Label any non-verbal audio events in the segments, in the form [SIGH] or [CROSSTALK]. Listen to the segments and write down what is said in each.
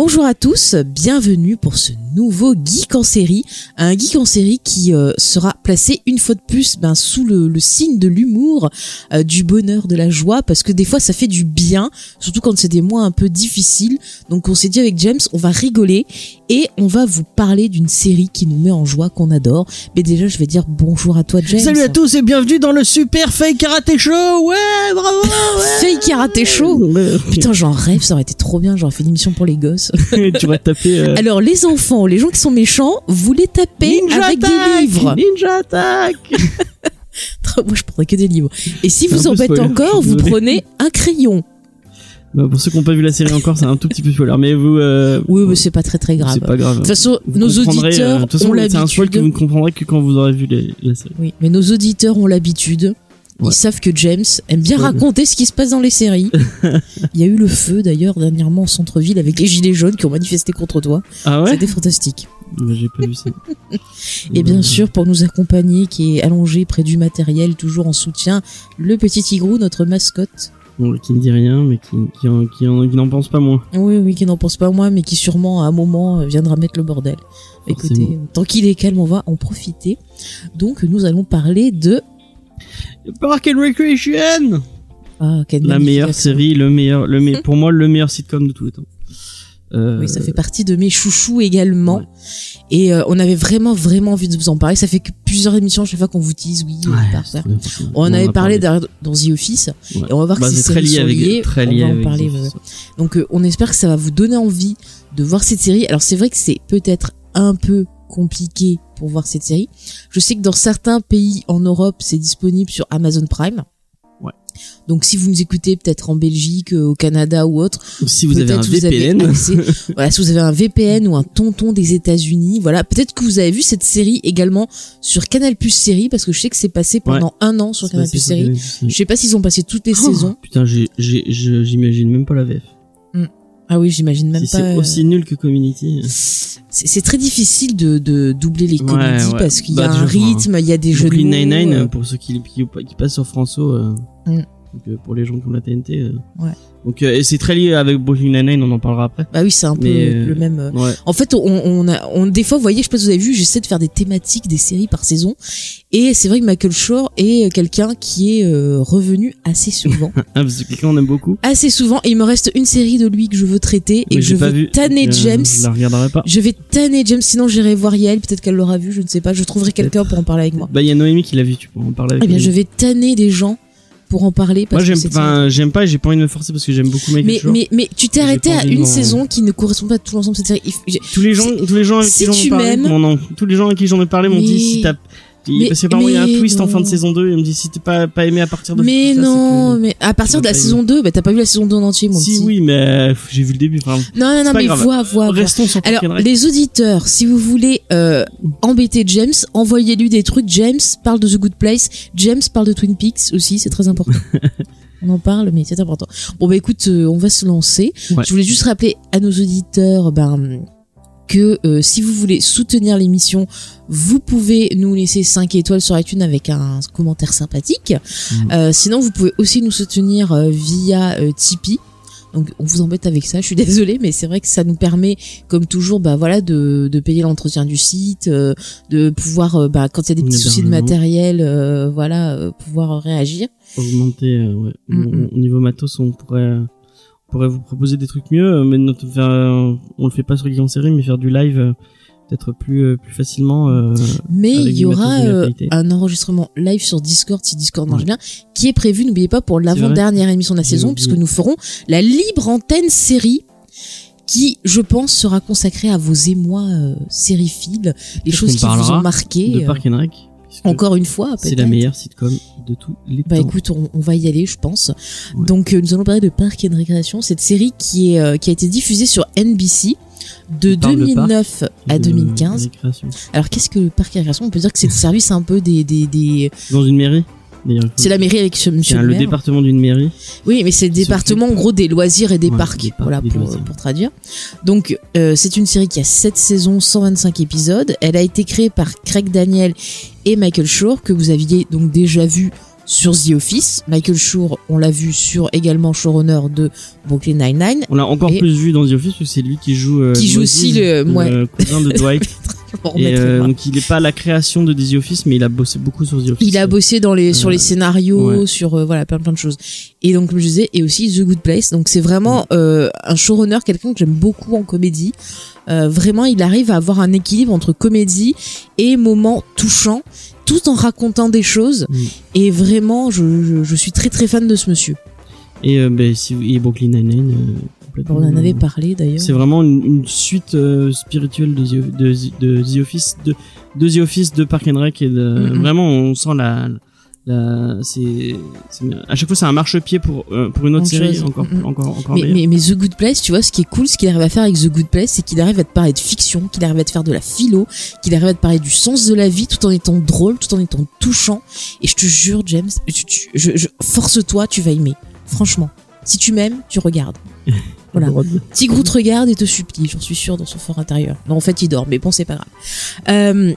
Bonjour à tous, bienvenue pour ce nouveau Geek en série, un Geek en série qui euh, sera placé une fois de plus ben, sous le, le signe de l'humour, euh, du bonheur, de la joie, parce que des fois ça fait du bien, surtout quand c'est des mois un peu difficiles. Donc on s'est dit avec James, on va rigoler et on va vous parler d'une série qui nous met en joie, qu'on adore. Mais déjà je vais dire bonjour à toi James. Salut à tous et bienvenue dans le Super Fake Karate Show. Ouais, bravo. Ouais. [LAUGHS] Fake Karaté Show Putain j'en rêve, ça aurait été trop bien, j'aurais fait une émission pour les gosses. [LAUGHS] tu vas taper euh, Alors les enfants, les gens qui sont méchants, vous les tapez Ninja avec Attack des livres. Ninja Attack. [LAUGHS] Moi je prendrais que des livres. Et si vous peu embêtez encore, vous prenez un crayon. Bah, pour ceux qui n'ont pas vu la série encore, c'est un tout petit peu spoiler, mais vous, euh, Oui, mais c'est pas très très grave. c'est pas grave. De toute façon, Vous nos auditeurs euh, façon, ont c'est un spoil que l'habitude. vous ne comprendrez que quand vous aurez vu les- la série. Oui, mais nos auditeurs ont l'habitude. Ouais. Ils savent que James aime bien raconter ce qui se passe dans les séries. [LAUGHS] Il y a eu le feu d'ailleurs dernièrement au centre-ville avec les gilets jaunes qui ont manifesté contre toi. Ah ouais C'était fantastique. J'ai pas vu ça. [LAUGHS] Et bien sûr, pour nous accompagner, qui est allongé près du matériel, toujours en soutien, le petit tigrou, notre mascotte. Bon, qui ne dit rien, mais qui, qui, en- qui, en- qui n'en pense pas moins. Oui, oui, qui n'en pense pas moins, mais qui sûrement à un moment viendra mettre le bordel. Écoutez, Forcément. tant qu'il est calme, on va en profiter. Donc, nous allons parler de Park and Recreation ah, La meilleure série, le meilleur, le me- [LAUGHS] pour moi, le meilleur sitcom de tous les temps. Euh, Oui, ça fait partie de mes chouchous également. Ouais. Et euh, on avait vraiment, vraiment envie de vous en parler. Ça fait que plusieurs émissions, chaque fois qu'on vous dise oui, Ouais, par ça. On en avait parlé dans The Office. Ouais. Et on va voir Bah, c'est très lié avec, liées. très on lié va en avec parler. The ouais, Office, ouais. Donc euh, on espère que ça va vous donner envie de voir cette série. Alors c'est vrai que c'est peut-être un peu compliqué pour voir cette série. Je sais que dans certains pays en Europe, c'est disponible sur Amazon Prime. Ouais. Donc si vous nous écoutez peut-être en Belgique, euh, au Canada ou autre, Ou si vous avez un VPN. accès- [LAUGHS] voilà, si vous avez un VPN ou un tonton des États-Unis, voilà, peut-être que vous avez vu cette série également sur Canal Plus série parce que je sais que c'est passé pendant un an sur Canal Plus série. Canal+, oui. Je sais pas s'ils ont passé toutes les Oh, saisons. Putain, j'imagine même pas la VF. Ah oui, j'imagine même si pas. c'est euh, aussi nul que Community. C'est très difficile de, de doubler les comédies ouais. parce qu'il y Bah, a un déjà, enfin, rythme, il y a des jeux de mots. Nine-Nine, euh, pour ceux qui, qui, qui passent sur François. euh, Mm. Donc, euh, pour les gens comme la TNT. euh. Ouais. Donc, euh, et c'est très lié avec Brooklyn Nine-Nine, on en parlera après. Bah oui, c'est un peu Mais, le même. Ouais. En fait, on, on a, on, des fois, vous voyez, je sais pas si vous avez vu, j'essaie de faire des thématiques des séries par saison. Et c'est vrai que Michael Shore est quelqu'un qui est revenu assez souvent. [LAUGHS] Ah, parce que quelqu'un on aime beaucoup. assez souvent. Et il me reste une série de lui que je veux traiter et Mais que je veux vu. tanner euh, James. Je la regarderai pas. Je vais tanner James, sinon j'irai voir Yael, peut-être qu'elle l'aura vu, je ne sais pas. Je trouverai quelqu'un pour en parler avec moi. Bah, il y a Noémie qui l'a vu, tu peux en parler avec Eh bien, je vais tanner des gens pour en parler. Parce Moi, j'aime, que enfin, j'aime pas j'ai pas envie de me forcer parce que j'aime beaucoup Michael mais, Shore. mais, mais tu t'es arrêté pas à une saison qui ne correspond pas tout l'ensemble de cette série. Il f- j'ai- tous les gens, tous les gens avec si qui j'en tu ai parlé, m'aimes- tous les gens avec qui j'en ai parlé m'ont Mais- dit si t'as, Mais- parce qu'apparemment il y a un twist en fin de saison 2 et on me dit si t'es pas, pas aimé à partir de Mais ça, non, que- mais à partir de la saison 2, bah t'as pas vu la saison 2 en entier, mon Si petit. oui, mais j'ai vu le début. Enfin, Non, non, non, mais grave. vois, vois, vois. restons sur Alors, les auditeurs, si vous voulez euh, embêter James, envoyez-lui des trucs. James parle de The Good Place. James parle de Twin Peaks aussi, c'est très important. [LAUGHS] on en parle, mais c'est important. Bon bah écoute, euh, on va se lancer. Ouais. Je voulais juste rappeler à nos auditeurs, ben que euh, si vous voulez soutenir l'émission, vous pouvez nous laisser 5 étoiles sur iTunes avec un commentaire sympathique. Mhm. Euh, sinon, vous pouvez aussi nous soutenir euh, via euh, Tipeee. Donc on vous embête avec ça, je suis [LAUGHS] désolée, mais c'est vrai que ça nous permet, comme toujours, bah voilà, de, de payer l'entretien du site, euh, de pouvoir, euh, bah quand il y a des petits soucis de matériel, euh, voilà, euh, pouvoir réagir. augmenter, euh, ouais. Mm, Au- mm. Au niveau matos, on pourrait, pourrait vous proposer des trucs mieux, euh, mais notre, euh, on le fait pas sur en série, mais faire du live euh, peut-être plus, euh, plus facilement. euh, Mais il y aura euh, un enregistrement live sur Discord si Discord marche Ouais. bien, qui est prévu, n'oubliez pas, pour l'avant-dernière émission de la saison, puisque nous ferons la libre antenne série qui, je pense, sera consacrée à vos émois euh, sériephiles, les choses qui vous ont marqué. de Park and Rec. Encore une fois, C'est la meilleure sitcom de tous les Bah temps. écoute, on, on va y aller, je pense. Ouais. Donc euh, nous allons parler de Park and Récréation, cette série qui est euh, qui a été diffusée sur NBC. de On parle de 2009 à de 2015. récréation. Alors qu'est-ce que le parc et récréation On peut dire que c'est le service un peu des... des, des... Dans une mairie? C'est la mairie avec monsieur le le maire. département d'une mairie. Oui, mais c'est le département en gros des loisirs et des Ouais, parcs, des parcs, voilà des pour, pour traduire. Donc euh, c'est une série qui a 7 saisons, 125 épisodes. Elle a été créée par Craig Daniel et Michael Schur que vous aviez donc déjà vu sur The Office. Michael Schur, on l'a vu sur également showrunner de Brooklyn Nine-Nine. On l'a encore Et- plus vu dans The Office parce que c'est lui qui joue. euh, Qui joue Moses, aussi le- ouais. cousin de Dwight. [LAUGHS] [LAUGHS] Et euh, donc il est pas à la création de The Office, mais il a bossé beaucoup sur The Office. Il a bossé dans les sur les Euh, scénarios, ouais. sur euh, voilà plein plein de choses. Et donc comme je disais, et aussi The Good Place. Donc c'est vraiment un showrunner, quelqu'un que j'aime beaucoup en comédie. Vraiment, il arrive à avoir un équilibre entre comédie et moments touchants, tout en racontant des choses. Mm. Et vraiment, je, je, je suis très très fan de ce monsieur. Et, ben, si, et Brooklyn Nine-Nine. On en avait euh, parlé d'ailleurs. C'est vraiment une, une suite euh, spirituelle de The, de, de The Office, de, de The Office, de Park and Rec et de vraiment on sent la, la c'est, à chaque fois c'est un marchepied pour euh, pour une autre série chose. encore Mhm. encore encore Mais, meilleure. mais, mais The Good Place, tu vois, ce qui est cool, ce qu'il arrive à faire avec The Good Place, c'est qu'il arrive à te parler de fiction, qu'il arrive à te faire de la philo, qu'il arrive à te parler du sens de la vie, tout en étant drôle, tout en étant touchant. Et je te jure, James, je- force-toi, tu vas aimer. Franchement, si tu m'aimes, tu regardes. [LAUGHS] Voilà. Petit Groot regarde et te supplie, j'en suis sûr, dans son fort intérieur. Non, en fait, il dort, mais bon, c'est pas grave. Euh,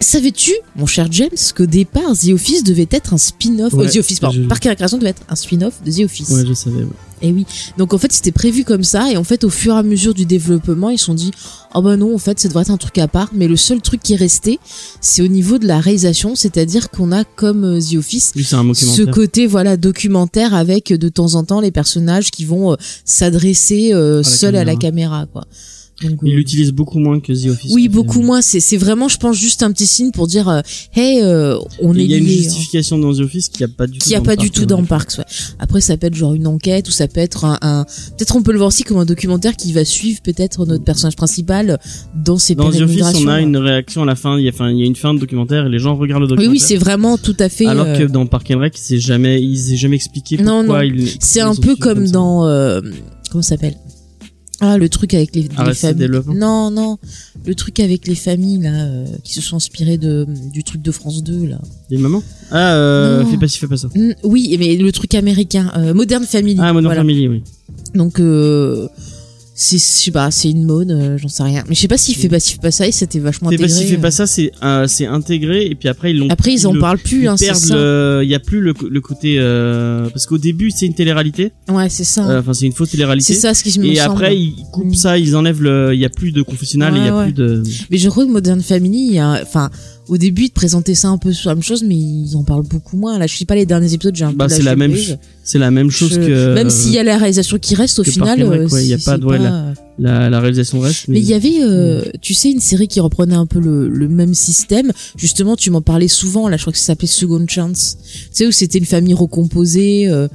Savais-tu, mon cher James, qu'au départ, The Office devait être un spin-off, Ouais, euh, The Office, pardon, Parc et Récréation devait être un spin-off de The Office. Ouais, je savais. ouais. Et oui. Donc en fait, c'était prévu comme ça. Et en fait, au fur et à mesure du développement, ils se sont dit, oh bah non, en fait, ça devrait être un truc à part. Mais le seul truc qui est resté, c'est au niveau de la réalisation. C'est-à-dire qu'on a, comme euh, The Office, un ce côté voilà documentaire avec de temps en temps les personnages qui vont euh, s'adresser euh, seuls à la caméra quoi. Donc, Il euh, l'utilise beaucoup moins que The Office. oui, beaucoup moins. C'est vraiment, je pense, juste un petit signe pour dire, euh, hey, euh, on est Il y a une hein justification dans The Office qui a pas du tout. qui a pas du tout dans. Parks ouais. après ça peut être genre une enquête ou ça peut être un, un- peut-être on peut le voir aussi comme un documentaire qui va suivre peut-être notre personnage principal dans ses Dans The Office, on a une réaction à la fin. Il y a, enfin, il y a une fin de documentaire et les gens regardent le oui documentaire. oui c'est vraiment tout à fait Alors euh, que dans Park and Rec, c'est jamais, il s'est jamais expliqué Non, pourquoi non. il. c'est ils un peu comme ça. dans euh, comment ça s'appelle? Ah le truc avec les, les Arrested familles non non le truc avec les familles là euh, qui se sont inspirées de du truc de France 2 là Des mamans? Ah, euh, Non. fais pas ci, fais pas ça. Mm, oui mais le truc américain euh, Modern Family Ah, Modern voilà. Family, oui. Donc euh, c'est je sais pas, c'est une mode, euh, j'en sais rien. Mais je sais pas s'il fait pas s'il fait pas ça et c'était vachement intégré. pas si fait euh. pas ça, c'est euh, c'est intégré et puis après ils l'ont. Après ils en le- parlent plus hein, c'est ça. il y a plus le, le côté euh, parce qu'au début c'est une télé-réalité, Ouais, c'est ça. Euh, enfin c'est une fausse télé-réalité. c'est ça ce qui me Et semble. après ils coupent Mm. ça, ils enlèvent le, il y a plus de confessionnal, et il y a Ouais, plus de. Mais je crois que Modern Family, il y a enfin au début ils te présentaient ça un peu sur la même chose mais ils en parlent beaucoup moins. Là, je sais pas les derniers épisodes, j'ai un Bah peu c'est la même, c'est la même chose Je- que. même s'il y a la réalisation qui reste au final Rec, euh, ouais, il y a pas de- ouais, la- la, la réalisation reste. Mais il y avait, euh, tu sais, une série qui reprenait un peu le, le même système. Justement, tu m'en parlais souvent. Là, je crois que ça s'appelait Second Chance. Tu sais où c'était une famille recomposée euh,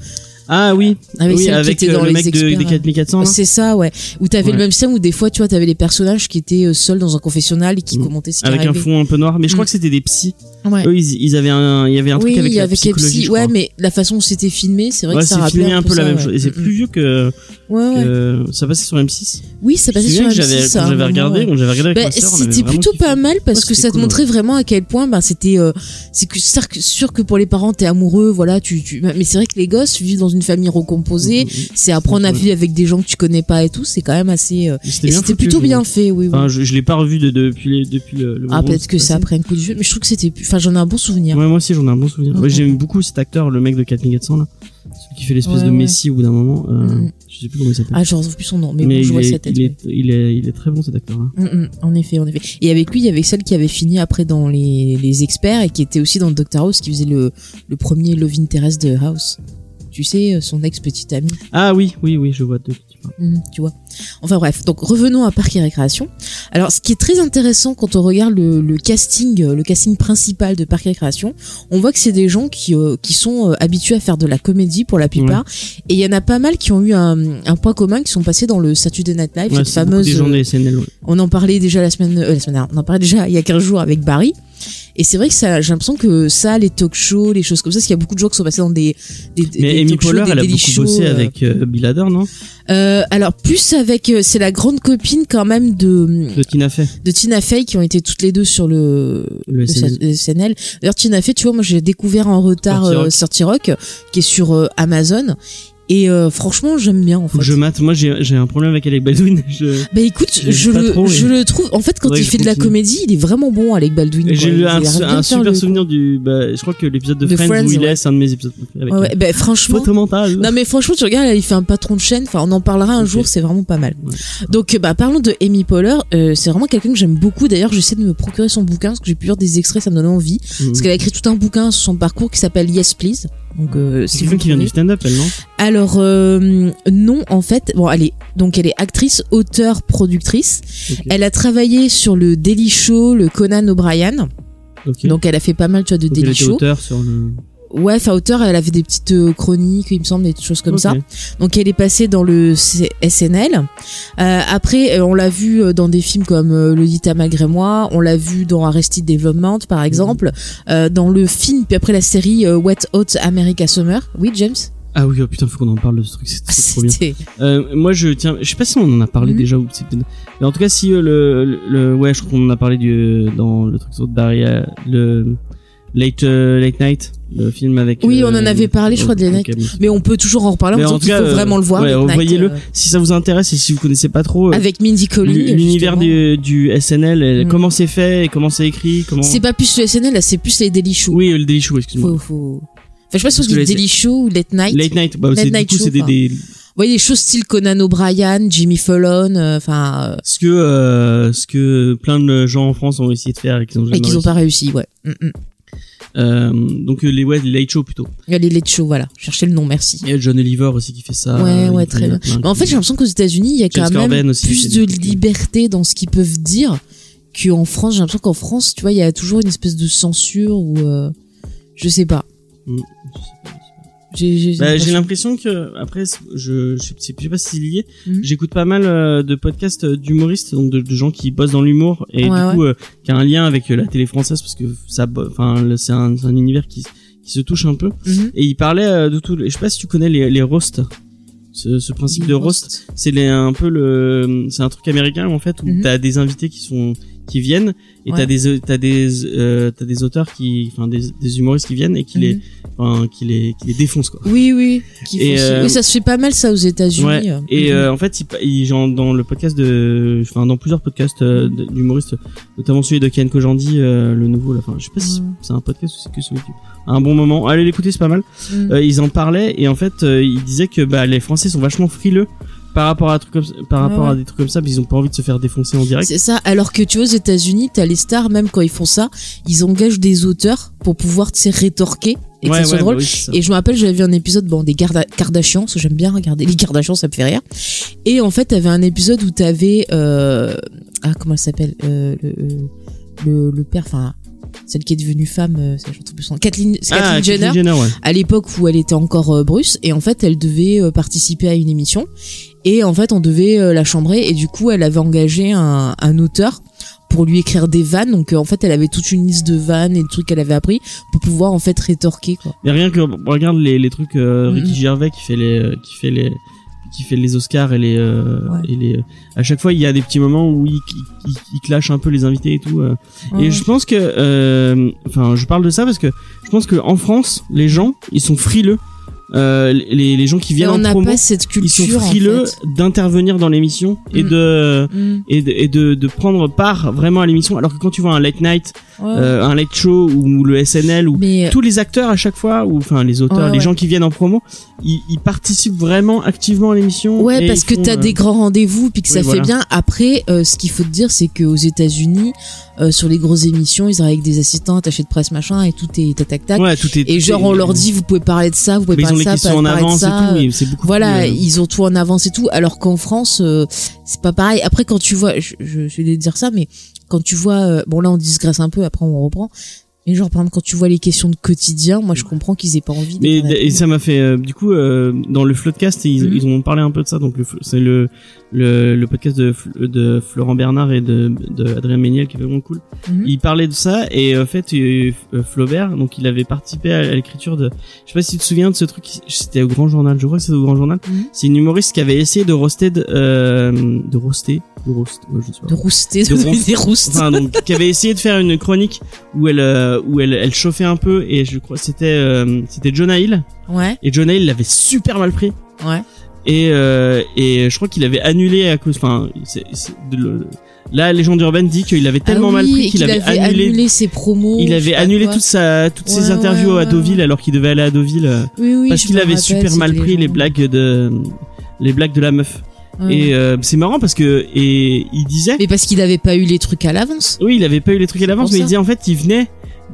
Ah oui, celle avec était euh, dans le les mec de, experts. des 4400. là. C'est ça, ouais. Où t'avais Ouais. le même système où des fois, tu vois, t'avais les personnages qui étaient euh, seuls dans un confessionnal et qui Mm. commentaient ce qui Avec un fond un peu noir, mais je crois Mm. que c'était des psys. Ouais. Eux, ils, ils avaient un, il y avait un truc oui, avec la quel psychologie. psy. je Ouais, mais la façon où c'était filmé, c'est vrai Ouais, que ça rappelait filmé un peu la ça, même ouais. chose. Et c'est Mm, plus vieux que, mm. Ouais, ouais. que ça passait sur M6. Oui, ça passait sur souviens que M6. j'avais, à quand j'avais regardé, quand j'avais regardé avec Bah, avait c'était plutôt pas mal parce que ça te cool, montrait vraiment à quel point bah c'était euh, c'est que sûr que- que pour les parents t'es amoureux voilà tu, tu mais c'est vrai que les gosses vivent dans une famille recomposée Mm, c'est apprendre à vivre avec des gens que tu connais pas et tout c'est quand même assez euh, C'était plutôt bien fait oui, je, l'ai pas revu de, depuis, depuis le, ah peut-être que ça après un coup de vieux mais je trouve que c'était enfin j'en ai un bon souvenir Ouais, moi aussi, j'en ai un bon souvenir. Ouais, j'aime beaucoup cet acteur, le mec de 4400, là. Celui qui fait l'espèce Ouais, de. Messi au bout d'un moment. Euh, Mhm. Je sais plus comment il s'appelle. ah je retrouve plus son nom mais, mais bon je vois sa tête il, ouais. est, il, est, il est très bon, cet acteur-là. Mm, mm, en effet, en effet. Et avec lui, il y avait celle qui avait fini après dans les, les experts et qui était aussi dans Doctor House, qui faisait le, le premier Love Interest de House. Tu sais, euh, son ex-petite amie. Ah oui, oui, oui, je vois de qui tu. Mhm, tu vois. Enfin bref, donc revenons à Parc et Récréation. Alors, ce qui est très intéressant quand on regarde le, le casting, euh, le casting principal de Parc et Récréation, on voit que c'est des gens qui euh, qui sont euh, habitués à faire de la comédie pour la plupart, et il y en a pas mal qui ont eu un, un point commun, qui sont passés dans le Saturday Night Live, Ouais, cette fameuse. des euh, SNL, ouais. on en parlait déjà la semaine, la semaine dernière, on en parlait déjà il y a 15 jours avec Barry. Et c'est vrai que ça, j'ai l'impression que ça, les talk shows, les choses comme ça, parce qu'il y a beaucoup de gens qui sont passés dans des, des, des Mais Amy Poehler, elle a beaucoup shows, bossé euh, avec euh, Bill Hader, non? Euh, alors plus avec, euh, c'est la grande copine quand même de De Tina Fey. de Tina Fey qui ont été toutes les deux sur le, Le SNL. le SNL. D'ailleurs Tina Fey, tu vois, moi j'ai découvert en retard 30 euh, Rock. 30 Rock, qui est sur euh, Amazon. Et euh, franchement, j'aime bien en fait. je mate. Moi, j'ai un problème avec Alec Baldwin. [LAUGHS] Je... Bah écoute, je le, trop, je mais- le trouve. En fait, quand il fait de la comédie, il est vraiment bon avec Baldwin. J'ai eu un, un super le- souvenir du. Bah, je crois que l'épisode de, De Friends, Friends, où il ouais. est, c'est un de mes épisodes préférés. Ouais, ouais, bah, franchement. Photo mentale. Non mais franchement tu regardes là, il fait un patron de chaîne enfin on en parlera un jour c'est vraiment pas mal donc bah parlons de Amy Poehler euh, c'est vraiment quelqu'un que j'aime beaucoup d'ailleurs j'essaie de me procurer son bouquin parce que j'ai pu lire des extraits ça me donne envie Mhm. parce qu'elle a écrit tout un bouquin sur son parcours qui s'appelle Yes Please donc euh, C'est si vous quelqu'un qui vient trouvez. du stand-up, elle, non? Alors euh, non en fait bon elle est donc elle est actrice auteure productrice. Elle a travaillé sur le Daily Show le Conan O'Brien. Donc elle a fait pas mal tu vois de Donc, elle Daily était Show. sur le. Ouais, enfin auteur, elle avait des petites euh, chroniques, il me semble, des choses comme ça. Donc elle est passée dans le SNL. Euh, après, euh, on l'a vu euh, dans des films comme euh, Lolita malgré moi. On l'a vu dans Arrested Development, par exemple. Euh, dans le film, puis après la série Wet Hot America Summer. Oui, James? Ah oui, oh putain, faut qu'on en parle de ce truc, c'est Ah, trop bien. C'était. Euh, moi, je tiens, je sais pas si on en a parlé Mhm. déjà ou mais en tout cas, si euh, le, le, le- ouais, je crois qu'on en a parlé du dans le truc sur Barry, euh, le Late euh, Late Night, le film avec. Oui, euh, on en avait parlé, je crois, de Late ok, bon. Mais on peut toujours en reparler. Mais en tout cas, faut euh, vraiment le voir. ouais, Late Night, euh, Si ça vous intéresse et si vous connaissez pas trop euh, avec Mindy Colling. l'univers du, du SNL, euh, Mhm. comment c'est fait, et comment c'est écrit, comment. C'est pas plus le SNL, là, c'est plus les Daily Show. Oui, le Daily Show, excuse-moi. Faut, faut... Enfin, je sais pas si les- Daily Show ou Late Night. Late Night, bah, Late c'est, du Night coup, c'est des, des, Vous voyez des choses style Conan O'Brien, Jimmy Fallon, euh, enfin, ce que, euh, ce que plein de gens en France ont essayé de faire et qu'ils ont jamais et qu'ils ont réussi. pas réussi, ouais. Mm, mm. Euh, donc euh, les ouais, les late show plutôt. Il y a les Late Show, voilà. Cherchez le nom, merci. Il y a John Oliver aussi qui fait ça. Ouais, ouais, très bien. Mais en fait, j'ai l'impression qu'aux États-Unis, il y a James quand même aussi, plus de liberté dans ce qu'ils peuvent dire qu'en France. J'ai l'impression qu'en France, tu vois, il y a toujours une espèce de censure ou euh, je sais pas. J'ai j'ai Bah, j'ai l'impression- l'impression que après je je, sais, je sais pas si c'est lié. Mhm. J'écoute pas mal euh, de podcasts d'humoristes donc de, de gens qui bossent dans l'humour et Ouais, du coup euh, qui a un lien avec euh, la télé française parce que ça enfin c'est un, univers qui qui se touche un peu Mhm. et il parlait euh, de tout. Je sais pas si tu connais les les roasts. Ce, ce principe de roast, c'est un peu le, c'est un truc américain en fait où Mhm. t'as des invités qui sont qui viennent et Ouais. t'as des t'as des euh, t'as des auteurs qui, enfin des, des humoristes qui viennent et qui les, Mhm. enfin qui les qui les défoncent quoi. Oui, oui. qui Et, font ça. euh, Oui, ça se fait pas mal ça aux États-Unis. Ouais. euh. Et Mhm. euh, en fait, il, genre, dans le podcast de, enfin dans plusieurs podcasts euh, d'humoristes, notamment celui de Ken Kojandi, euh, le nouveau. Là, enfin, je sais pas si Ouais. c'est un podcast ou c'est que sur YouTube. Un bon moment, allez l'écouter, c'est pas mal. Mhm. Euh, ils en parlaient et en fait, euh, ils disaient que bah les Français sont vachement frileux par rapport à un truc comme ça- par Ouais, rapport à ouais. des trucs comme ça, qu'ils ont pas envie de se faire défoncer en direct. C'est ça. Alors que tu vois, aux États-Unis, t'as les stars, même quand ils font ça, ils engagent des auteurs pour pouvoir, sais, rétorquer et que ça soit drôle. bah oui, ça. Et je me rappelle, j'avais vu un épisode bon, des Garda- Kardashians, parce que j'aime bien regarder les Kardashians, ça me fait rire. Et en fait, t'avais un épisode où t'avais, euh, ah, comment elle s'appelle, euh, le, le, le père, enfin, celle qui est devenue femme, euh, retrouve plus son, Kathleen, c'est Ah, Kathleen Jenner, Jenner, ouais. à l'époque où elle était encore euh, Bruce, et en fait, elle devait euh, participer à une émission. Et en fait, on devait euh, la chambrer, et du coup, elle avait engagé un, un auteur pour lui écrire des vannes. Donc, euh, en fait, elle avait toute une liste de vannes et de trucs qu'elle avait appris pour pouvoir, en fait, rétorquer, quoi. Mais rien que regarde les, les trucs euh, Mhm. Ricky Gervais qui fait les euh, qui fait les qui fait les Oscars et les Ouais. et les à chaque fois il y a des petits moments où il il, il, il clash un peu les invités et tout. Ouais. et je pense que enfin je parle de ça parce que je pense que en France les gens ils sont frileux euh, les les gens qui viennent en promo cette ils sont culture, frileux en fait. d'intervenir dans l'émission et Mhm. de Mm. et de, et de, de prendre part vraiment à l'émission alors que quand tu vois un late night Ouais. euh, un late show ou le SNL ou mais tous les acteurs à chaque fois ou enfin les auteurs Ouais, les ouais. gens qui viennent en promo ils, ils participent vraiment activement à l'émission ouais parce que font, t'as euh, des grands rendez-vous puis que oui, ça voilà. fait bien après euh, ce qu'il faut te dire c'est qu'aux États-Unis euh, sur les grosses émissions ils arrivent avec des assistants attachés de presse machin et tout est tac tac tac ouais tout est et tout genre est- on leur dit vous pouvez parler de ça vous pouvez mais parler en avance et tout c'est beaucoup voilà plus, euh, ils ont tout en avance et tout alors qu'en France euh, c'est pas pareil après quand tu vois je, je, je vais dire ça mais quand tu vois euh, bon là on digresse un peu après on reprend Et genre, par exemple, quand tu vois les questions de quotidien, moi, je comprends qu'ils aient pas envie. de Mais et ça m'a fait euh, du coup euh, dans le Floodcast ils, Mhm. ils ont parlé un peu de ça donc c'est le, le le podcast de de Florent Bernard et de de Adrien Méniel qui est vraiment cool. Mhm. Il parlait de ça et en fait euh, euh, Flaubert donc il avait participé à, à l'écriture de je sais pas si tu te souviens de ce truc c'était au Grand Journal je crois que c'était au Grand Journal. Mhm. C'est une humoriste qui avait essayé de roaster de, euh, de roaster de roast ouais, je sais pas. de rouster, De [LAUGHS] roustes. Enfin, donc, qui avait essayé de faire une chronique où elle euh, où elle elle chauffait un peu et je crois c'était euh, c'était Jonah Hill Ouais, et Jonah Hill l'avait super mal pris ouais. Et euh, et je crois qu'il avait annulé à cause enfin c'est c'est le- la légende urbaine dit qu'il avait tellement Ah mal pris qu'il avait, avait annulé, ses promos. il avait annulé toute sa toutes ses interviews ouais, à ouais, Deauville ouais. alors qu'il devait aller à Deauville euh, Oui, oui, parce qu'il avait rappelle, super mal pris les blagues de les blagues de la meuf et euh, c'est marrant parce que et il disait Mais parce qu'il avait pas eu les trucs à l'avance. oui il avait pas eu les trucs à l'avance mais il disait en fait il venait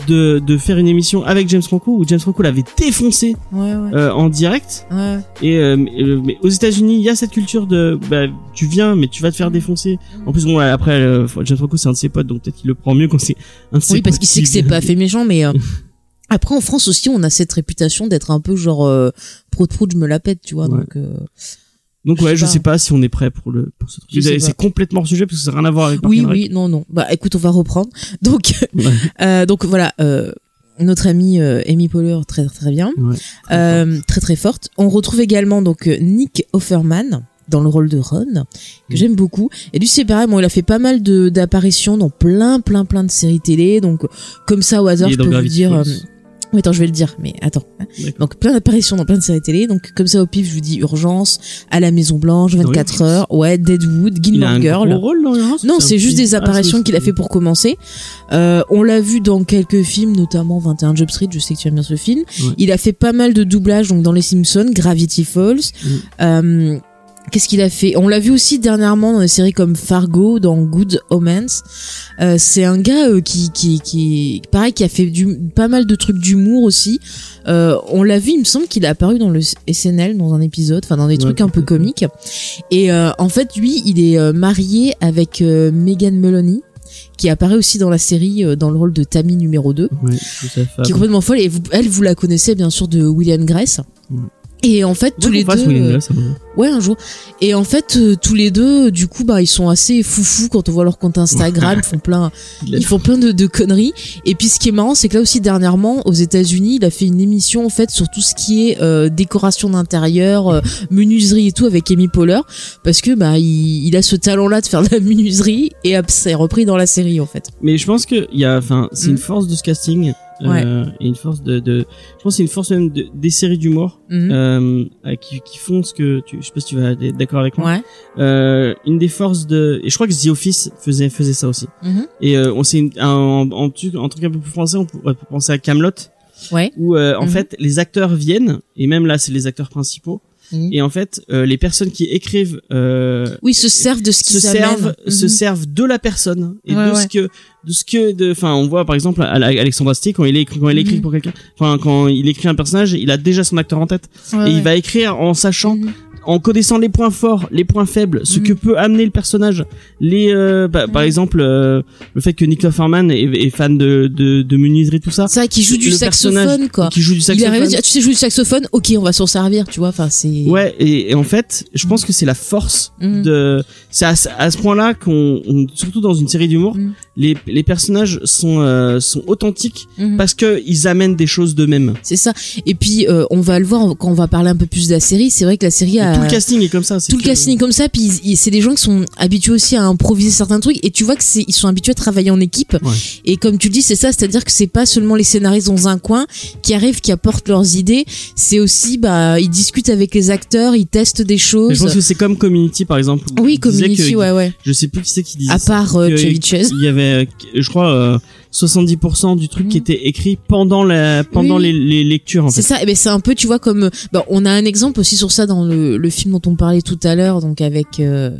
de, de faire une émission avec James Franco où James Franco l'avait défoncé Ouais, ouais. euh, en direct ouais. Et euh, mais, euh, mais aux États-Unis, il y a cette culture de bah tu viens mais tu vas te faire défoncer. En plus bon après euh, James Franco c'est un de ses potes donc peut-être qu'il le prend mieux quand c'est un de ses Oui, parce qu'il sait que c'est pas [LAUGHS] fait méchant, mais euh, [LAUGHS] après en France aussi, on a cette réputation d'être un peu genre euh, prout prout, je me la pète, tu vois. Ouais. Donc euh, Donc ouais, je sais pas si on est prêt pour le pour ce truc. C'est complètement hors sujet parce que ça n'a rien à voir avec oui, oui, non, non. Bah écoute, on va reprendre. [LAUGHS] Donc, [LAUGHS] euh, donc voilà, euh, notre amie euh, Amy Poehler, très très bien, Ouais. euh, très très forte. On retrouve également donc euh, Nick Offerman dans le rôle de Ron que Mm. j'aime beaucoup et lui c'est pareil bon il a fait pas mal de d'apparitions dans plein plein plein de séries télé donc comme ça au hasard je peux vous dire Falls. Oui, attends, je vais le dire, mais attends. Donc, plein d'apparitions dans plein de séries télé. Donc, comme ça, au pif, je vous dis Urgence, À la Maison Blanche, 24 Urgence. heures, ouais, Deadwood, Il a Gilmore un Girl. gros rôle dans Urgence, Non, un c'est juste petit- des Ah, apparitions qu'il a fait pour commencer. Euh, on l'a vu dans quelques films, notamment 21 Job Street, je sais que tu aimes bien ce film. Ouais. Il a fait pas mal de doublages donc dans Les Simpsons, Gravity Falls. Mm. Euh, Qu'est-ce qu'il a fait? On l'a vu aussi dernièrement dans des séries comme Fargo, dans Good Omens. Euh, c'est un gars euh, qui, qui, qui, pareil, qui a fait du, pas mal de trucs d'humour aussi. Euh, on l'a vu, il me semble qu'il a apparu dans le SNL dans un épisode, enfin dans des Ouais, trucs un peu comiques. Et en fait, lui, il est marié avec Megan Mullally qui apparaît aussi dans la série euh, dans le rôle de Tammy numéro 2 Ouais, c'est sa femme. qui est complètement folle et vous, elle vous la connaissez bien sûr de William Grace Ouais. Et en fait tous les deux euh, ça ouais un jour. Et en fait euh, tous les deux du coup bah ils sont assez foufous quand on voit leur compte Instagram. Ils font plein [LAUGHS] ils font plein de, de conneries. Et puis ce qui est marrant c'est que là aussi dernièrement aux États-Unis il a fait une émission en fait sur tout ce qui est euh, décoration d'intérieur euh, menuiserie et tout avec Amy Poehler. Parce que bah il, il a ce talent là de faire de la menuiserie et c'est repris dans la série en fait. Mais je pense que il y a, enfin, c'est Mm. une force de ce casting. Euh, et une force de, de, je pense c'est une force même de, des séries d'humour Mhm. euh, euh, qui, qui font ce que tu, je sais pas si tu vas être d'accord avec moi. ouais Euh, une des forces de, et je crois que The Office faisait faisait ça aussi. Mhm. Et euh, on sait un, en, en, en truc un peu plus français, on pourrait penser à Camelot ouais où euh, en Mhm. fait les acteurs viennent et même là c'est les acteurs principaux Mhm. et en fait euh, les personnes qui écrivent euh, oui se servent de ce se qu'ils servent amènent. se Mhm. servent de la personne et Ouais, de ouais. ce que de ce que de enfin on voit par exemple à- à Alexandre Astier quand il écrit quand il écrit Mhm. pour quelqu'un enfin quand il écrit un personnage il a déjà son acteur en tête Ouais, et ouais. il va écrire en sachant Mhm. En connaissant les points forts, les points faibles, ce que peut amener le personnage, les euh, bah, par Mhm. exemple euh, le fait que Nick Offerman est, est fan de, de de tout ça, c'est vrai qu'il joue du saxophone quoi qui joue du il saxophone. ah, tu sais jouer du saxophone ok on va s'en servir tu vois enfin c'est Ouais, et, et en fait, je pense que c'est la force Mhm. de. C'est à, ce- à ce point-là qu'on, on- surtout dans une série d'humour, les, les personnages sont euh, sont authentiques parce que ils amènent des choses d'eux-mêmes. C'est ça. Et puis euh, on va le voir quand on va parler un peu plus de la série. C'est vrai que la série a Tout le casting est comme ça. tout le casting est comme ça. Puis c'est des gens qui sont habitués aussi à improviser certains trucs. Et tu vois que c'est ils sont habitués à travailler en équipe. Ouais. Et comme tu le dis, c'est ça. C'est-à-dire que c'est pas seulement les scénaristes dans un coin qui arrivent, qui apportent leurs idées. C'est aussi bah ils discutent avec les acteurs, ils testent des Mais choses. je pense que c'est comme Community par exemple. Oui, Community, que- ouais, ouais. Je sais plus qui c'est qui disait. À part euh, Chevy Chase. Il y avait, euh, je crois, euh, 70% du truc Mhm. qui était écrit pendant la pendant Oui. les, les lectures en C'est ça, et ben c'est un peu, tu vois, comme bah, on a un exemple aussi sur ça dans le, le film dont on parlait tout à l'heure, donc avec euh,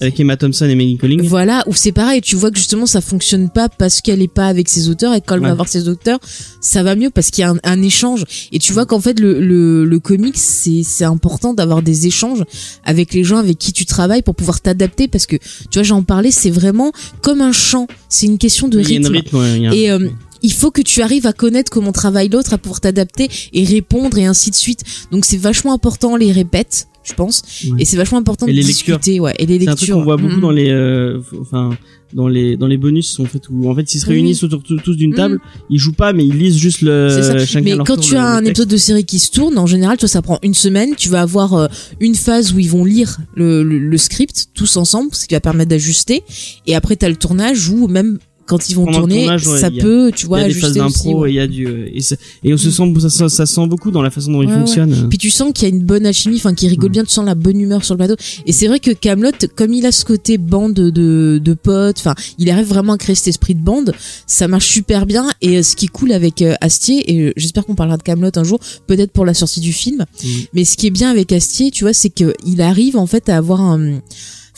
Avec Emma Thompson et Maggie Colling. Voilà, où c'est pareil, tu vois que justement ça fonctionne pas parce qu'elle est pas avec ses auteurs et quand elle Ouais. va voir ses auteurs, ça va mieux parce qu'il y a un, un échange. Et tu vois qu'en fait le, le, le comics, c'est c'est important d'avoir des échanges avec les gens avec qui tu travailles pour pouvoir t'adapter parce que tu vois j'en parlais, c'est vraiment comme un chant, c'est une question de Il y a une rythme. rythme, ouais, il y a un- Et euh, il faut que tu arrives à connaître comment travaille l'autre, à pouvoir t'adapter et répondre et ainsi de suite. Donc c'est vachement important les répètes, je pense, Ouais. et c'est vachement important Et de les lectures. discuter, ouais, et les C'est un lectures. truc qu'on voit beaucoup Mhm. dans les, euh, enfin, dans les dans les bonus en fait où en fait ils se réunissent autour tous tous d'une Mhm. table, ils jouent pas mais ils lisent juste le chacun Mais leur quand tour tu as un épisode de série qui se tourne, en général, toi, ça prend une semaine. Tu vas avoir euh, une phase où ils vont lire le, le, le script tous ensemble, ce qui va permettre d'ajuster. Et après, t'as le tournage où même quand ils vont Pendant tourner, tournage, ouais, ça il a- peut, tu il y vois, a des d'impro ouais. et il y a du euh, et, on se sent ça, ça, ça se sent beaucoup dans la façon dont il Ouais, ouais. fonctionne. Puis tu sens qu'il y a une bonne alchimie, enfin qu'il rigole Ouais. bien, tu sens la bonne humeur sur le plateau. Et c'est vrai que Camelot, comme il a ce côté bande de, de potes, enfin il arrive vraiment à créer cet esprit de bande, ça marche super bien. Et euh, ce qui est cool avec euh, Astier, et j'espère qu'on parlera de Camelot un jour, peut-être pour la sortie du film. Mhm. Mais ce qui est bien avec Astier, tu vois, c'est que il arrive en fait à avoir un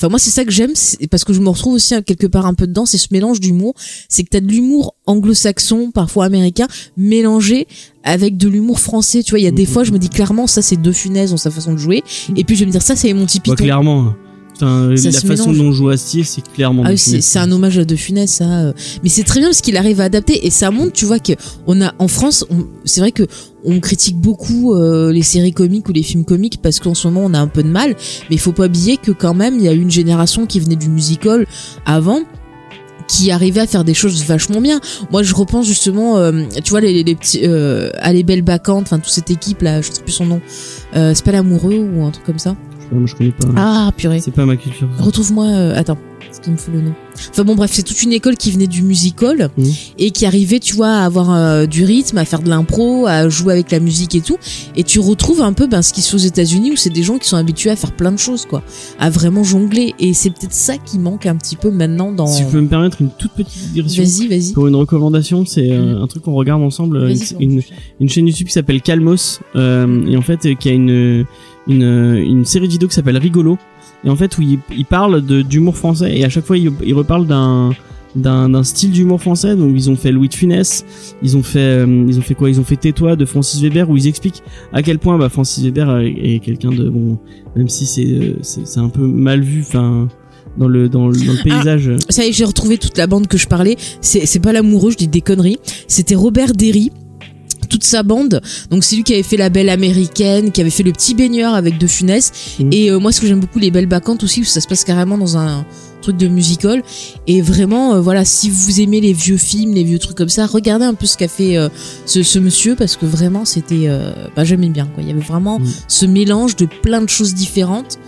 Enfin moi c'est ça que j'aime parce que je me retrouve aussi hein, quelque part un peu dedans, c'est ce mélange d'humour, c'est que t'as de l'humour anglo-saxon, parfois américain, mélangé avec de l'humour français, tu vois, il y a des Mhm. fois je me dis clairement ça c'est deux funaises dans sa façon de jouer et puis je vais me dire ça c'est Bah, Python. clairement. Enfin, Ça la façon mélange. dont joue Astier, c'est clairement. Ah c'est un hommage à De Funès, ça. euh. Mais c'est très bien parce qu'il arrive à adapter et ça montre, tu vois, que on a en France, c'est vrai que on critique beaucoup euh, les séries comiques ou les films comiques parce qu'en ce moment on a un peu de mal. Mais il faut pas oublier que quand même il y a eu une génération qui venait du musical avant qui arrivait à faire des choses vachement bien. Moi, je repense justement, euh, tu vois, les, les petits, euh, à les belles bacchantes, enfin toute cette équipe là, je sais plus son nom. Euh, c'est pas l'amoureux ou un truc comme ça. Moi, je connais pas. Ah purée. C'est pas ma culture. Retrouve-moi. euh, attends, ce qui me fout le nom. Enfin bon, bref, c'est toute une école qui venait du musical Mhm. et qui arrivait, tu vois, à avoir euh, du rythme, à faire de l'impro, à jouer avec la musique et tout. Et tu retrouves un peu ben, ce qui se fait aux États-Unis où c'est des gens qui sont habitués à faire plein de choses, quoi, à vraiment jongler. Et c'est peut-être ça qui manque un petit peu maintenant dans. Si je peux me permettre une toute petite digression. Vas-y, vas-y. Pour une recommandation, c'est euh, Mhm. un truc qu'on regarde ensemble, une, une chaîne YouTube qui s'appelle Calmos, euh, et en fait euh, qui a une, une, une série de vidéos qui s'appelle Rigolo, et en fait où il, il parle d'humour français, et à chaque fois il, il reparle d'un d'un style d'humour français donc ils ont fait Louis de Funès ils ont fait euh, ils ont fait quoi? Ils ont fait Tais-toi de Francis Weber où ils expliquent à quel point bah, Francis Weber est, est quelqu'un de bon même si c'est euh, c'est c'est un peu mal vu enfin dans le dans le, dans le paysage euh, Ça y est, j'ai retrouvé toute la bande que je parlais. C'est c'est pas l'amoureux, je dis des conneries. C'était Robert Derry. Toute sa bande, donc c'est lui qui avait fait la belle américaine, qui avait fait le petit baigneur avec De Funès. Mhm. Et euh, moi, ce que j'aime beaucoup, les belles bacchantes aussi, où ça se passe carrément dans un truc de musical. Et vraiment, euh, voilà, si vous aimez les vieux films, les vieux trucs comme ça, regardez un peu ce qu'a fait euh, ce, ce monsieur, parce que vraiment, c'était, bah, j'aimais bien. Quoi. Il y avait vraiment Mhm. ce mélange de plein de choses différentes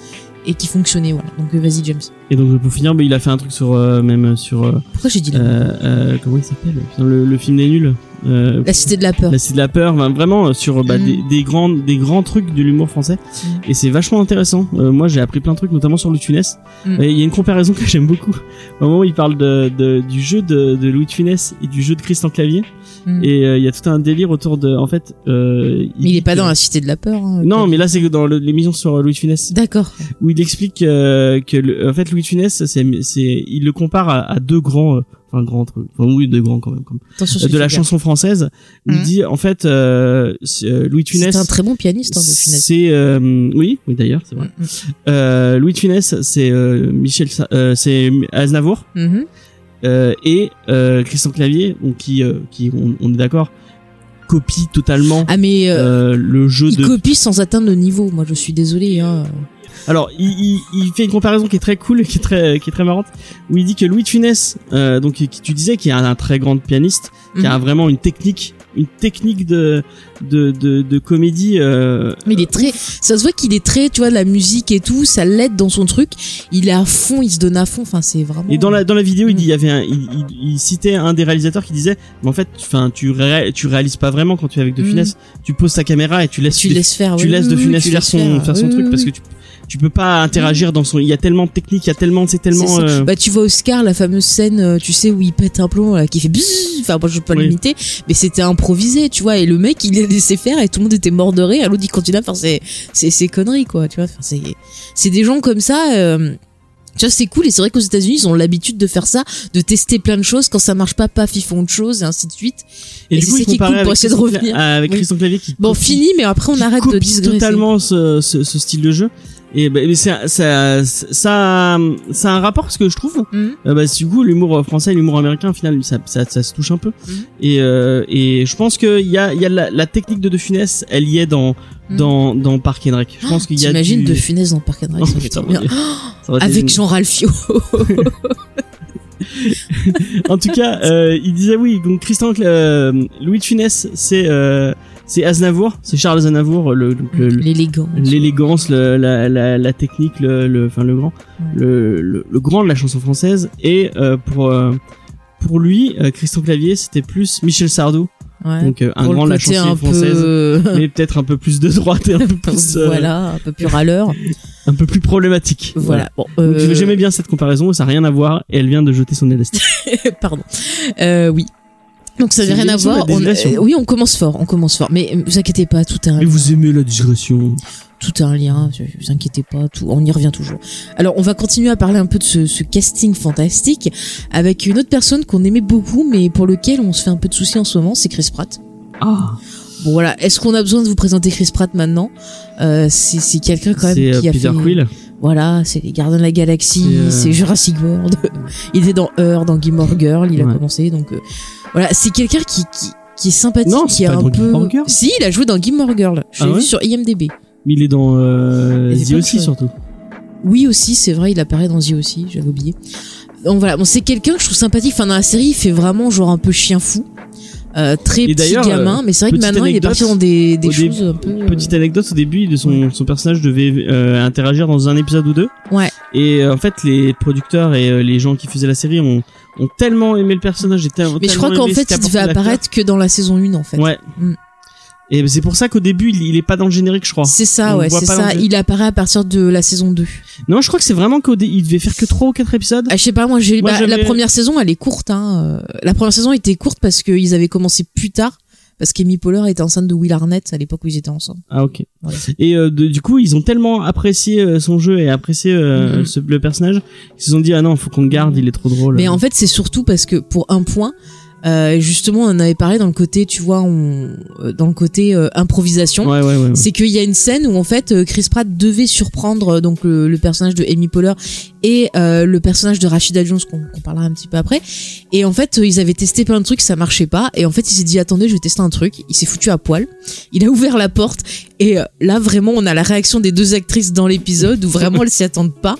et qui fonctionnait. Voilà. Donc vas-y, James. Et donc pour finir, bah, il a fait un truc sur euh, même sur euh, Pourquoi j'ai dit là euh, comment il s'appelle? Le, le film des nuls. Euh, La cité de la peur. la Cité de la peur, enfin, vraiment euh, sur bah, Mm. des, des grands des grands trucs de l'humour français. Mm. Et c'est vachement intéressant. Euh, moi, j'ai appris plein de trucs, notamment sur Louis de Funès. Mm. Et Il y a une comparaison [LAUGHS] que j'aime beaucoup. Au moment où il parle de, de- du jeu de, de Louis de Funès et du jeu de Christian Clavier. Et euh, il y a tout un délire autour de, en fait. Euh, Mais il est pas dans la cité de la peur. hein, Non, mais là c'est dans l'émission sur Louis de Funès D'accord. où il explique euh, que le- en fait Louis de Funès c'est c'est il le compare à, à deux grands enfin grands trucs enfin oui deux grands quand même comme, Attention, euh, de la chanson française où il Mhm. dit en fait euh, euh, Louis de Funès C'est un très bon pianiste, hein, de Funès. c'est euh, oui oui d'ailleurs c'est vrai Mm, euh, Louis de Funès c'est euh, Michel euh, c'est Aznavour mm. Et euh, Christian Clavier donc qui euh, qui on, on est d'accord copie totalement Ah mais euh, euh, le jeu il de copie sans atteindre le niveau. Moi, je suis désolée. Hein. Alors, il, il, il fait une comparaison qui est très cool, [LAUGHS] qui est très, qui est très marrante, où il dit que Louis de Funès, euh, donc qui tu disais, qui est un, un très grand pianiste, qui a Mhm. vraiment une technique, une technique de de de, de comédie. Euh, Mais il est très, ça se voit qu'il est très, tu vois, la musique et tout, ça l'aide dans son truc. Il est à fond, il se donne à fond. Enfin, c'est vraiment. et dans la dans la vidéo, il Mhm. dit, il y avait, un, il, il, citait un des réalisateurs qui disait, mais en fait, enfin, tu ré- tu réalises pas vraiment quand tu es avec De Mhm. Funès. Tu poses ta caméra et tu laisses tu De- laisses faire. tu oui, laisses De Funès faire son faire son truc parce que tu tu peux pas interagir dans son. Il y a tellement de techniques, il y a tellement, c'est tellement. Euh, Bah tu vois Oscar, la fameuse scène, euh, tu sais où il pète un plomb, là, qui fait bzzz. Enfin, moi je peux pas Oui. l'imiter, mais c'était improvisé, tu vois. Et le mec, il l'a laissé faire et tout le monde était mort de rire. L'autre, il continue à faire ses, ses, ses conneries, quoi. Tu vois. Enfin, c'est, c'est des gens comme ça. euh, tu vois, c'est cool et c'est vrai qu'aux États-Unis, ils ont l'habitude de faire ça, de tester plein de choses. Quand ça marche pas, paf, ils font autre chose et ainsi de suite. et, et du c'est coup, ça qui est cool pour essayer de revenir. avec Oui. Christian Clavier qui Bon, fini, mais après on arrête de digresser. totalement ce, ce, ce style de jeu Et bah, mais c'est ça, ça, ça a un rapport ce que je trouve. Euh, bah, du coup, l'humour français et l'humour américain, au final, ça, ça, ça se touche un peu. Mhm. Et, euh, et je pense qu'il y a, il y a la, la technique de De Funès, elle y est dans, Mhm. dans, dans Park and Rec. Je pense qu'il y a T'imagines du... de Funès dans Park and Rec, Oh, ça putain, bien. Ça été Avec une- Jean Ralphio. [LAUGHS] En tout cas, euh, il disait oui. Donc Christian, euh, Louis de Funès, c'est euh, c'est Aznavour, c'est Charles Aznavour, le L'élégance. l'élégance, le- la, la, la technique, le, le, enfin le grand, le, le, le grand de la chanson française. Et euh, pour euh, pour lui, euh, Christian Clavier, c'était plus Michel Sardou, Ouais. donc euh, un grand de la chanson française, peu... [LAUGHS] mais peut-être un peu plus de droite et un peu plus, [LAUGHS] euh, voilà, un peu plus râleur. un peu plus problématique. Voilà. Bon, euh, J'aimais bien cette comparaison, ça n'a rien à voir, et elle vient de jeter son élastique. [LAUGHS] Pardon. Euh, oui. Donc ça n'avait rien à voir. On- euh, oui, on commence fort, on commence fort. Mais euh, vous inquiétez pas, tout est un, Mais vous aimez la digression tout est un lien. Vous inquiétez pas, tout, on y revient toujours. Alors, on va continuer à parler un peu de ce, ce casting fantastique avec une autre personne qu'on aimait beaucoup, mais pour lequel on se fait un peu de soucis en ce moment, c'est Chris Pratt. Ah Bon voilà, est-ce qu'on a besoin de vous présenter Chris Pratt maintenant? Euh, C'est c'est quelqu'un quand même euh, qui a Peter fait. Quill. Voilà, c'est les Gardiens de la Galaxie, C'est, euh, Jurassic World. [LAUGHS] il était dans Heure, dans Gilmore Girl, il a commencé. Donc euh, voilà, c'est quelqu'un qui, qui qui est sympathique, Non, qui est un peu. Si, il a joué dans Gilmore Girl. Je Ah l'ai ouais vu sur IMDb. Mais il est dans euh, The aussi surtout. Oui aussi, c'est vrai, il apparaît dans The aussi, j'avais oublié. Donc voilà, bon c'est quelqu'un que je trouve sympathique. Enfin dans la série, il fait vraiment genre un peu chien fou. Euh, très Et petit gamin, mais c'est vrai que maintenant il est parti dans des, choses un peu. euh, Petite anecdote au début, de son, son personnage devait euh, interagir dans un épisode ou deux. Ouais. Et en fait, les producteurs et les gens qui faisaient la série ont, ont tellement aimé le personnage. Et tel- Mais je tellement crois qu'en fait, il devait apparaître que dans la saison 1 en fait. Ouais. Mm. Et c'est pour ça qu'au début, il, il est pas dans le générique, je crois. C'est ça, On ouais, c'est ça. Il apparaît à partir de la saison 2. Non, je crois que c'est vraiment qu'au dé- il devait faire que trois ou quatre épisodes. Ah, je sais pas, moi, j'ai, bah, la première saison, elle est courte, hein. euh, La première saison était courte parce qu'ils avaient commencé plus tard. Parce qu'Amy Poehler était enceinte de Will Arnett à l'époque où ils étaient ensemble. Ah ok. Et euh, de- du coup, ils ont tellement apprécié euh, son jeu et apprécié euh, Mhm. ce, le personnage qu'ils se sont dit ah non, faut qu'on le garde, il est trop drôle. Mais en fait, c'est surtout parce que pour un point, euh, justement, on en avait parlé dans le côté, tu vois, on, dans le côté euh, improvisation. ouais, ouais, ouais. C'est qu'il y a une scène où en fait Chris Pratt devait surprendre donc le, le personnage de Amy Poehler et euh, le personnage de Rashida Jones qu'on qu'on parlera un petit peu après. Et en fait euh, ils avaient testé plein de trucs, ça marchait pas. Et en fait il s'est dit attendez je vais tester un truc. Il s'est foutu à poil. Il a [LAUGHS] ouvert la porte et euh, là vraiment on a la réaction des deux actrices dans l'épisode où vraiment elles s'y attendent pas.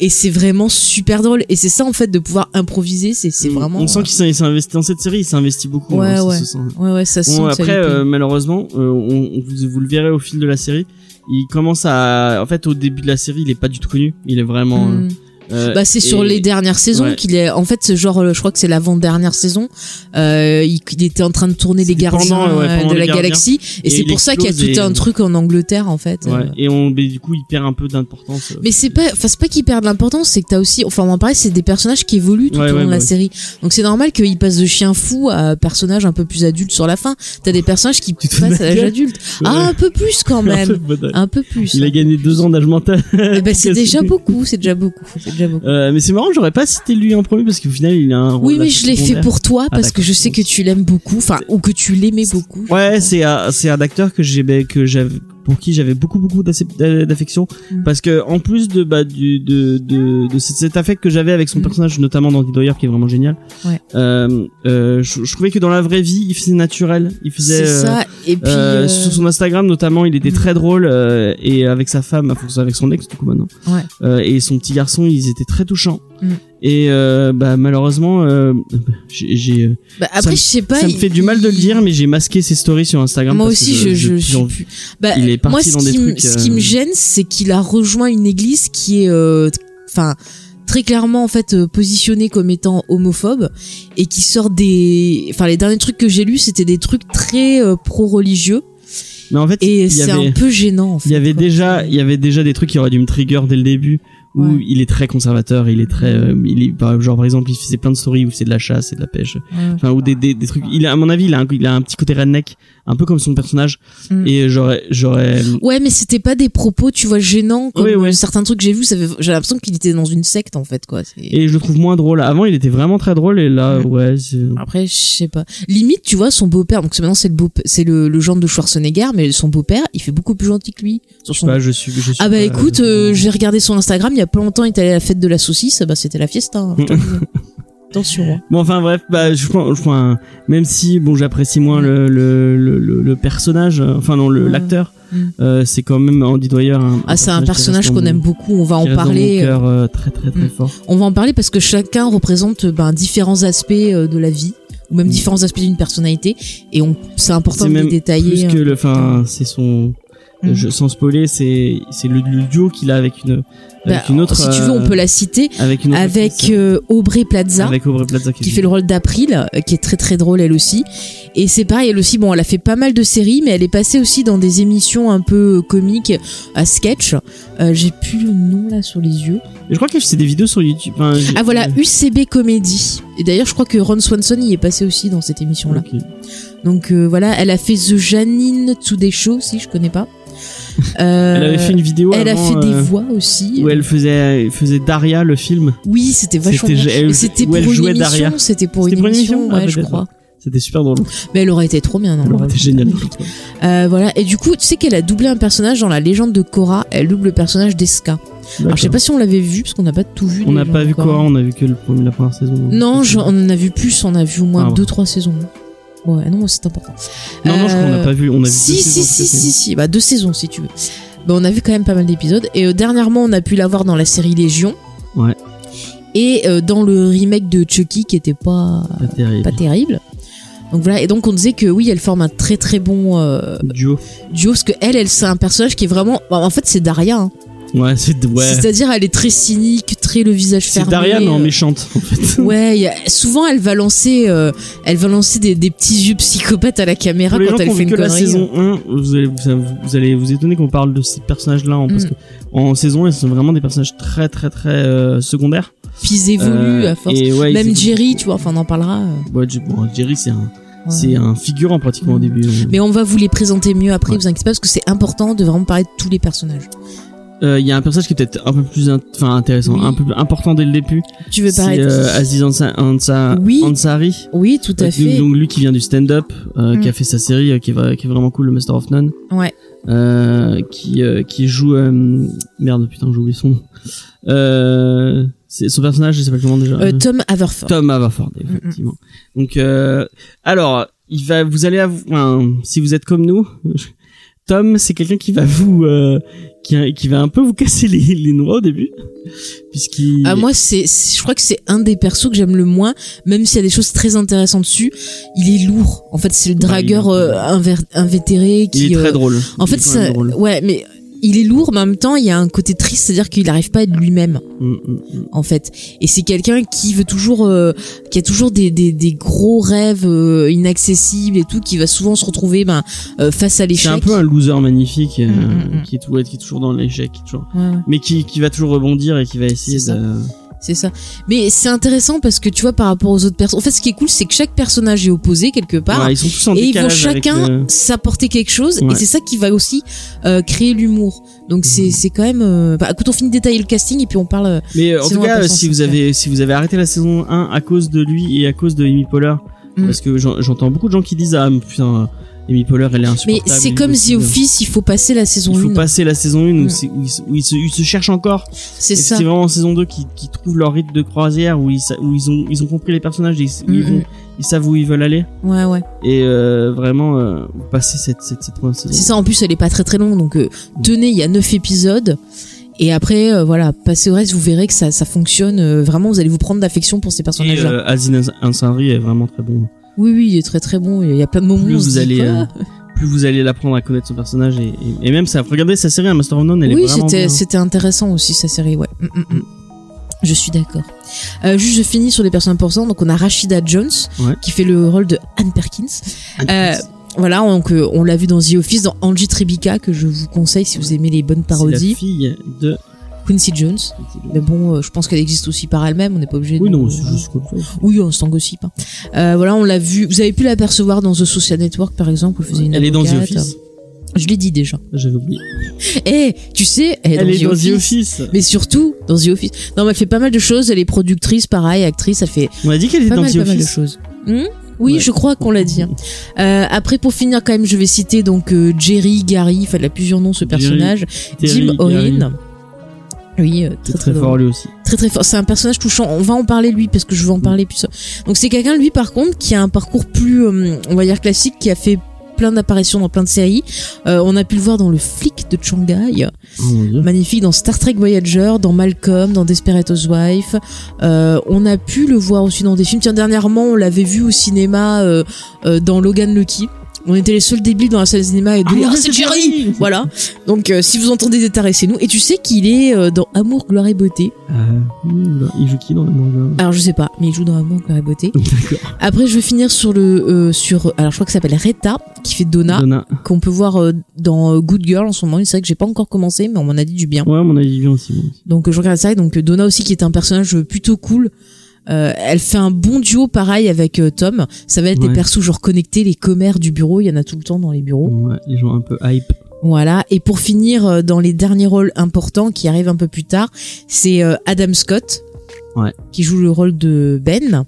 Et c'est vraiment super drôle. Et c'est ça en fait de pouvoir improviser, c'est c'est vraiment. On sent qu'il s'est investi dans cette série, il s'est investi beaucoup. Ouais, hein, ça ouais. se sent. Ouais ouais ça se Bon, sent après, euh, malheureusement, euh, on, on- vous, vous le verrez au fil de la série. Il commence à, en fait, au début de la série, il est pas du tout connu. Il est vraiment. Euh, Bah c'est sur les dernières saisons ouais. qu'il est en fait ce genre euh, je crois que c'est l'avant-dernière saison euh, il, il était en train de tourner les gardiens pendant, ouais, euh, pendant de la Gardiens. galaxie et, Et c'est pour ça qu'il y a tout et- un truc en Angleterre en fait Ouais. euh. Et on, mais du coup, il perd un peu d'importance. mais c'est pas enfin c'est pas qu'il perd de l'importance c'est que t'as aussi enfin on en parlait c'est des personnages qui évoluent tout au long de la ouais. série donc c'est normal qu'il passe de chien fou à personnage un peu plus adulte sur la fin t'as des personnages qui Tu passent à l'âge adulte ah un peu plus quand même un peu plus Il a gagné deux ans d'âge mental. Eh ben, c'est déjà beaucoup c'est déjà beaucoup [LAUGHS] Euh, mais c'est marrant, j'aurais pas cité lui en premier parce qu'au final, il a un rôle. oui mais je l'ai fait pour toi Ah, parce que je sais que tu l'aimes beaucoup enfin ou que tu l'aimais beaucoup Ouais, c'est un, c'est un acteur que j'ai, que j'avais, pour qui j'avais beaucoup, beaucoup d'affection. Mm. Parce que, en plus de, bah, du, de, de, de cet, affect que j'avais avec son Mm. personnage, notamment dans Didoyer, qui est vraiment génial. Ouais. Euh, euh, je, je trouvais que dans la vraie vie, il faisait naturel. Il faisait, C'est euh, ça. Et puis. euh, sur son Instagram notamment, il était Mm. très drôle euh, et avec sa femme, avec son ex du coup maintenant, Ouais. Euh, et son petit garçon, ils étaient très touchants. Mm. Et euh, bah malheureusement, euh, j'ai, j'ai- bah, après, me- je sais pas. ça me il- fait du mal de le dire, mais j'ai masqué ses stories sur Instagram. Moi parce que aussi, je, je, j'ai suis envie- plus. Bah, il est parti moi, ce dans des qui, me- trucs, ce qui euh, me gêne, c'est qu'il a rejoint une église qui est, euh, enfin, très clairement en fait euh, positionnée comme étant homophobe et qui sort des, enfin, les derniers trucs que j'ai lus, c'était des trucs très euh, pro-religieux Mais en fait, et c'est un peu gênant. En fait, il y avait quoi. déjà, il y avait déjà des trucs qui auraient dû me trigger dès le début. Où Ouais. il est très conservateur, il est très, euh, il est, par- genre par exemple, il faisait plein de stories où c'est de la chasse et de la pêche, enfin ou des, des, des trucs. Il a, à mon avis, il a un, il a un petit côté redneck, un peu comme son personnage. Mm. Et j'aurais, j'aurais, Ouais, mais c'était pas des propos, tu vois, gênants comme Oui, certains trucs que j'ai vus. J'ai l'impression qu'il était dans une secte en fait, quoi. Et je le trouve moins drôle. Avant, il était vraiment très drôle et là, Mm. ouais, Après, je sais pas. Limite, tu vois, son beau-père. Donc maintenant c'est le beau, c'est le, le genre de Schwarzenegger, mais son beau-père, il fait beaucoup plus gentil que lui. Sur son... bah, je suis, je suis ah bah pas- écoute, euh, j'ai regardé son Instagram. Il y a pas longtemps, il est allé à la fête de la saucisse. Bah c'était la fiesta. hein, [LAUGHS] Attention. hein. Bon enfin bref, bah je je même si bon j'apprécie moins le le, le, personnage, euh, enfin non le Ouais. l'acteur, Mm. euh, c'est quand même Andy Dwyer. Un, Ah c'est un personnage qu'on aime beaucoup. On va en parler. euh, cœur, euh, très très très Mm. fort. On va en parler parce que chacun représente ben, différents aspects de la vie ou même Mm. différents aspects d'une personnalité et on c'est important de les détailler. Plus que le, enfin c'est son, Mm. je, sans spoiler, c'est c'est le, le duo qu'il a avec une avec Bah, une autre. si tu veux, on euh, peut la citer avec une avec euh, Aubrey Plaza. avec Aubrey Plaza qui fait le rôle d'April, euh, qui est très très drôle elle aussi. Et c'est pareil, elle aussi, bon, elle a fait pas mal de séries, mais elle est passée aussi dans des émissions un peu comiques à sketch. Euh, J'ai plus le nom là sur les yeux. Je crois qu'elle fait des vidéos sur YouTube. Enfin, Ah voilà, UCB Comedy. Et d'ailleurs, je crois que Ron Swanson y est passé aussi dans cette émission-là. Ok. Donc euh, voilà, elle a fait The Janine Today Show, si je connais pas. Euh, Elle avait fait une vidéo. elle a avant, fait des euh, voix aussi. Où elle faisait, elle faisait Daria le film. Oui, c'était vachement C'était- pour elle une émission. Daria. C'était pour une pour émission, émission Ah, ouais, je crois. C'était super drôle. Mais elle aurait été trop bien. non, Elle aurait été géniale. [LAUGHS] Euh, voilà. Et du coup, tu sais qu'elle a doublé un personnage dans la légende de Korra. Elle double le personnage d'Eska. Alors, je sais pas si on l'avait vu, parce qu'on n'a pas tout vu. On n'a pas vu quoi, on a vu que le premier, la première saison. Non, je- on en a vu plus. On a vu au moins Ah, deux, trois saisons. Ouais, non, c'est important. Non, non, je crois qu'on n'a Euh, pas vu. On a vu si, deux si, saisons, si, cas, si, si, bah deux saisons si tu veux. Bah, on a vu quand même pas mal d'épisodes. Et euh, dernièrement, on a pu la voir dans la série Légion. Ouais. Et euh, dans le remake de Chucky qui était pas Pas terrible. pas terrible. Donc voilà. Et donc on disait que oui, elle forme un très très bon euh, Duo. duo parce que elle, elle c'est un personnage qui est vraiment. bah, en fait, c'est Daria. hein. Ouais, c'est ouais. C'est-à-dire, elle est très cynique, très le visage C'est fermé. Daria, mais en euh, méchante, en fait. [LAUGHS] Ouais, il y a- souvent elle va lancer, euh, elle va lancer des, des petits yeux psychopathes à la caméra Pour les gens quand qui elle ont fait vu une que la saison 1, vous allez vous, vous allez vous étonner qu'on parle de ces personnages-là, hein, parce Mm. que en saison 1, ils sont vraiment des personnages très très très euh, secondaires. Puis ils évoluent à force. et ouais, ils Même. Jerry, tu vois, enfin on en parlera. Ouais, bon, Jerry, c'est un, c'est un figurant pratiquement au Mm. début. Mais on va vous les présenter mieux après, Ouais. vous inquiétez pas, parce que c'est important de vraiment parler de tous les personnages. Euh, Il y a un personnage qui est peut-être un peu plus, enfin intéressant, Oui. un peu plus important dès le début. Tu veux parler euh, Aziz Ansa- Ansa- Oui. Ansari. Oui, tout à Euh, fait. Donc lui qui vient du stand-up, euh, Mm. qui a fait sa série, euh, qui, est, vra- qui est vraiment cool, le Master of None. Ouais. Euh, qui euh, qui joue euh, merde putain j'ai oublié son nom. Euh, c'est son personnage il s'appelle comment déjà? Euh, Tom Haverford. Tom Haverford effectivement. Donc euh, alors il va vous allez enfin, si vous êtes comme nous Tom c'est quelqu'un qui va vous euh, qui, qui va un peu vous casser les, les noix au début puisqu'il Ah, moi, c'est, je crois que c'est un des persos que j'aime le moins, même s'il y a des choses très intéressantes dessus. Il est lourd. En fait, c'est le Bah, il dragueur euh, invétéré qui. il est très euh, drôle. En Il fait, ça, drôle. ouais, mais il est lourd, mais en même temps, il y a un côté triste, c'est-à-dire qu'il n'arrive pas à être lui-même, en fait. Et c'est quelqu'un qui veut toujours, euh, qui a toujours des, des, des gros rêves euh, inaccessibles et tout, qui va souvent se retrouver ben, euh, face à C'est l'échec. un peu un loser magnifique euh, Mm, mm, mm. qui est tout- qui est toujours dans l'échec toujours Ouais, mais qui, qui va toujours rebondir et qui va essayer C'est de C'est ça. Mais c'est intéressant parce que tu vois, par rapport aux autres personnes, en fait, ce qui est cool, c'est que chaque personnage est opposé quelque part. Ouais, ils sont tous en et ils vont chacun le- s'apporter quelque chose Ouais. et c'est ça qui va aussi euh, créer l'humour donc c'est Mhm. c'est quand même euh... bah, écoute on finit de détailler le casting et puis on parle euh, Mais euh, en tout cas, si vous avez si vous avez arrêté la saison 1 à cause de lui et à cause de Amy Poehler, Mm. parce que j'en- j'entends beaucoup de gens qui disent ah putain Amy Poehler elle est mais insupportable. c'est lui comme The Office il faut passer la saison Il faut 1 passer la saison 1 où, Mm. c'est- où ils, se- où ils se, ils se cherchent encore. c'est ça C'est vraiment en saison 2 qui, qui trouvent leur rythme de croisière où ils, sa- où ils ont ils ont compris les personnages, et ils, où ils, Mm, vont- mm. ils savent où ils veulent aller ouais ouais et euh, vraiment euh, passer cette cette cette première saison. c'est ça en plus elle est pas très très longue donc euh, tenez il y a neuf épisodes et après euh, voilà passez au reste vous verrez que ça ça fonctionne euh, vraiment vous allez vous prendre d'affection pour ces Et personnages là euh, Aziz Ansari est vraiment très bon. Oui oui il est très très bon il y a plein de moments Plus où vous allez euh, plus vous allez l'apprendre à connaître son personnage et, et, et même ça regardez sa série un Master of None elle est oui, vraiment c'était bien. c'était intéressant aussi sa série, ouais. Mm, mm, mm. Je suis d'accord. Euh, juste, je finis sur les personnes importantes. Donc, on a Rashida Jones Ouais. qui fait le rôle de Anne Perkins. Euh, voilà, donc on l'a vu dans The Office, dans Angie Tribeca que je vous conseille si vous aimez les bonnes C'est la parodies. fille de Quincy Jones. Mais bon, euh, je pense qu'elle existe aussi par elle-même. On n'est pas obligé. Oui, de... non, c'est juste comme ça. Oui, c'est un gossip. hein. Euh, voilà, on l'a vu. Vous avez pu l'apercevoir dans The Social Network, par exemple. où Elle faisait une Elle est dans The. Office. Je l'ai dit déjà. J'avais oublié. Eh, tu sais, elle est, Elle dans, est The, dans Office. The Office. Mais surtout dans The Office. Non, mais elle fait pas mal de choses. Elle est productrice, pareil, actrice. Elle fait On a dit qu'elle pas dans mal, The pas mal de choses. Hmm oui, Ouais. je crois qu'on l'a dit. hein. Euh, après, pour finir, quand même, je vais citer donc euh, Jerry, Gary. Enfin, il a plusieurs noms ce Jerry, personnage. Terry, Jim Gary. Oui, euh, très, très fort lui aussi. très très fort. C'est un personnage touchant. On va en parler lui parce que je veux en parler plus. Donc c'est quelqu'un lui par contre qui a un parcours plus, euh, on va dire classique, qui a fait plein d'apparitions dans plein de séries. Euh, on a pu le voir dans le flic de Shanghai, Oh magnifique dans Star Trek Voyager, dans Malcolm, dans Desperate Housewives. Euh, on a pu le voir aussi dans des films. Tiens, dernièrement, on l'avait vu au cinéma euh, euh, dans Logan Lucky. On était les seuls débiles dans la salle de cinéma et de Ah, Ah, c'est Jerry [LAUGHS] Voilà. Donc euh, si vous entendez des tarés, c'est nous. Et tu sais qu'il est euh, dans Amour, gloire et beauté. Euh, oula, il joue qui dans le manga? Alors je sais pas, mais il joue dans Amour, gloire et beauté. [LAUGHS] D'accord. Après, je vais finir sur le euh, sur alors je crois que ça s'appelle Retta qui fait Donna Donna. qu'on peut voir euh, dans Good Girl en ce moment. C'est vrai que j'ai pas encore commencé, mais on m'en a dit du bien. Ouais, mon avis bien aussi. moi aussi. Donc euh, je regarde ça. Et donc euh, Donna aussi qui est un personnage plutôt cool. Euh, elle fait un bon duo pareil avec euh, Tom. Ça va être des persos genre connectés, les commères du bureau. Il y en a tout le temps dans les bureaux. Ouais, les gens un peu hype. Voilà. Et pour finir, euh, dans les derniers rôles importants qui arrivent un peu plus tard, c'est euh, Adam Scott. Ouais. Qui joue le rôle de Ben.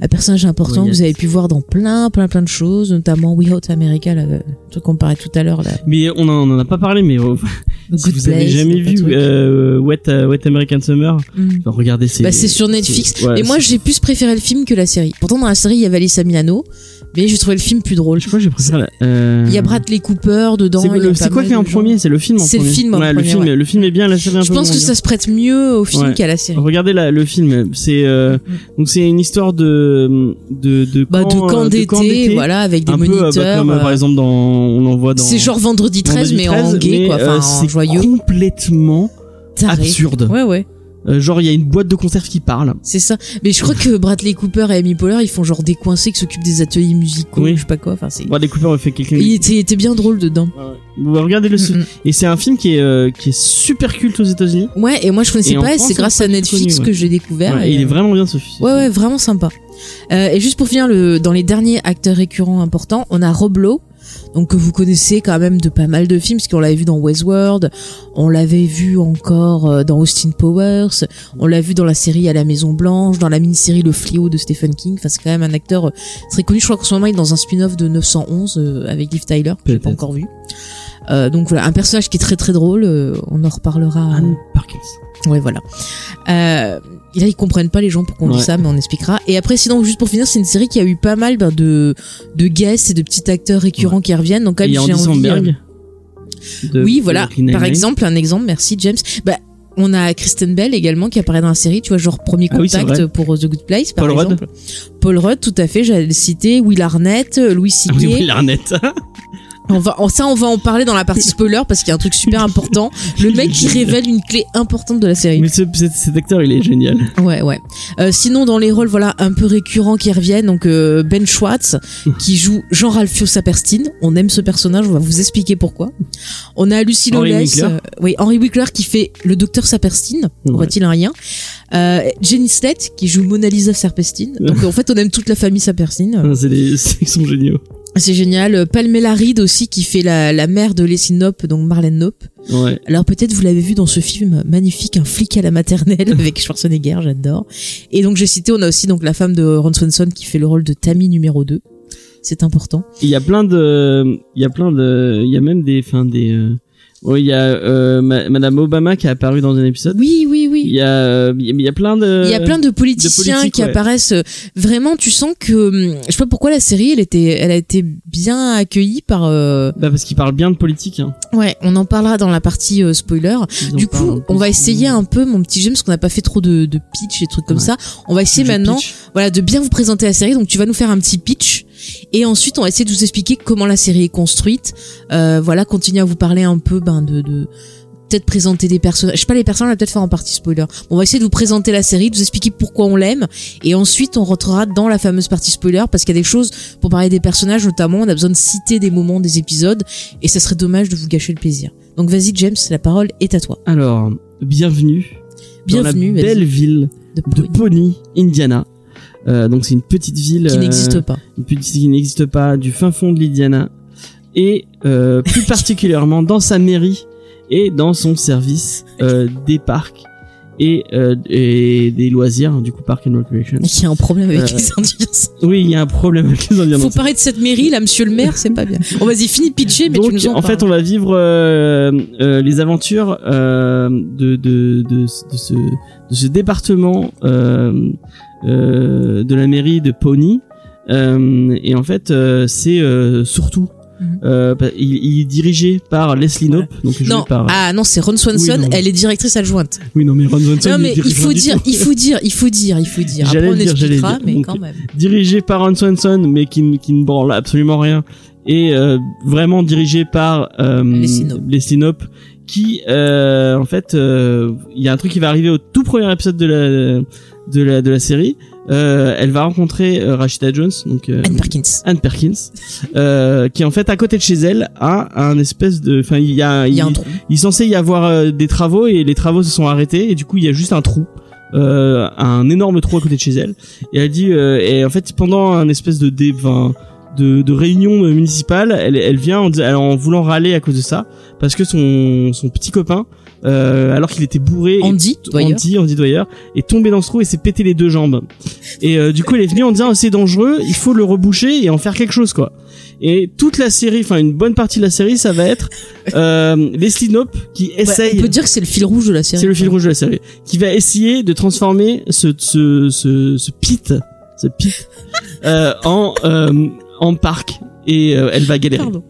Un personnage important que vous avez pu voir dans plein, plein, plein de choses, notamment We Hot America, là, le truc qu'on parlait tout à l'heure. Mais on en, on en a pas parlé, mais euh, [LAUGHS] si vous avez Place, jamais plein de vu euh, Wet, euh, Wet American Summer, Mm. bah, regardez, c'est. Bah, c'est sur Netflix. Et moi, j'ai plus préféré le film que la série. Pourtant, dans la série, il y avait Alyssa Milano, mais j'ai trouvé le film plus drôle. Je crois que j'ai préféré. la- euh, Il y a Bradley Cooper dedans. C'est pas c'est quoi qui est en de premier C'est le film en C'est le premier. film en ouais, le premier, film, ouais. le film est bien, la série un Je peu pense que bien. ça se prête mieux au film Ouais. qu'à la série. Regardez la, le film, c'est euh, donc c'est une histoire de de de Bah, de camp, camp euh, d'été, voilà, avec des un peu euh, bah, moniteurs. comme euh, par exemple dans on en voit dans C'est genre vendredi 13, Vendredi mais en 13, gay, quoi. Enfin, en c'est joyeux. complètement absurde. Ouais, ouais. Euh, genre il y a une boîte de conserve qui parle. C'est ça. Mais je crois que Bradley Cooper et Amy Poehler, ils font genre des coincés qui s'occupent des ateliers musicaux, Oui. je sais pas quoi. Enfin, c'est. Bradley Cooper fait quelqu'un. Il était, il était bien drôle dedans. Ouais, Regardez-le. Mm, mm. Et c'est un film qui est euh, qui est super culte aux États-Unis. Ouais, et moi je connaissais Et pas, c'est c'est grâce à Netflix connu, que ouais. j'ai découvert. Ouais, et, il est euh, vraiment bien ce film. Ouais, ouais, vraiment sympa. Euh, et juste pour finir, le, dans les derniers acteurs récurrents importants, on a Rob Lowe, donc que vous connaissez quand même de pas mal de films, parce qu'on l'avait vu dans Westworld, on l'avait vu encore euh, dans Austin Powers, on l'a vu dans la série À la Maison Blanche, dans la mini-série Le Fléau de Stephen King. Enfin, c'est quand même un acteur euh, très connu. Je crois qu'en ce moment, il est dans un spin-off de 911 euh, avec Liv Tyler, que j'ai pas encore vu. Euh, donc voilà, un personnage qui est très très drôle. on en reparlera. Anne Parkins. Ouais, voilà. Euh, et là, ils comprennent pas les gens pour qu'on Ouais. dise ça, mais on expliquera. Et après, sinon, juste pour finir, c'est une série qui a eu pas mal ben, de de guests et de petits acteurs récurrents qui reviennent. Donc, quand même, j'ai envie. Euh, de- oui, voilà. Par exemple, un exemple. Merci, James. Bah, on a Kristen Bell également qui apparaît dans la série, tu vois, genre premier Ah oui, contact pour The Good Place, par Paul Rudd. exemple. Paul Rudd, tout à fait, j'allais le citer. Will Arnett, Louis Ah C.K. oui, Will Arnett. [LAUGHS] On va, ça, on va en parler dans la partie spoiler parce qu'il y a un truc super important. Le mec qui révèle une clé importante de la série. Mais ce- cet, acteur, il est génial. Ouais, ouais. Euh, sinon, dans les rôles, voilà, un peu récurrents qui reviennent, donc euh, Ben Schwartz, qui joue Jean-Ralphio Saperstein. On aime ce personnage, on va vous expliquer pourquoi. On a Lucy Lawless, euh, oui, Henry Winkler qui fait le docteur Saperstein. Ouais. Aurait-il un rien euh, Jenny Slate qui joue Mona Lisa Saperstein. Donc en fait, on aime toute la famille Saperstein. Ah, C'est des, [LAUGHS] c'est- ils sont géniaux. C'est génial. Palmela Reed aussi qui fait la, la mère de Leslie Knope, donc Marlène Knope. Ouais. Alors peut-être vous l'avez vu dans ce film magnifique, un flic à la maternelle [LAUGHS] avec Schwarzenegger, j'adore. Et donc j'ai cité, on a aussi donc la femme de Ron Swanson qui fait le rôle de Tammy numéro 2. C'est important. Il y a plein de, il y a plein de, il y a même des, enfin des, euh, ouais, il y a euh, ma- Madame Obama qui a apparu dans un épisode. Oui, oui, oui. Il y a, euh, il y a- plein de. Il y a plein de politiciens qui ouais. apparaissent. Vraiment, tu sens que hum, je sais pas pourquoi la série, elle était, elle a été bien accueillie par. euh, Bah parce qu'il parle bien de politique. Hein. Ouais, on en parlera dans la partie euh, spoiler. Ils Du parlent coup, on va essayer un peu, mon petit James, parce qu'on n'a pas fait trop de, de pitch et trucs comme Ouais. ça. On va essayer maintenant, pitch. voilà, de bien vous présenter la série. Donc, tu vas nous faire un petit pitch, et ensuite, on va essayer de vous expliquer comment la série est construite. Euh, voilà, continuer à vous parler un peu, ben, de, de peut-être présenter des personnages. Je sais pas, les personnages, on va peut-être faire en partie spoiler. On va essayer de vous présenter la série, de vous expliquer pourquoi on l'aime, et ensuite, on rentrera dans la fameuse partie spoiler, parce qu'il y a des choses pour parler des personnages, notamment, on a besoin de citer des moments des épisodes, et ça serait dommage de vous gâcher le plaisir. Donc, vas-y, James, la parole est à toi. Alors, bienvenue, Bienvenue, dans la belle ville de Pony, Indiana. Euh, donc c'est une petite ville qui euh, n'existe pas. une petite ville qui n'existe pas du fin fond de l'Indiana et euh, plus [LAUGHS] particulièrement dans sa mairie et dans son service euh, des parcs et, euh, et des loisirs du coup park and recreation. Il y a un problème avec Euh, les Indiens. Oui, il y a un problème avec les Indiens. Faut parler de cette mairie, là, monsieur le maire, c'est pas bien. Bon, vas-y, finis de pitcher, mais Donc, tu nous en, en fait, on va vivre euh, euh, les aventures euh, de, de, de, de ce, de ce département de la mairie de Pony. Euh, et en fait, euh, c'est euh, surtout, Mhm. euh, bah, il, il est dirigé par Leslie Voilà. Knope, donc joué Non, par. ah non, c'est Ron Swanson, Oui, non. elle est directrice adjointe. Oui, non, mais Ron Johnson, Non, mais il faut dire, il faut dire, il faut dire, il faut dire. Après, on dire, expliquera, mais Donc, quand même. dirigé par Ron Swanson, mais qui, ne- qui ne branle absolument rien, et euh, vraiment dirigé par euh, Leslie Knope. Knope, qui, euh, en fait, euh, il y a un truc qui va arriver au tout premier épisode de la de la de la série. Euh, elle va rencontrer euh, Rashida Jones, donc euh, Anne Perkins. Anne Perkins, euh, qui en fait à côté de chez elle a un espèce de, enfin il y a, Il y a un trou. il est censé y avoir euh, des travaux et les travaux se sont arrêtés et du coup il y a juste un trou euh, un énorme trou à côté de chez elle et elle dit euh, et en fait pendant un espèce de dé, de, de réunion municipale elle, elle vient en, en voulant râler à cause de ça parce que son, son petit copain euh, alors qu'il était bourré Andy, Dwyer. Andy, Andy Dwyer, est tombé dans ce trou et s'est pété les deux jambes. Et euh, du coup, elle est venue en disant c'est dangereux, il faut le reboucher et en faire quelque chose quoi. Et toute la série, enfin une bonne partie de la série, ça va être [LAUGHS] euh, Leslie Knope qui Ouais, essaye. on peut dire que c'est le fil rouge de la série. c'est le fil rouge de la série, qui va essayer de transformer ce ce ce, ce pit, ce pit, [LAUGHS] euh, en euh, en parc. Et euh, elle va galérer. Pardon.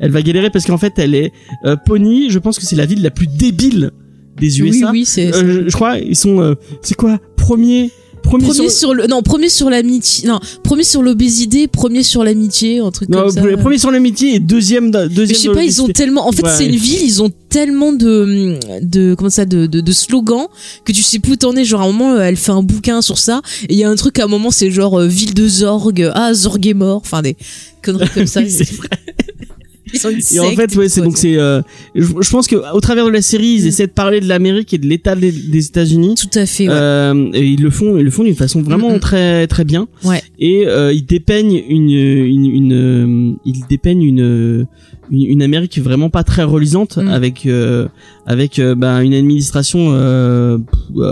Elle va galérer parce qu'en fait, elle est euh, Pony. Je pense que c'est la ville la plus débile des USA. Oui, oui, c'est. Euh, je, je crois ils sont euh, c'est quoi? Premier premier, Premier sur, sur le non premier sur l'amitié non premier sur l'obésité premier sur l'amitié un truc non, comme ça premier, sur l'amitié et deuxième da- mais deuxième je sais pas ils ont tellement en fait Ouais. c'est une ville ils ont tellement de de comment ça de de, de slogans que tu sais plus où t'en es genre à un moment euh, elle fait un bouquin sur ça et il y a un truc à un moment c'est genre euh, ville de Zorg ah Zorg est mort enfin des conneries comme [LAUGHS] ça Oui, c'est vrai. Et en fait ouais c'est donc c'est euh, je, je pense que au travers de la série ils Mm. essaient de parler de l'Amérique et de l'état des, des États-Unis tout à fait ouais. Euh, et ils le font ils le font d'une façon vraiment Mm, très très bien Ouais. et euh, ils dépeignent une une une ils dépeignent une une, une Amérique vraiment pas très reluisante Mm. avec avec bah, une administration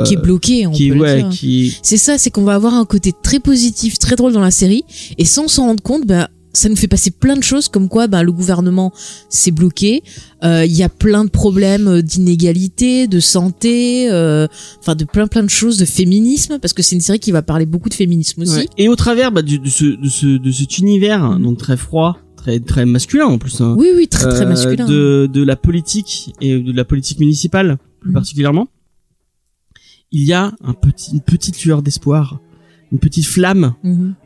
qui est bloqué on qui peut ouais qui C'est ça, c'est qu'on va avoir un côté très positif, très drôle dans la série, et sans s'en rendre compte, bah, ça nous fait passer plein de choses, comme quoi bah, le gouvernement s'est bloqué, euh, il y a plein de problèmes d'inégalité, de santé, euh, enfin de plein plein de choses, de féminisme, parce que c'est une série qui va parler beaucoup de féminisme aussi. Ouais. Et au travers bah, du, de, ce, de, ce, de cet univers, hein, donc très froid, très, très masculin en plus, hein, Oui, oui, très très euh, masculin. de, de la politique et de la politique municipale plus Mhm. particulièrement, il y a un petit, une petite lueur d'espoir, une petite flamme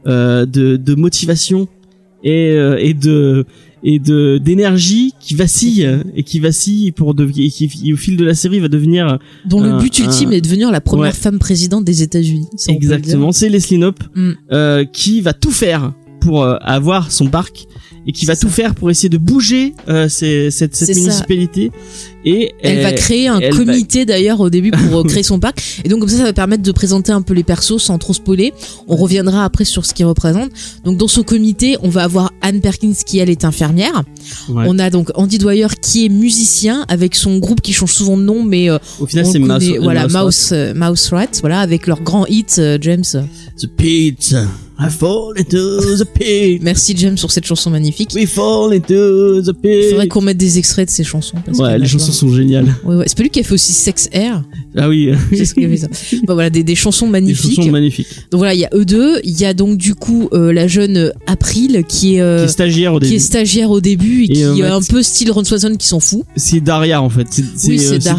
euh, de, de motivation et, euh, et de et de d'énergie qui vacille et qui vacille pour de, et qui et au fil de la série va devenir Dont le but ultime un- est de devenir la première Ouais. femme présidente des États-Unis. Exactement, c'est Leslie Knope Mm. euh, qui va tout faire pour euh, avoir son parc et qui va tout faire pour essayer de bouger euh, cette, cette ça. Et Elle va créer un va- comité d'ailleurs au début pour euh, [LAUGHS] créer son parc et donc comme ça ça va permettre de présenter un peu les persos sans trop spoiler. On reviendra après sur ce qu'ils représentent. Donc dans son comité, on va avoir Anne Perkins qui elle est infirmière. Ouais. On a donc Andy Dwyer qui est musicien avec son groupe qui change souvent de nom mais euh, au final c'est Mouse, voilà Mouse Mouse euh, Mouse Rat voilà avec leur grand hit euh, James. The pit, I fall into the pit. Merci James sur cette chanson magnifique. We fall into the Il pit. faudrait qu'on mette des extraits de ces chansons. Parce Ouais, les plein. Chansons sont géniales. Ouais, ouais. C'est pas lui qui a fait aussi Sex Air. Ah oui, [LAUGHS] C'est ce qu'il a fait ça. Bah voilà, des, des chansons des magnifiques. chansons magnifiques. Donc voilà, il y a eux deux. Il y a donc du coup euh, la jeune euh, April qui est, euh, qui est stagiaire au qui début. est stagiaire au début et, Et, qui euh, est un peu style Ron Swanson qui s'en fout. C'est Daria en fait. C'est Oui, euh, Daria.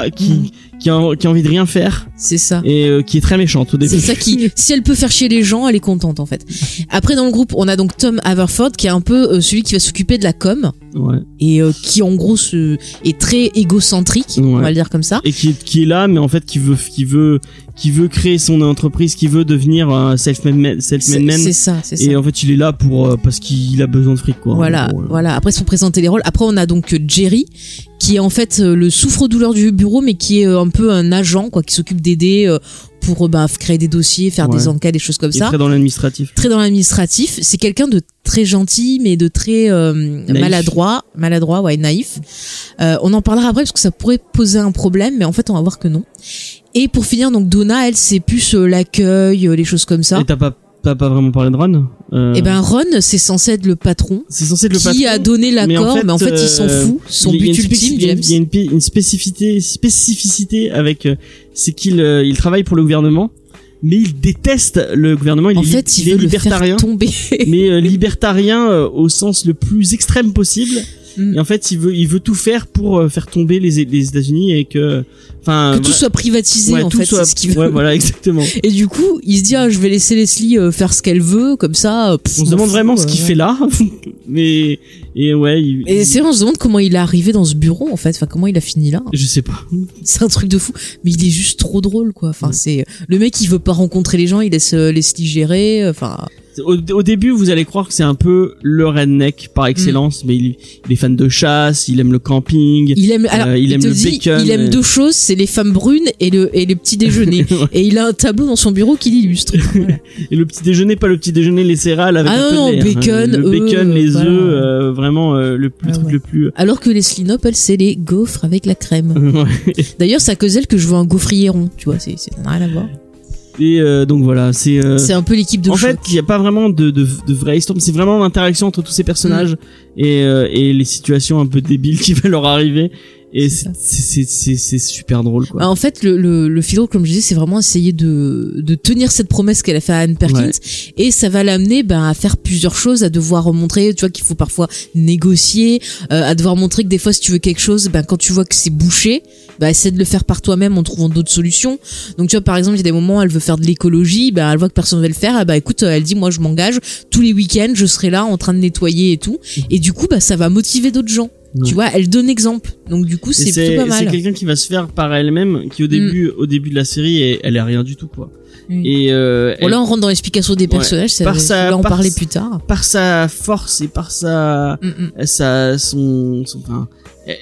Daria qui Mhm. qui a, qui a envie de rien faire C'est ça. et euh, qui est très méchante au début. C'est ça qui, [LAUGHS] si elle peut faire chier les gens, elle est contente en fait. Après dans le groupe, on a donc Tom Haverford qui est un peu euh, celui qui va s'occuper de la com Ouais. et euh, qui en gros se, est très égocentrique, on va le dire comme ça. Et qui est, qui est là, mais en fait qui veut qui veut qui veut créer son entreprise, qui veut devenir un self-made man- self-made C'est man. c'est ça, c'est ça. Et en fait, il est là pour parce qu'il a besoin de fric quoi. Voilà, gros, voilà. Après, ils sont présentés les rôles. Après, on a donc Jerry, qui est en fait le souffre-douleur du bureau, mais qui est un peu un agent, quoi, qui s'occupe d'aider euh, pour euh, bah, créer des dossiers, faire Ouais. des enquêtes, des choses comme ça. très dans l'administratif. Très dans l'administratif. C'est quelqu'un de très gentil, mais de très euh, maladroit, maladroit, ouais, naïf. Euh, on en parlera après parce que ça pourrait poser un problème, mais en fait, on va voir que non. Et pour finir, donc Donna, elle, c'est plus euh, l'accueil, les choses comme ça. Et t'as pas t'as pas vraiment parlé de Ron euh, Et ben Ron, c'est censé être le patron. c'est censé être le qui patron. a donné l'accord, mais en fait, il s'en fout. Son but ultime, James. Il y a une, une spécificité, spécificité avec, c'est qu'il euh, il travaille pour le gouvernement, mais il déteste le gouvernement. Il en est, fait, il est veut le faire libertarien, tomber. [LAUGHS] mais euh, libertarien euh, au sens le plus extrême possible. Mm. Et en fait, il veut, il veut tout faire pour faire tomber les, les États-Unis et que, enfin, que tout soit privatisé, Ouais, en tout fait, soit- c'est ce qu'il veut. Ouais, voilà, exactement. [LAUGHS] Et du coup, il se dit, ah, je vais laisser Leslie faire ce qu'elle veut, comme ça. pff, On se demande vraiment ce qu'il fait là, [LAUGHS] mais et ouais, il, Et c'est vrai, on se demande comment il est arrivé dans ce bureau, en fait. Enfin, comment il a fini là. je sais pas. C'est un truc de fou. Mais il est juste trop drôle, quoi. Enfin, c'est, le mec, il veut pas rencontrer les gens, il laisse euh, Leslie gérer. Enfin, Au, au début, vous allez croire que c'est un peu le redneck par excellence, mais il, il est fan de chasse, il aime le camping. il aime, alors, Euh, il aime le dit, bacon, il aime euh. deux choses, c'est les femmes brunes et le, et les petits déjeuners. [LAUGHS] et il a un tableau dans son bureau qui l'illustre. [LAUGHS] Voilà. Et le petit déjeuner, pas le petit déjeuner, les céréales avec Ah un peu non, hein. bacon, le bacon, œufs, les voilà. œufs, euh, vraiment euh, le plus Ah truc ouais. le plus. Alors que Knope, elle, c'est les gaufres avec la crème. [LAUGHS] D'ailleurs, c'est à cause d'elle que je veux un gaufrier rond, tu vois, c'est, ça rien à voir. Et euh, donc voilà, c'est. euh, C'est un peu l'équipe de en choc. fait, il n'y a pas vraiment de, de, de vraie histoire, mais c'est vraiment l'interaction entre tous ces personnages Mm. et, euh, et les situations un peu débiles [LAUGHS] qui vont leur arriver. Et C'est super drôle quoi. En fait, le, le, le fil rouge, comme je disais, c'est vraiment essayer de, de tenir cette promesse qu'elle a fait à Anne Perkins. Ouais. Et ça va l'amener ben, à faire plusieurs choses, à devoir montrer, tu vois, qu'il faut parfois négocier, euh, à devoir montrer que des fois, si tu veux quelque chose, ben, quand tu vois que c'est bouché, ben, essaie de le faire par toi-même en trouvant d'autres solutions. Donc, tu vois, par exemple, il y a des moments où elle veut faire de l'écologie, ben, elle voit que personne ne veut le faire, bah écoute, elle dit, moi, je m'engage, tous les week-ends, je serai là en train de nettoyer et tout. Et du coup, bah, ça va motiver d'autres gens. Ouais. Tu vois, elle donne exemple. Donc, du coup, c'est c'est plutôt pas c'est mal. Mm. quelqu'un qui va se faire par elle-même, qui au début au début de la série, est- elle est rien du tout quoi. Oui. Et euh, Bon, elle- là, on rentre dans l'explication des personnages, ça, Par je sa- vais en par parler sa- plus tard. par sa force et par sa Mm, mm. sa son, son enfin,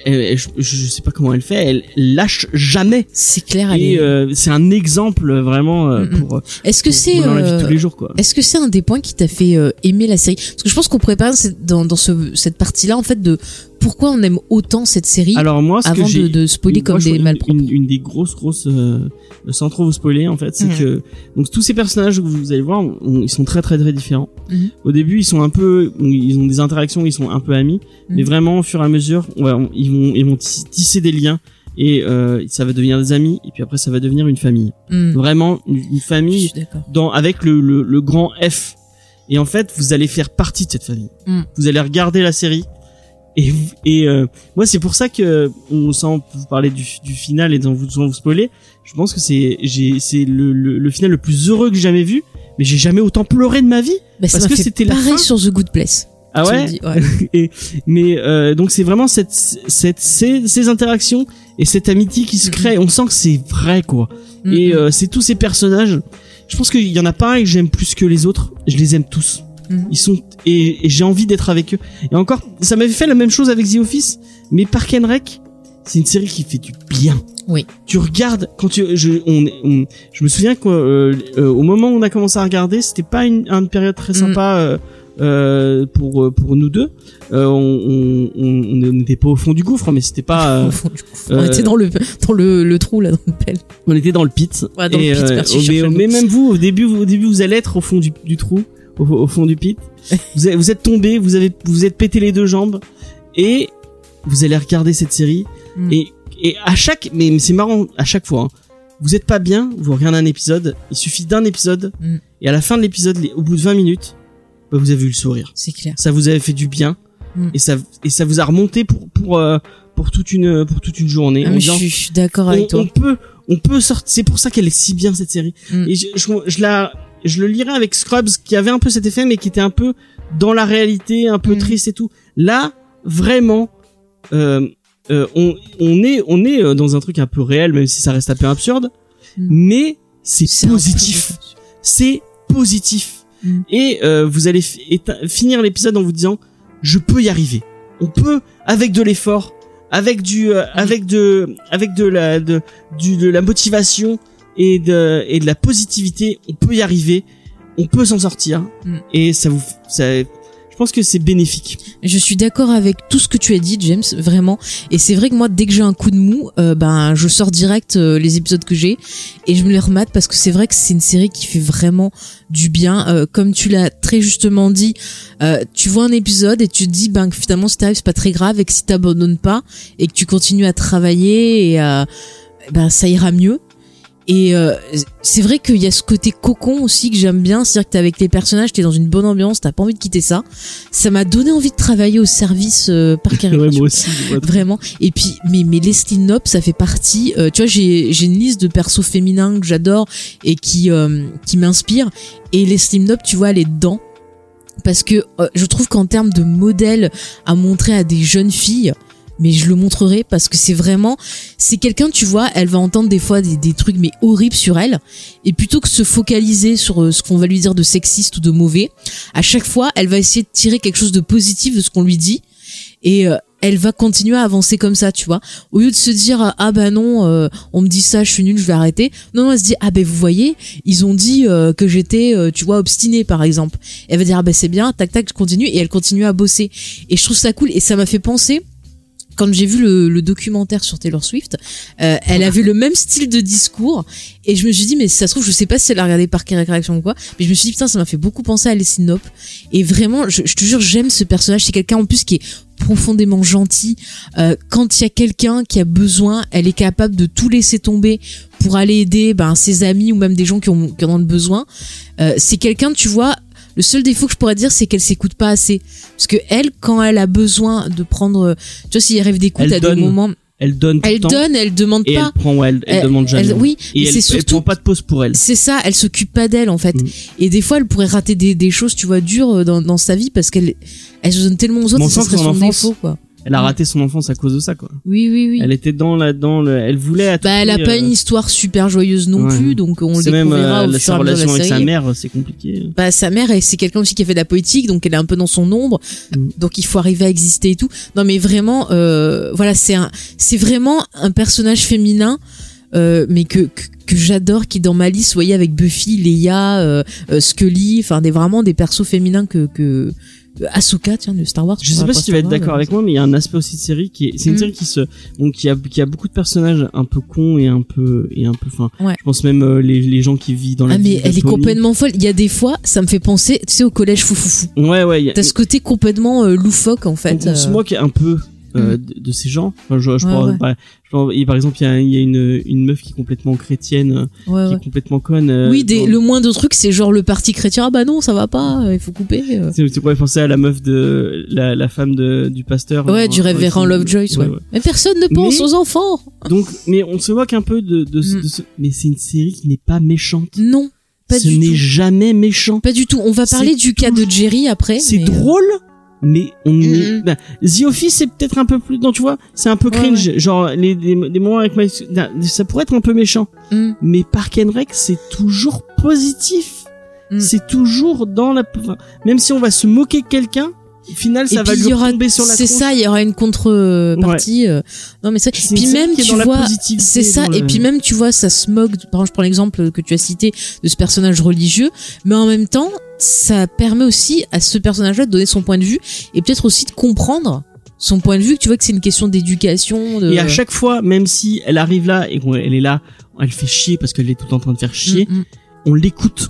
elle- elle- je, je sais pas comment elle fait, elle lâche jamais. C'est clair, elle est- euh, c'est un exemple vraiment euh, Mm, mm. pour, Est-ce que c'est pour dans la vie de euh, tous les jours quoi. est-ce que c'est un des points qui t'a fait euh, aimer la série? Parce que je pense qu'on pourrait dans, dans ce, cette partie-là en fait de pourquoi on aime autant cette série Alors moi, ce avant que de, de spoiler comme des malpropres. Une, une des grosses, grosses, euh, sans trop vous spoiler, en fait, c'est Mhm. que donc tous ces personnages que vous allez voir, on- ils sont très, très, très différents. Mhm. Au début, ils sont un peu, ils ont des interactions, ils sont un peu amis, mais Mhm. vraiment, au fur et à mesure, on va- on- ils vont, ils vont tis- tisser des liens et euh, ça va devenir des amis et puis après, ça va devenir une famille. Vraiment, une, famille dans avec le, le, le grand F. Et en fait, vous allez faire partie de cette famille. Vous allez regarder la série. Et, et euh, moi, c'est pour ça que, on, sans vous parler du, du final et sans vous, sans vous spoiler, je pense que c'est j'ai c'est le, le, le final le plus heureux que j'ai jamais vu. Mais j'ai jamais autant pleuré de ma vie. Bah, ça parce que c'était la fin. sur The Good Place. Ah ouais. dis, ouais. [LAUGHS] Mais euh, donc c'est vraiment cette, cette ces, ces interactions et cette amitié qui se Mhm. crée. On sent que c'est vrai quoi. Et mm. euh, c'est tous ces personnages. Je pense qu'il y en a pas un que j'aime plus que les autres. Je les aime tous. Ils sont et, et j'ai envie d'être avec eux. Et encore, ça m'avait fait la même chose avec The Office, mais Park and Rec, c'est une série qui fait du bien. Oui. Tu regardes quand tu je on, on- je me souviens qu'au euh, euh, au moment où on a commencé à regarder, c'était pas une, une période très Mhm. sympa euh, euh, pour euh, pour nous deux. Euh, on on on- on n'était pas au fond du gouffre, mais c'était pas. [LAUGHS] euh, Au fond, du coup. On était dans le dans le, le trou là dans le pelle. on était dans le pit. Ouais, dans le pit, merci, mais, mais même vous, au début, vous- au début, vous allez être au fond du, du trou, au, au fond du pit. vous, êtes, vous êtes tombé, vous avez, vous êtes pété les deux jambes, et vous allez regarder cette série. Mm. Et, et à chaque, mais c'est marrant, à chaque fois, hein, vous êtes pas bien, vous regardez un épisode, il suffit d'un épisode, Mm. et à la fin de l'épisode, au bout de 20 minutes, bah, vous avez eu le sourire. C'est clair. Ça vous avait fait du bien, Mm. et ça, et ça vous a remonté pour, pour, euh, pour toute une, pour toute une journée. Ah, je disant, suis, je suis d'accord on, avec toi. on peut on peut sortir. C'est pour ça qu'elle est si bien cette série. Mm. Et je, je, je la, je le lirais avec Scrubs qui avait un peu cet effet, mais qui était un peu dans la réalité, un peu Mm. triste et tout. Là, vraiment, euh, euh, on, on est, on est euh, dans un truc un peu réel, même si ça reste un peu absurde. Mm. Mais c'est positif. C'est positif. Mm. Et euh, vous allez finir l'épisode en vous disant, je peux y arriver. On peut, avec de l'effort, avec du, euh, avec de, avec de la, de, du, de la motivation et de, et de la positivité, on peut y arriver. On peut s'en sortir. Mm. Et ça vous, ça, je pense que c'est bénéfique. Je suis d'accord avec tout ce que tu as dit, James, vraiment. Et c'est vrai que moi, dès que j'ai un coup de mou, euh, ben, je sors direct euh, les épisodes que j'ai et je me les remate parce que c'est vrai que c'est une série qui fait vraiment du bien. Euh, comme tu l'as très justement dit, tu vois un épisode et tu te dis, ben, que finalement, si t'arrives, c'est pas très grave et que si t'abandonnes pas et que tu continues à travailler et ben, ça ira mieux. Et euh, c'est vrai qu'il y a ce côté cocon aussi que j'aime bien, c'est-à-dire que t'es avec les personnages, t'es dans une bonne ambiance, t'as pas envie de quitter ça. Ça m'a donné envie de travailler au service euh, parc [LAUGHS] et Ouais, moi aussi. Vraiment. Et puis, mais, mais Leslie Knope, ça fait partie. euh, tu vois, j'ai j'ai une liste de persos féminins que j'adore et qui euh, qui m'inspirent. Et Leslie Knope, tu vois, elle est dedans parce que euh, je trouve qu'en termes de modèle à montrer à des jeunes filles. Mais je le montrerai parce que c'est vraiment, c'est quelqu'un, tu vois, elle va entendre des fois des, des trucs mais horribles sur elle, et plutôt que se focaliser sur euh, ce qu'on va lui dire de sexiste ou de mauvais, à chaque fois, elle va essayer de tirer quelque chose de positif de ce qu'on lui dit, et euh, elle va continuer à avancer comme ça, tu vois. Au lieu de se dire ah bah non, euh, on me dit ça, je suis nulle, je vais arrêter. Non, non, elle se dit ah ben vous voyez, ils ont dit euh, que j'étais, euh, tu vois, obstinée par exemple. Elle va dire ah ben c'est bien, tac tac, je continue et elle continue à bosser. Et je trouve ça cool et ça m'a fait penser quand j'ai vu le, documentaire sur Taylor Swift, euh, elle avait le même style de discours et je me suis dit mais ça se trouve je sais pas si elle a regardé par quelle réaction ou quoi, mais je me suis dit putain ça m'a fait beaucoup penser à Leslie Knope et vraiment je, je te jure j'aime ce personnage. C'est quelqu'un en plus qui est profondément gentil. Euh, quand il y a quelqu'un qui a besoin elle est capable de tout laisser tomber pour aller aider ben ses amis ou même des gens qui, ont, qui en ont besoin. Euh, c'est quelqu'un tu vois le seul défaut que je pourrais dire, c'est qu'elle s'écoute pas assez. Parce que elle, quand elle a besoin de prendre, tu vois, s'il rêve d'écoute à des moments, Elle donne tout elle le temps. donne, elle demande et pas. elle prend, ouais, elle, elle Elle- demande jamais. elle- oui, et elle, surtout- prend pas de pause pour elle. C'est ça, elle s'occupe pas d'elle en fait. Mm. Et des fois, elle pourrait rater des, des choses, tu vois, dures dans, dans sa vie parce qu'elle elle se donne tellement aux autres Mais on et ça que serait son son enfance- défaut, quoi. Elle a raté son enfance à cause de ça, quoi. Oui, oui, oui. Elle était dans la, dans le, elle voulait. Bah, elle a pas euh, une histoire super joyeuse non ouais. plus, donc on le C'est même découvrira euh, au fur sa et à mesure de relation la avec sa mère, c'est compliqué. bah sa mère c'est quelqu'un aussi qui a fait de la politique donc elle est un peu dans son ombre Mm. donc il faut arriver à exister et tout non mais vraiment euh, voilà c'est un c'est vraiment un personnage féminin euh, mais que que, que j'adore qui est dans ma liste vous voyez avec Buffy Leia euh, euh, Scully enfin des vraiment des persos féminins que que Asuka tiens de Star Wars Je sais pas si tu vas être d'accord avec moi, mais il y a un aspect aussi de série qui est, c'est une Mm. série qui se, bon, qui a, qui a beaucoup de personnages un peu cons et un peu, et un peu, enfin, Ouais. je pense même euh, les, les gens qui vivent dans la ah mais elle est complètement folle il y a des fois ça me fait penser tu sais au collège foufoufou Ouais, ouais, t'as ce côté complètement euh, loufoque en fait on, on se euh. moque un peu euh, Mm. de, de ces gens. Enfin, je, je Ouais, pense- ouais. bah, je pense- et par exemple, il y a, y a une, une meuf qui est complètement chrétienne, euh, Ouais, qui est complètement conne. euh, Oui, des, dans- le moindre truc, c'est genre le parti chrétien. Ah bah non, ça va pas, il faut couper. euh. Tu pourrais penser à la meuf de la, la femme de, du pasteur. Ouais, du révérend Lovejoy, ouais. Mais personne ne pense Mais- aux enfants. Donc, mais on se moque un peu de, de, ce- Mm. de ce, mais c'est une série qui n'est pas méchante. Non, pas ce n'est jamais méchant. Pas du tout. On va C'est parler du cas de Jerry après. C'est mais, drôle, mais on Mm, est, mm. bah, The Office c'est peut-être un peu plus, non, tu vois, c'est un peu Ouais, cringe, genre les, les, les moments avec Mike, ça pourrait être un peu méchant, mm, mais Park and Rec c'est toujours positif, Mm. c'est toujours dans la, enfin, même si on va se moquer de quelqu'un, au final ça Et va lui aura, tomber sur la c'est ça, il y aura une contrepartie. euh, Non mais ça. Puis même est tu vois, c'est ça. Et le- puis même tu vois, ça se moque. Par exemple, je prends l'exemple que tu as cité de ce personnage religieux, mais en même temps, ça permet aussi à ce personnage-là de donner son point de vue et peut-être aussi de comprendre son point de vue. Que tu vois que c'est une question d'éducation. De... Et à chaque fois, même si elle arrive là et qu'elle est là, elle fait chier parce qu'elle est tout en train de faire chier, Mm, mm, on l'écoute.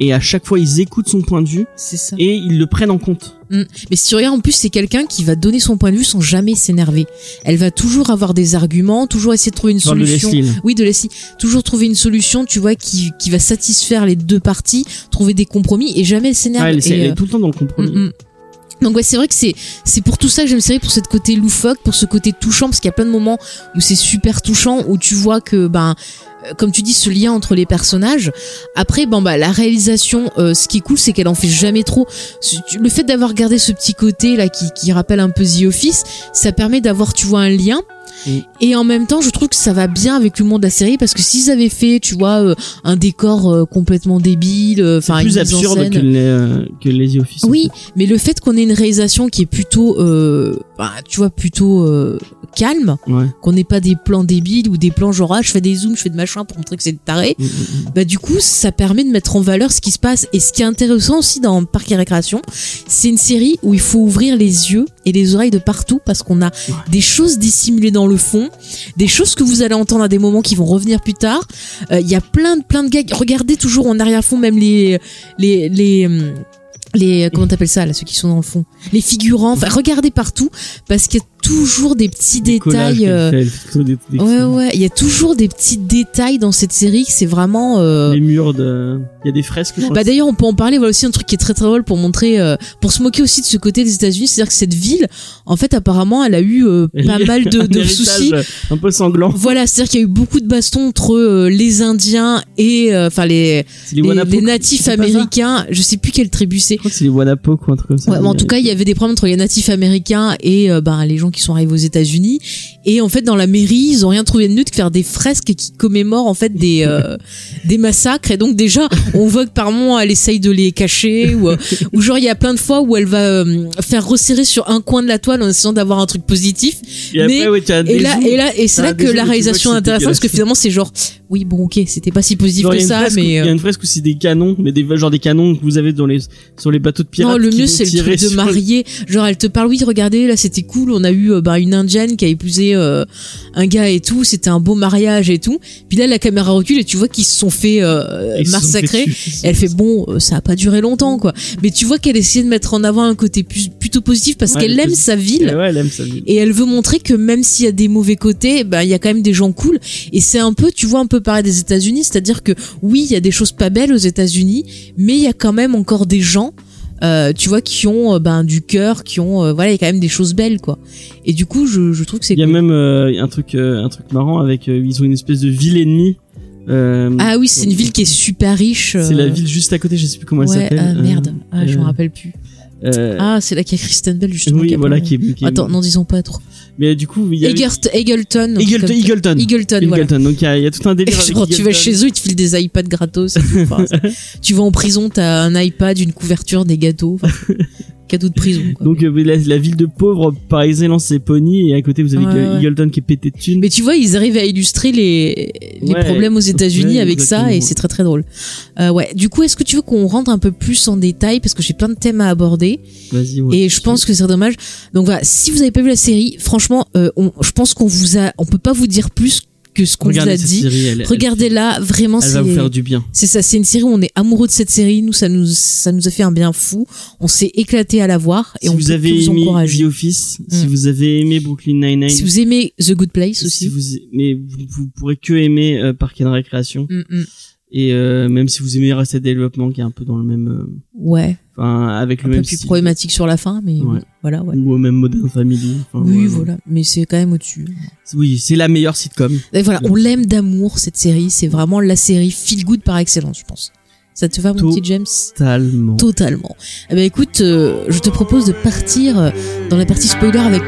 Et à chaque fois, ils écoutent son point de vue ça. et ils le prennent en compte. Mais si tu regardes, en plus, c'est quelqu'un qui va donner son point de vue sans jamais s'énerver. Elle va toujours avoir des arguments, toujours essayer de trouver une de solution. Là. Oui, de Leslie. Toujours trouver une solution, tu vois, qui, qui va satisfaire les deux parties, trouver des compromis et jamais elle Ah, elle, elle euh, est tout le temps dans le compromis. mm, mm. Donc ouais, c'est vrai que c'est c'est pour tout ça que j'aime série, pour ce côté loufoque, pour ce côté touchant, parce qu'il y a plein de moments où c'est super touchant, où tu vois que ben comme tu dis, ce lien entre les personnages. Après, bon bah la réalisation, euh, ce qui est cool, c'est qu'elle en fait jamais trop. Le fait d'avoir gardé ce petit côté là qui, qui rappelle un peu The Office, ça permet d'avoir, tu vois, un lien. Mm. Et en même temps, je trouve que ça va bien avec l'humour de la série parce que s'ils avaient fait, tu vois, euh, un décor euh, complètement débile, euh, enfin une plus absurde scène- que les, euh, que les Office. en oui, fait. mais le fait qu'on ait une réalisation qui est plutôt, bah, tu vois, plutôt calme, Ouais. qu'on n'ait pas des plans débiles ou des plans genre ah, je fais des zooms, je fais de machin pour montrer que c'est taré. Mm, mm, mm. Bah du coup, ça permet de mettre en valeur ce qui se passe. Et ce qui est intéressant aussi dans Parc et Récréation, c'est une série où il faut ouvrir les yeux et les oreilles de partout parce qu'on a des choses dissimulées dans le fond, des choses que vous allez entendre à des moments qui vont revenir plus tard. Euh, Il y a plein de plein de gags. Regardez toujours en arrière-fond même les les les hum, les comment t'appelles ça là ceux qui sont dans le fond? Les figurants enfin regardez partout parce a toujours des petits détails euh, fait, des- des- ouais ouais il y a toujours des petits détails dans cette série que c'est vraiment euh, Les murs de. Il y a des fresques. bah le- d'ailleurs on peut en parler voilà aussi un truc qui est très très drôle pour montrer euh, pour se moquer aussi de ce côté des États-Unis c'est-à-dire que cette ville en fait apparemment elle a eu euh, [LAUGHS] pas mal de, de soucis euh, Un peu sanglant. voilà c'est-à-dire qu'il y a eu beaucoup de bastons entre euh, les Indiens et euh, enfin les les, les, natifs américains je sais plus quelle tribu c'est Je crois que c'est les Wanapok ou un truc comme ça. Ouais, mais en tout cas, il y avait des problèmes entre les natifs américains et ben, les gens qui sont arrivés aux États-Unis. Et en fait, dans la mairie, ils ont rien trouvé de mieux que faire des fresques qui commémorent en fait des euh, [LAUGHS] des massacres. Et donc déjà, on voit que par moment, elle essaye de les cacher ou, euh, ou genre il y a plein de fois où elle va euh, faire resserrer sur un coin de la toile en essayant d'avoir un truc positif. Et après, mais- ouais, tu as Et là, et là, et c'est là que la réalisation est intéressante parce que finalement, c'est genre, oui, bon, ok, c'était pas si positif Genre, que ça, fresque où- mais Il y euh, a une fresque aussi des canons, mais des genre des canons que vous avez dans les sur les bateaux de pirates. Non, le mieux c'est le truc de marier. Genre elle te parle, oui, regardez, là c'était cool, on a eu euh, bah, une indienne qui a épousé euh, un gars et tout, c'était un beau mariage et tout. Puis là la caméra recule et tu vois qu'ils se sont fait euh, massacrer. elle fait bon, euh, ça a pas duré longtemps quoi. Mais tu vois qu'elle essayait de mettre en avant un côté plus, plutôt positif parce Ouais, qu'elle le aime sa ville. Ouais, elle aime sa ville. Et elle veut montrer que même s'il y a des mauvais côtés, bah il y a quand même des gens cool. Et c'est un peu, tu vois, un peu pareil des États-Unis, c'est-à-dire que oui, il y a des choses pas belles aux États-Unis, mais il y a quand même encore des gens, euh, tu vois, qui ont euh, ben du cœur, qui ont, euh, voilà, il y a quand même des choses belles, quoi. Et du coup, je, je trouve que c'est Il y a cool. même un truc un truc marrant avec ils ont une espèce de ville ennemie. Ah oui, c'est une ville qui est super riche. C'est la ville juste à côté, je sais plus comment elle s'appelle. ah, merde, ah, je me euh, rappelle plus. Euh, Ah, c'est là qu'il y a Kristen Bell justement. oui, qui voilà qui est, qui est- Attends, n'en disons pas trop. Mais du coup, il y a Egert- Eagleton. Eagleton. Eagleton. Eagleton, voilà. Donc il y, a- il y a tout un délire [LAUGHS] avec genre, tu vas chez eux, ils te filent des iPads gratos. et tout. Enfin, [LAUGHS] c'est- tu vas en prison, t'as un iPad, une couverture, des gâteaux. Enfin, [LAUGHS] cadeau de prison. quoi. Donc euh, la, la ville de pauvres par excellence c'est Pony et à côté vous avez Ouais, ouais. Eagleton qui est pété de thunes. mais tu vois, ils arrivent à illustrer les, les Ouais, problèmes aux États-Unis avec ça et c'est très très drôle. Euh, ouais. Du coup, est-ce que tu veux qu'on rentre un peu plus en détail parce que j'ai plein de thèmes à aborder Vas-y. ouais. et je pense que c'est dommage. Donc voilà, si vous avez pas vu la série, franchement, euh, on, je pense qu'on vous a, on peut pas vous dire plus que ce qu'on vous a dit. Regardez-la, vraiment, Elle va vous faire du bien. C'est ça, c'est une série où on est amoureux de cette série. Nous, ça nous, ça nous a fait un bien fou. On s'est éclaté à la voir et si on vous avez vous aimé. The Office, si Mm. vous avez aimé Brooklyn Nine-Nine, Si vous aimez The Good Place si aussi. vous, mais vous, vous pourrez que aimer euh, Park and Recreation. Mm, mm. Et euh, même si vous aimez Arrested Development qui est un peu dans le même, euh, Ouais, enfin avec un le peu même plus style. problématique sur la fin, mais Ouais. voilà, ouais. ou même Modern Family. Enfin, Oui, ouais, voilà, mais c'est quand même au-dessus. Oui, c'est la meilleure sitcom. Et voilà, on l'aime d'amour cette série. C'est vraiment la série feel good par excellence, je pense. Ça te va, mon Tout- petit James? Totalement. Totalement. Eh ben écoute, euh, je te propose de partir euh, dans la partie spoiler avec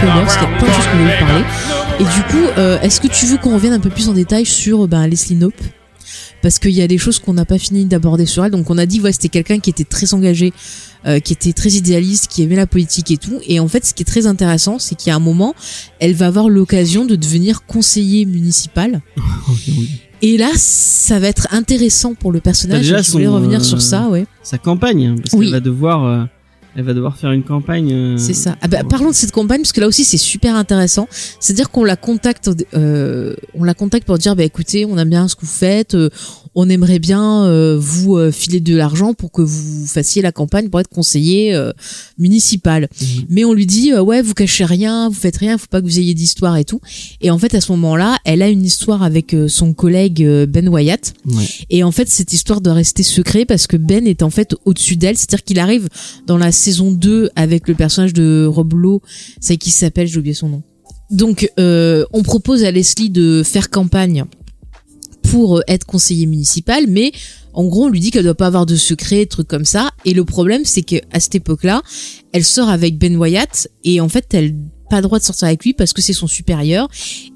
choses qu'on voulait parler. Et du coup, euh, est-ce que tu veux qu'on revienne un peu plus en détail sur ben, Leslie Knope? Parce qu'il y a des choses qu'on n'a pas fini d'aborder sur elle. Donc on a dit ouais c'était quelqu'un qui était très engagé, euh, qui était très idéaliste, qui aimait la politique et tout. Et en fait ce qui est très intéressant c'est qu'il y a un moment elle va avoir l'occasion de devenir conseiller municipal. [LAUGHS] Et là, ça va être intéressant pour le personnage. déjà Je voulais son, revenir euh, sur ça, ouais. Sa campagne, hein, parce Oui. qu'elle va devoir, euh, elle va devoir faire une campagne. euh, C'est ça. Ah bah, parlons de cette campagne parce que là aussi c'est super intéressant. C'est-à-dire qu'on la contacte, euh, on la contacte pour dire bah écoutez, on aime bien ce que vous faites, euh, on aimerait bien euh, vous euh, filer de l'argent pour que vous fassiez la campagne pour être conseiller euh, municipal. Mhm. Mais on lui dit euh, ouais vous cachez rien, vous faites rien, faut pas que vous ayez d'histoire et tout. Et en fait à ce moment-là, elle a une histoire avec euh, son collègue Ben Wyatt. Ouais. Et en fait, cette histoire doit rester secret parce que Ben est en fait au-dessus d'elle. C'est-à-dire qu'il arrive dans la saison 2 avec le personnage de Rob Lowe. C'est qui s'appelle, j'ai oublié son nom. Donc, euh, on propose à Leslie de faire campagne pour euh, être conseiller municipal, mais en gros, on lui dit qu'elle doit pas avoir de secret, trucs comme ça. Et le problème, c'est que à cette époque-là, elle sort avec Ben Wyatt et en fait, elle pas le droit de sortir avec lui parce que c'est son supérieur.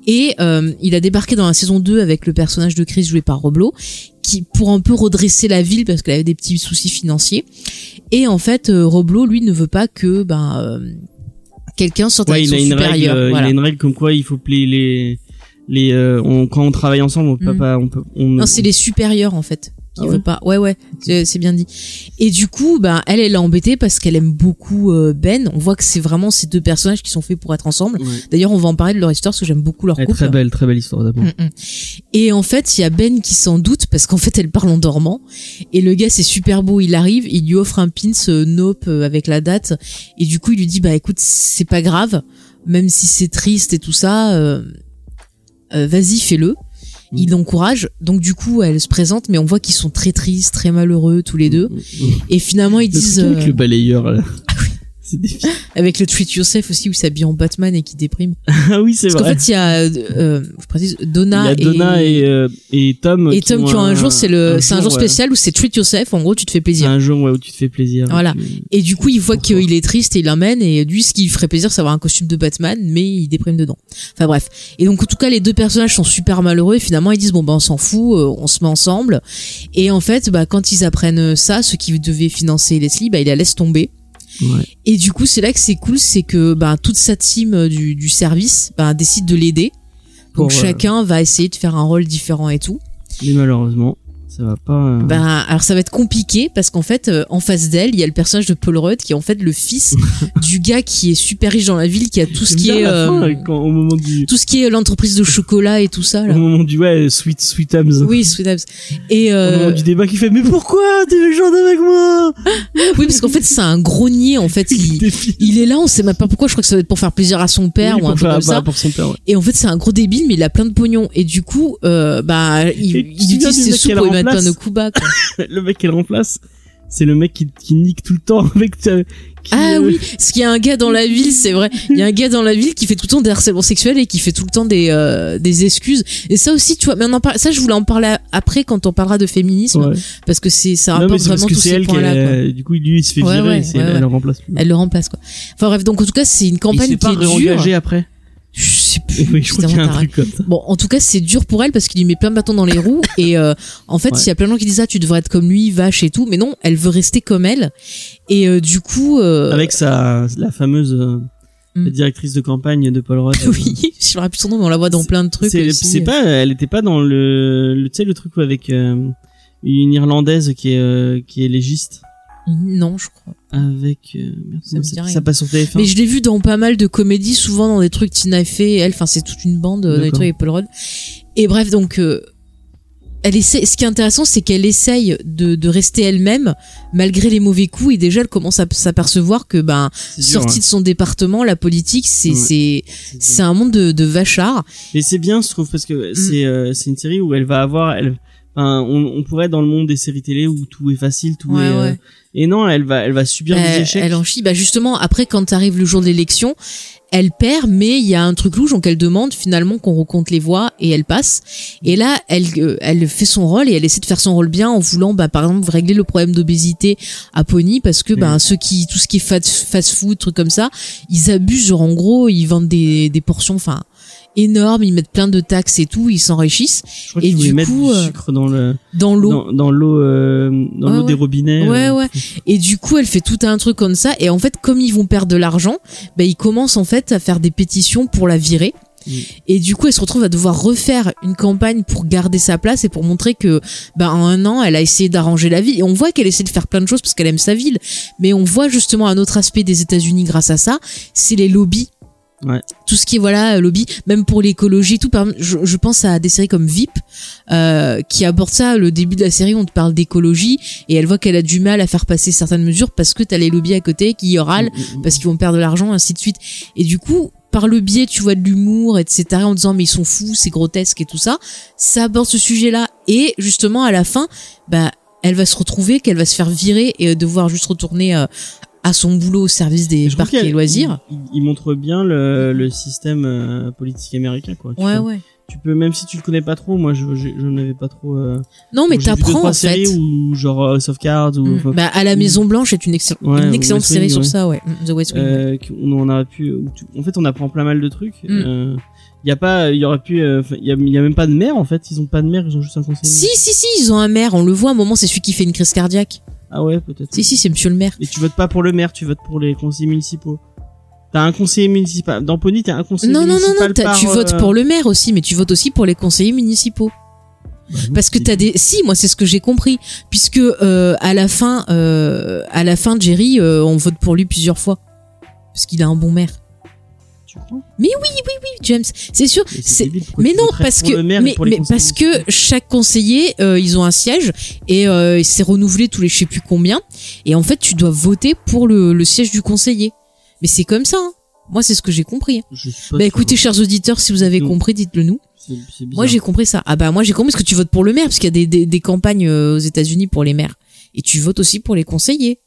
Et euh, il a débarqué dans la saison 2 avec le personnage de Chris joué par Roblo qui pour un peu redresser la ville parce qu'elle avait des petits soucis financiers. Et en fait euh, Roblo lui ne veut pas que ben euh, quelqu'un sorte Ouais, avec son règle, supérieur. euh, il a une règle comme quoi il faut plier les les euh, on, quand on travaille ensemble, on peut Mm. pas, on peut, on, non c'est les supérieurs en fait qui Ah veut ouais pas ouais ouais c'est c'est bien dit et du coup ben elle elle est embêtée parce qu'elle aime beaucoup euh, Ben on voit que c'est vraiment ces deux personnages qui sont faits pour être ensemble Ouais. d'ailleurs on va en parler de leur histoire parce que j'aime beaucoup leur Elle couple très belle, très belle histoire d'abord. Mm, mm. Et en fait, il y a Ben qui s'en doute parce qu'en fait, elle parle en dormant. Et le gars, c'est super beau. Il arrive, il lui offre un pins euh, Nope euh, avec la date. Et du coup, il lui dit, bah écoute, c'est pas grave, même si c'est triste et tout ça, euh, euh, vas-y, fais-le. Mm. Il l'encourage. Donc du coup, elle se présente, mais on voit qu'ils sont très tristes, très malheureux tous les deux. Et finalement, ils Le disent avec euh, le balayeur là. C'est [LAUGHS] avec le Treat Yourself aussi où il s'habille en Batman et qui déprime. Ah oui, c'est Parce qu'en vrai. fait, il y a, euh, euh, je précise, Il y Donna, a Donna et, euh, et Tom. et Tom qui ont un jour, c'est le, c'est un jour ouais. spécial où c'est treat yourself. En gros, tu te fais C'est plaisir. un jour ouais, où tu te fais plaisir. Voilà. Tu- Et du coup, il voit qu'il est triste et il l'emmène. Et lui, ce qui lui ferait plaisir, c'est avoir un costume de Batman, mais il déprime dedans. Enfin bref. Et donc, en tout cas, les deux personnages sont super malheureux. Et finalement, ils disent bon ben, on s'en fout, euh, on se met ensemble. Et en fait, bah, quand ils apprennent ça, ceux qui devaient financer Leslie, bah, ils la laissent tomber. Ouais. Et du coup, c'est là que c'est cool, c'est que bah, toute sa team euh, du, du service bah, décide de l'aider. Donc euh, chacun va essayer de faire un rôle différent et tout. Mais malheureusement, ça va pas. euh, Ben, alors ça va être compliqué parce qu'en fait, euh, en face d'elle, il y a le personnage de Paul Rudd qui est en fait le fils [LAUGHS] du gars qui est super riche dans la ville, qui a tout ce qui est fin, euh, quand- au moment du tout ce qui est l'entreprise de chocolat et tout ça au là. moment du ouais sweet sweet Hams. Oui, Sweet Abs. Et Au euh, moment du débat qui fait mais pourquoi t'es méchante avec moi? Oui, parce qu'en fait, c'est un grognier en fait. [LAUGHS] Il, il est là, on sait même pas pourquoi. Je crois que ça doit être pour faire plaisir à son père Oui, ou un truc comme bah, ça. pour son père ouais. Et en fait, c'est un gros débile, mais il a plein de pognon. Et du coup, euh, bah, il, utilise ses sous pour remplace quoi. [LAUGHS] le mec qu'elle remplace c'est le mec qui, qui nique tout le temps avec ta- qui, Ah euh, oui, parce qu'il y a un gars dans la ville, c'est vrai. Il y a un gars dans la ville qui fait tout le temps des harcèlements sexuels et qui fait tout le temps des euh, des excuses. Et ça aussi, tu vois, mais on en parle. Ça, je voulais en parler après quand on parlera de féminisme, ouais. parce que c'est ça rapporte vraiment tous c'est ces points-là. du coup lui il se fait Ouais, virer ouais, et elle, ouais. elle le remplace plus Elle le remplace quoi. Enfin bref, donc en tout cas, c'est une il campagne s'est qui pas est dure. après sais plus. oui je crois c'était qu'il y a un vraiment truc comme ça Bon, en tout cas, c'est dur pour elle parce qu'il lui met plein de bâtons dans les roues. [LAUGHS] et euh, en fait, Ouais. il y a plein de gens qui disent ah tu devrais être comme lui, vache et tout, mais non, elle veut rester comme elle. Et euh, du coup, euh, avec sa la fameuse euh, Mm. la directrice de campagne de Paul Rudd [LAUGHS] oui, je me rappelle son nom, mais on la voit dans plein de trucs. c'est c'est pas elle était pas dans le, le tu sais le truc avec euh, une irlandaise qui est euh, qui est légiste Non, je crois. avec euh, Ça ça, ça passe sur TF1 Mais je l'ai vu dans pas mal de comédies, souvent dans des trucs Tina Fey et elle. Enfin, c'est toute une bande dans les trucs avec Paul Rudd. Et bref, donc, euh, elle essaie. Ce qui est intéressant, c'est qu'elle essaye de, de rester elle-même malgré les mauvais coups. Et déjà, elle commence à s'apercevoir que, ben, sortie hein. de son département, la politique, c'est Ouais. c'est C'est un monde de, de vachards. Mais c'est bien, je trouve, parce Mm. que c'est euh, c'est une série où elle va avoir, elle, enfin, on, on pourrait être dans le monde des séries télé où tout est facile, tout Ouais, est, euh, ouais. et non, elle va, elle va subir des échecs. elle en chie. Bah justement, après, quand arrive le jour de l'élection, elle perd, mais il y a un truc louche, donc elle demande finalement qu'on recompte les voix et elle passe. Et là, elle, euh, elle fait son rôle et elle essaie de faire son rôle bien en voulant, bah, par exemple, régler le problème d'obésité à Pony parce que, bah, Mm. ceux qui, tout ce qui est fast, fast food, trucs comme ça, ils abusent, genre en gros, ils vendent des, des portions, enfin. Énorme, ils mettent plein de taxes et tout, ils s'enrichissent Et du coup, du euh, sucre dans le dans l'eau. dans, dans l'eau euh, dans Ouais, l'eau des ouais. robinets. Ouais, euh. ouais. Et du coup, elle fait tout un truc comme ça. Et en fait, comme ils vont perdre de l'argent, bah, ils commencent en fait à faire des pétitions pour la virer. Mm. Et du coup, elle se retrouve à devoir refaire une campagne pour garder sa place et pour montrer que, bah, en un an, elle a essayé d'arranger la ville. Et on voit qu'elle essaie de faire plein de choses parce qu'elle aime sa ville. Mais on voit justement un autre aspect des États-Unis grâce à ça, c'est les lobbies. Ouais. Tout ce qui est voilà lobby, même pour l'écologie tout. Par exemple, je, je pense à des séries comme VIP euh, qui aborde ça. Le début de la série, on te parle d'écologie et elle voit qu'elle a du mal à faire passer certaines mesures parce que t'as les lobbies à côté qui râlent Mm, mm, parce qu'ils vont perdre de l'argent, ainsi de suite. Et du coup, par le biais, tu vois, de l'humour, etc., en disant mais ils sont fous, c'est grotesque et tout ça, ça aborde ce sujet-là. Et justement, à la fin, bah, elle va se retrouver qu'elle va se faire virer et devoir juste retourner euh, à son boulot au service des parcs et loisirs. Il, il montre bien le, le système euh, politique américain, quoi. Tu, Ouais, vois. ouais. tu peux, même si tu le connais pas trop, moi, je, je, je n'avais pas trop. Euh, Non, mais t'apprends en fait. ou genre Cards ou. Mm. enfin, Bah, à la Maison Blanche est une, Ouais, excellente West série Wing, sur ouais. ça, ouais. Mm, The West Wing. euh, on aurait pu. où tu- En fait, on apprend pas mal de trucs. Mm. Euh, il y a pas, il y aurait pu. euh, Il y, a, il y a même pas de maire en fait. Ils ont pas de maire. Ils ont juste un conseiller. Si, si, si, ils ont un maire. On le voit à un moment, c'est celui qui fait une crise cardiaque. Ah ouais, peut-être. Si, si, c'est monsieur le maire. Et tu votes pas pour le maire, tu votes pour les conseillers municipaux. T'as un conseiller municipal. Dans Pony, t'as un conseiller Non, non, non, municipal non, par, tu votes euh, pour le maire aussi, mais tu votes aussi pour les conseillers municipaux. bah non, Parce que t'as des, si, moi c'est ce que j'ai compris, puisque euh, à la fin, euh, à la fin, Jerry, euh, on vote pour lui plusieurs fois, parce qu'il a un bon maire. Tu crois Oui, James, c'est sûr. Mais C'est- Mais non, parce que, mais, mais parce que chaque conseiller, euh, ils ont un siège et euh, c'est renouvelé tous les je sais plus combien. Et en fait, tu dois voter pour le, le siège du conseiller. Mais c'est comme ça. hein. Moi, c'est ce que j'ai compris. Pas Bah sûr. écoutez, chers auditeurs, si vous avez Non. compris, dites-le nous. C'est- c'est bizarre. Moi, j'ai compris ça. Ah bah moi, j'ai compris parce que tu votes pour le maire, parce qu'il y a des, des, des campagnes euh, aux États-Unis pour les maires. Et tu votes aussi pour les conseillers.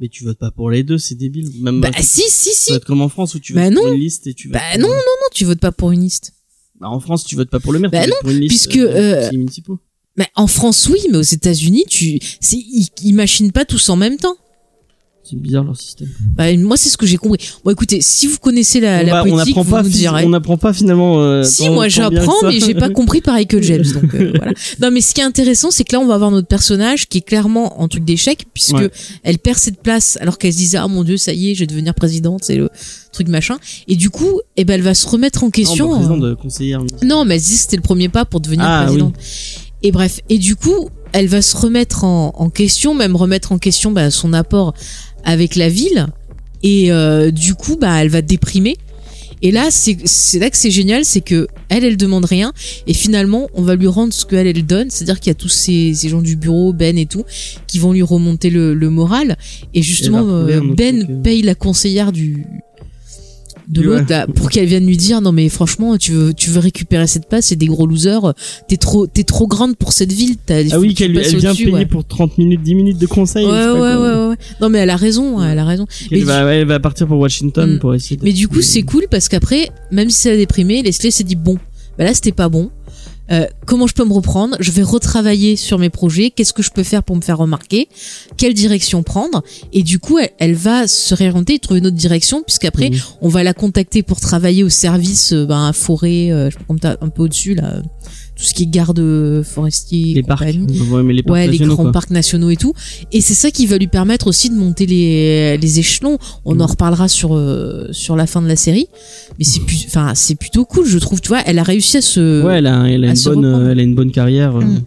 Mais tu votes pas pour les deux, c'est débile. Même Bah si, si, tu si. votes comme en France où tu Bah votes pour non. une liste et tu votes Bah pour- non, non, non, tu votes pas pour une liste. Bah, en France, tu votes pas pour le maire, Bah tu votes pour une liste puisque, euh, euh, municipaux. Mais en France, oui, mais aux États-Unis, tu, c'est, ils, ils machinent pas tous en même temps. C'est bizarre leur système. Bah, moi, c'est ce que j'ai compris. Bon, écoutez, si vous connaissez la, la bah, on politique, apprend vous pas, nous fi- direz. on apprend pas finalement. euh, Si, tant- moi j'apprends, mais j'ai pas compris pareil que James. [LAUGHS] Donc euh, voilà. Non, mais ce qui est intéressant, c'est que là, on va avoir notre personnage qui est clairement en truc d'échec, puisque Ouais. elle perd cette place alors qu'elle se disait ah mon dieu, ça y est, je vais devenir présidente, c'est le truc machin. Et du coup, eh ben, elle va se remettre en Non, question. bah, euh, de conseillère. Non, mais elle se dit que c'était le premier pas pour devenir Ah, présidente. Et bref, et du coup, elle va se remettre en, en question, même remettre en question bah, son apport avec la ville. Et euh, du coup, bah, elle va déprimer. Et là, c'est c'est là que c'est génial, c'est que elle, elle demande rien, et finalement, on va lui rendre ce qu'elle, elle donne, c'est-à-dire qu'il y a tous ces, ces gens du bureau, Ben et tout, qui vont lui remonter le, le moral. Et justement, euh, Ben euh. paye la conseillère du de l'autre là, pour qu'elle vienne lui dire non mais franchement tu veux tu veux récupérer cette place c'est des gros losers t'es trop t'es trop grande pour cette ville Ah oui, qu'elle elle vient payer ouais. pour 30 minutes, 10 minutes de conseil. Ouais, ouais, ouais, ouais. Non, mais elle a raison, elle a raison. Elle Mais va, elle va partir pour Washington Mm. pour essayer de... Mais du coup, c'est cool parce qu'après, même si elle a déprimé, Leslie s'est dit bon, bah là c'était pas bon. Euh, comment je peux me reprendre? Je vais retravailler sur mes projets. Qu'est-ce que je peux faire pour me faire remarquer? Quelle direction prendre? Et du coup, elle, elle va se réorienter et trouver une autre direction, puisqu'après, on va la contacter pour travailler au service euh, ben, à forêt, euh, je sais pas un peu au-dessus là, tout ce qui est garde forestier, et les parcs. Ouais, mais les parcs Ouais, les nationaux, grands quoi. parcs nationaux et tout. Et c'est ça qui va lui permettre aussi de monter les, les échelons. On en Mhm. reparlera sur euh, sur la fin de la série. Mais c'est enfin, c'est plutôt cool, je trouve. Tu vois, elle a réussi à se. Ouais, elle a, elle a à une bonne, reprendre. euh, elle a une bonne carrière. euh. Mm.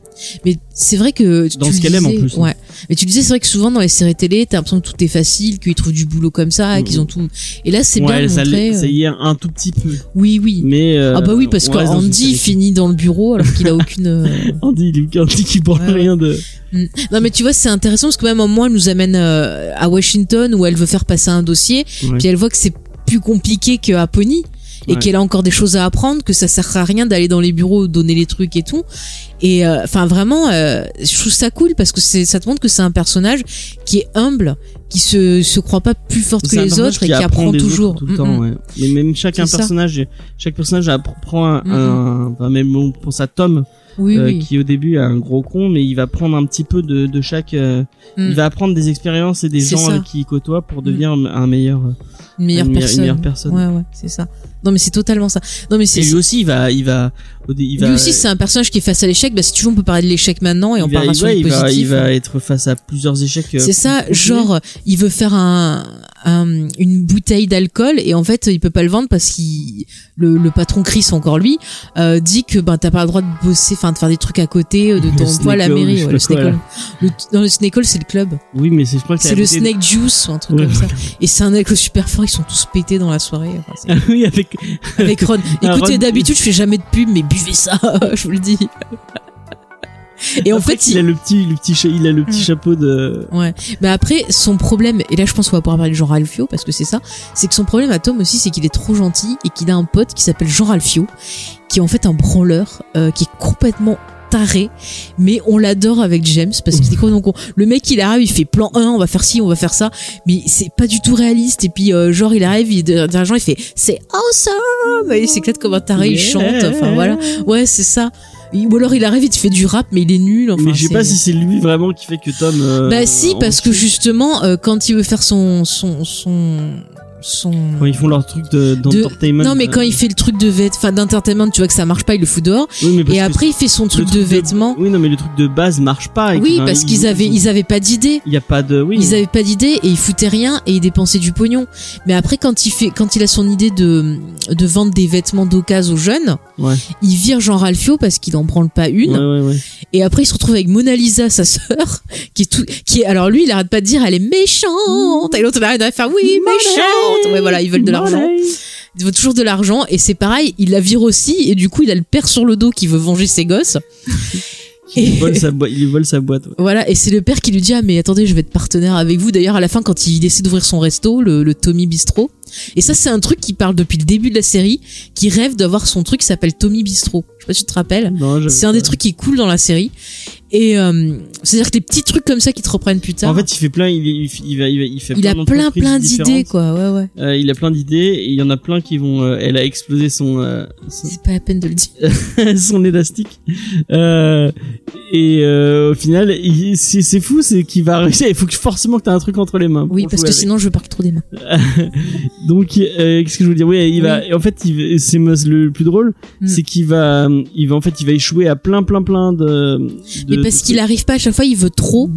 Mais c'est vrai que Dans tu ce le qu'elle aime, en plus. Ouais. Mais tu disais, c'est vrai que souvent dans les séries télé, t'as l'impression que tout est facile, qu'ils trouvent du boulot comme ça, qu'ils ont tout. Et là, c'est bien ça, montré. l'est- ça euh, y est un tout petit peu. Oui, oui. Mais euh, ah bah oui, parce qu'Andy finit dans le bureau alors qu'il a aucune. euh, [LAUGHS] Andy, il- Andy qui parle Ouais, rien de. Non mais tu vois c'est intéressant parce que même au moins elle nous amène euh, à Washington où elle veut faire passer un dossier Ouais. puis elle voit que c'est plus compliqué qu'à Pony et Ouais. qu'elle a encore des choses à apprendre que ça sert à rien d'aller dans les bureaux donner les trucs et tout et euh, enfin vraiment euh, je trouve ça cool parce que c'est ça te montre que c'est un personnage qui est humble qui se se croit pas plus forte que les autres et qui apprend toujours tout le Mm, temps. Ouais. Mais même chaque personnage, chaque personnage apprend un, Mm, un- enfin même bon, pour ça Tom, Oui, euh, oui. qui au début est un gros con, mais il va prendre un petit peu de, de chaque. euh, Mm. Il va apprendre des expériences et des gens ça. avec qui il côtoie pour devenir un meilleur. euh, Une meilleure une meilleure- une personne. meilleure personne. Ouais, ouais, c'est ça. Non, mais c'est totalement ça. Non, mais c'est. Et lui aussi, il va, il va, il va. Lui aussi, c'est un personnage qui est face à l'échec. Bah, si tu veux, on peut parler de l'échec maintenant et on il va, parlera il sur va, le il va, positif. il va être face à plusieurs échecs. euh, C'est ça, genre, il veut faire un, un- une bouteille d'alcool et en fait, il peut pas le vendre parce qu'il, le, le patron Chris, encore lui, euh, dit que ben t'as pas le droit de bosser, enfin de faire des trucs à côté euh, de ton emploi à la mairie. ouais, le Snake. Le- non, le Snake c'est le club. Oui, mais c'est, je crois que C'est le Snake Juice ou un truc Ouais. comme ça. Et c'est un alcool super fort, ils sont tous pétés dans la soirée. Enfin, Ah [LAUGHS] oui, avec. avec Ron. Un [LAUGHS] Écoutez, d'habitude, je fais jamais de pub, mais buvez ça, [LAUGHS] je vous le dis. Et en fait, il il, a le petit, le petit, il a le petit Mm. chapeau de. Ouais. Mais après, son problème, et là je pense qu'on va pouvoir parler de Jean Ralphio, parce que c'est ça, c'est que son problème à Tom aussi, c'est qu'il est trop gentil et qu'il a un pote qui s'appelle Jean Ralphio, qui est en fait un branleur, euh, qui est complètement taré, mais on l'adore avec James parce qu'il est complètement con. Le mec, il arrive, il fait plan 1, on va faire ci, on va faire ça, mais c'est pas du tout réaliste. Et puis, euh, genre, il arrive, il, derrière il fait c'est awesome! Et il s'éclate comme un taré, il chante, enfin voilà. Ouais, c'est ça. Ou alors il arrive, il te fait du rap, mais il est nul. Enfin, mais je sais c'est- pas si c'est lui vraiment qui fait que Tom. euh, bah si, parce que justement, euh, quand il veut faire son son son son Quand ils font leur truc de, d'entertainment. non mais quand euh, il fait le truc de vêtements, enfin d'entertainment, tu vois que ça marche pas, il le fout dehors. oui, mais Et après il fait son truc truc de vêtements. Oui, non, mais le truc de base marche pas. et Oui, parce qu'ils ils- avaient ils avaient pas d'idée. Il y a pas de. Oui. Ils avaient pas d'idée et ils foutaient rien et ils dépensaient du pognon. Mais après quand il fait quand il a son idée de de vendre des vêtements d'occasion aux jeunes, Ouais. il vire Jean Ralphio parce qu'il en branle pas une. Ouais, ouais, ouais. Et après, il se retrouve avec Mona Lisa, sa sœur, [LAUGHS] qui est tout, qui est, alors lui, il arrête pas de dire, elle est méchante. Et l'autre, il arrête de faire, oui, méchante. Ouais, voilà, ils veulent de l'argent. Ils veulent toujours de l'argent. Et c'est pareil, il la vire aussi. Et du coup, il a le père sur le dos qui veut venger ses gosses. [LAUGHS] Il lui Et- vole sa boîte. Il lui vole sa boîte. ouais. Voilà. Et c'est le père qui lui dit, ah, mais attendez, je vais être partenaire avec vous. D'ailleurs, à la fin, quand il essaie d'ouvrir son resto, le, le Tommy Bistro. Et ça, c'est un truc qui parle depuis le début de la série, qui rêve d'avoir son truc qui s'appelle Tommy Bistro. Je sais pas si tu te rappelles. C'est un des trucs qui est cool dans la série. Et euh, c'est-à-dire que les petits trucs comme ça qui te reprennent plus tard. En fait, il fait plein. Il, il, il va, il, va- il fait il a plein plein plein d'idées quoi. Ouais ouais. Euh, il a plein d'idées et il y en a plein qui vont. euh, elle a explosé son euh, son, C'est pas la peine de le dire. [LAUGHS] son élastique. Euh, et euh, au final, c'est c'est fou, c'est qu'il va réussir. Il faut que forcément que t'as un truc entre les mains. Oui parce que avec. sinon je parle trop des mains. [LAUGHS] Donc, euh, qu'est-ce que je veux dire? Oui, il va. En fait, c'est le plus drôle, Mm. c'est qu'il va, il va en fait, il va échouer à plein, plein, plein de. de parce qu'il arrive pas à chaque fois, il veut trop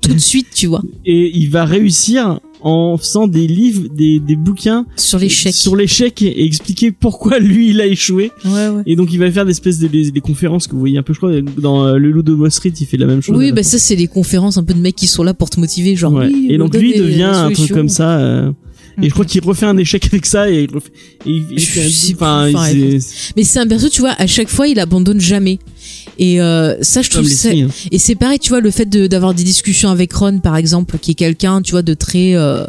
tout de suite, tu vois, et il va réussir en faisant des livres, des, des bouquins sur l'échec. sur l'échec et expliquer pourquoi [LAUGHS] lui il a échoué. Ouais ouais. Et donc il va faire des espèces de des, des conférences que vous voyez un peu, je crois, dans euh, le loup de Wall Street, il fait la même chose. Oui, bah ça c'est les conférences un peu de mecs qui sont là pour te motiver, genre. Ouais. oui, et on donc lui des devient un truc solutions. comme ça. euh, Et je crois qu'il refait un échec avec ça et il refait. Et il, il Je fait un- enfin, il- Mais c'est un perso, tu vois, à chaque fois il abandonne jamais. Et euh, ça, je trouve ça. hein. Et c'est pareil, tu vois, le fait de- d'avoir des discussions avec Ron, par exemple, qui est quelqu'un, tu vois, de très euh,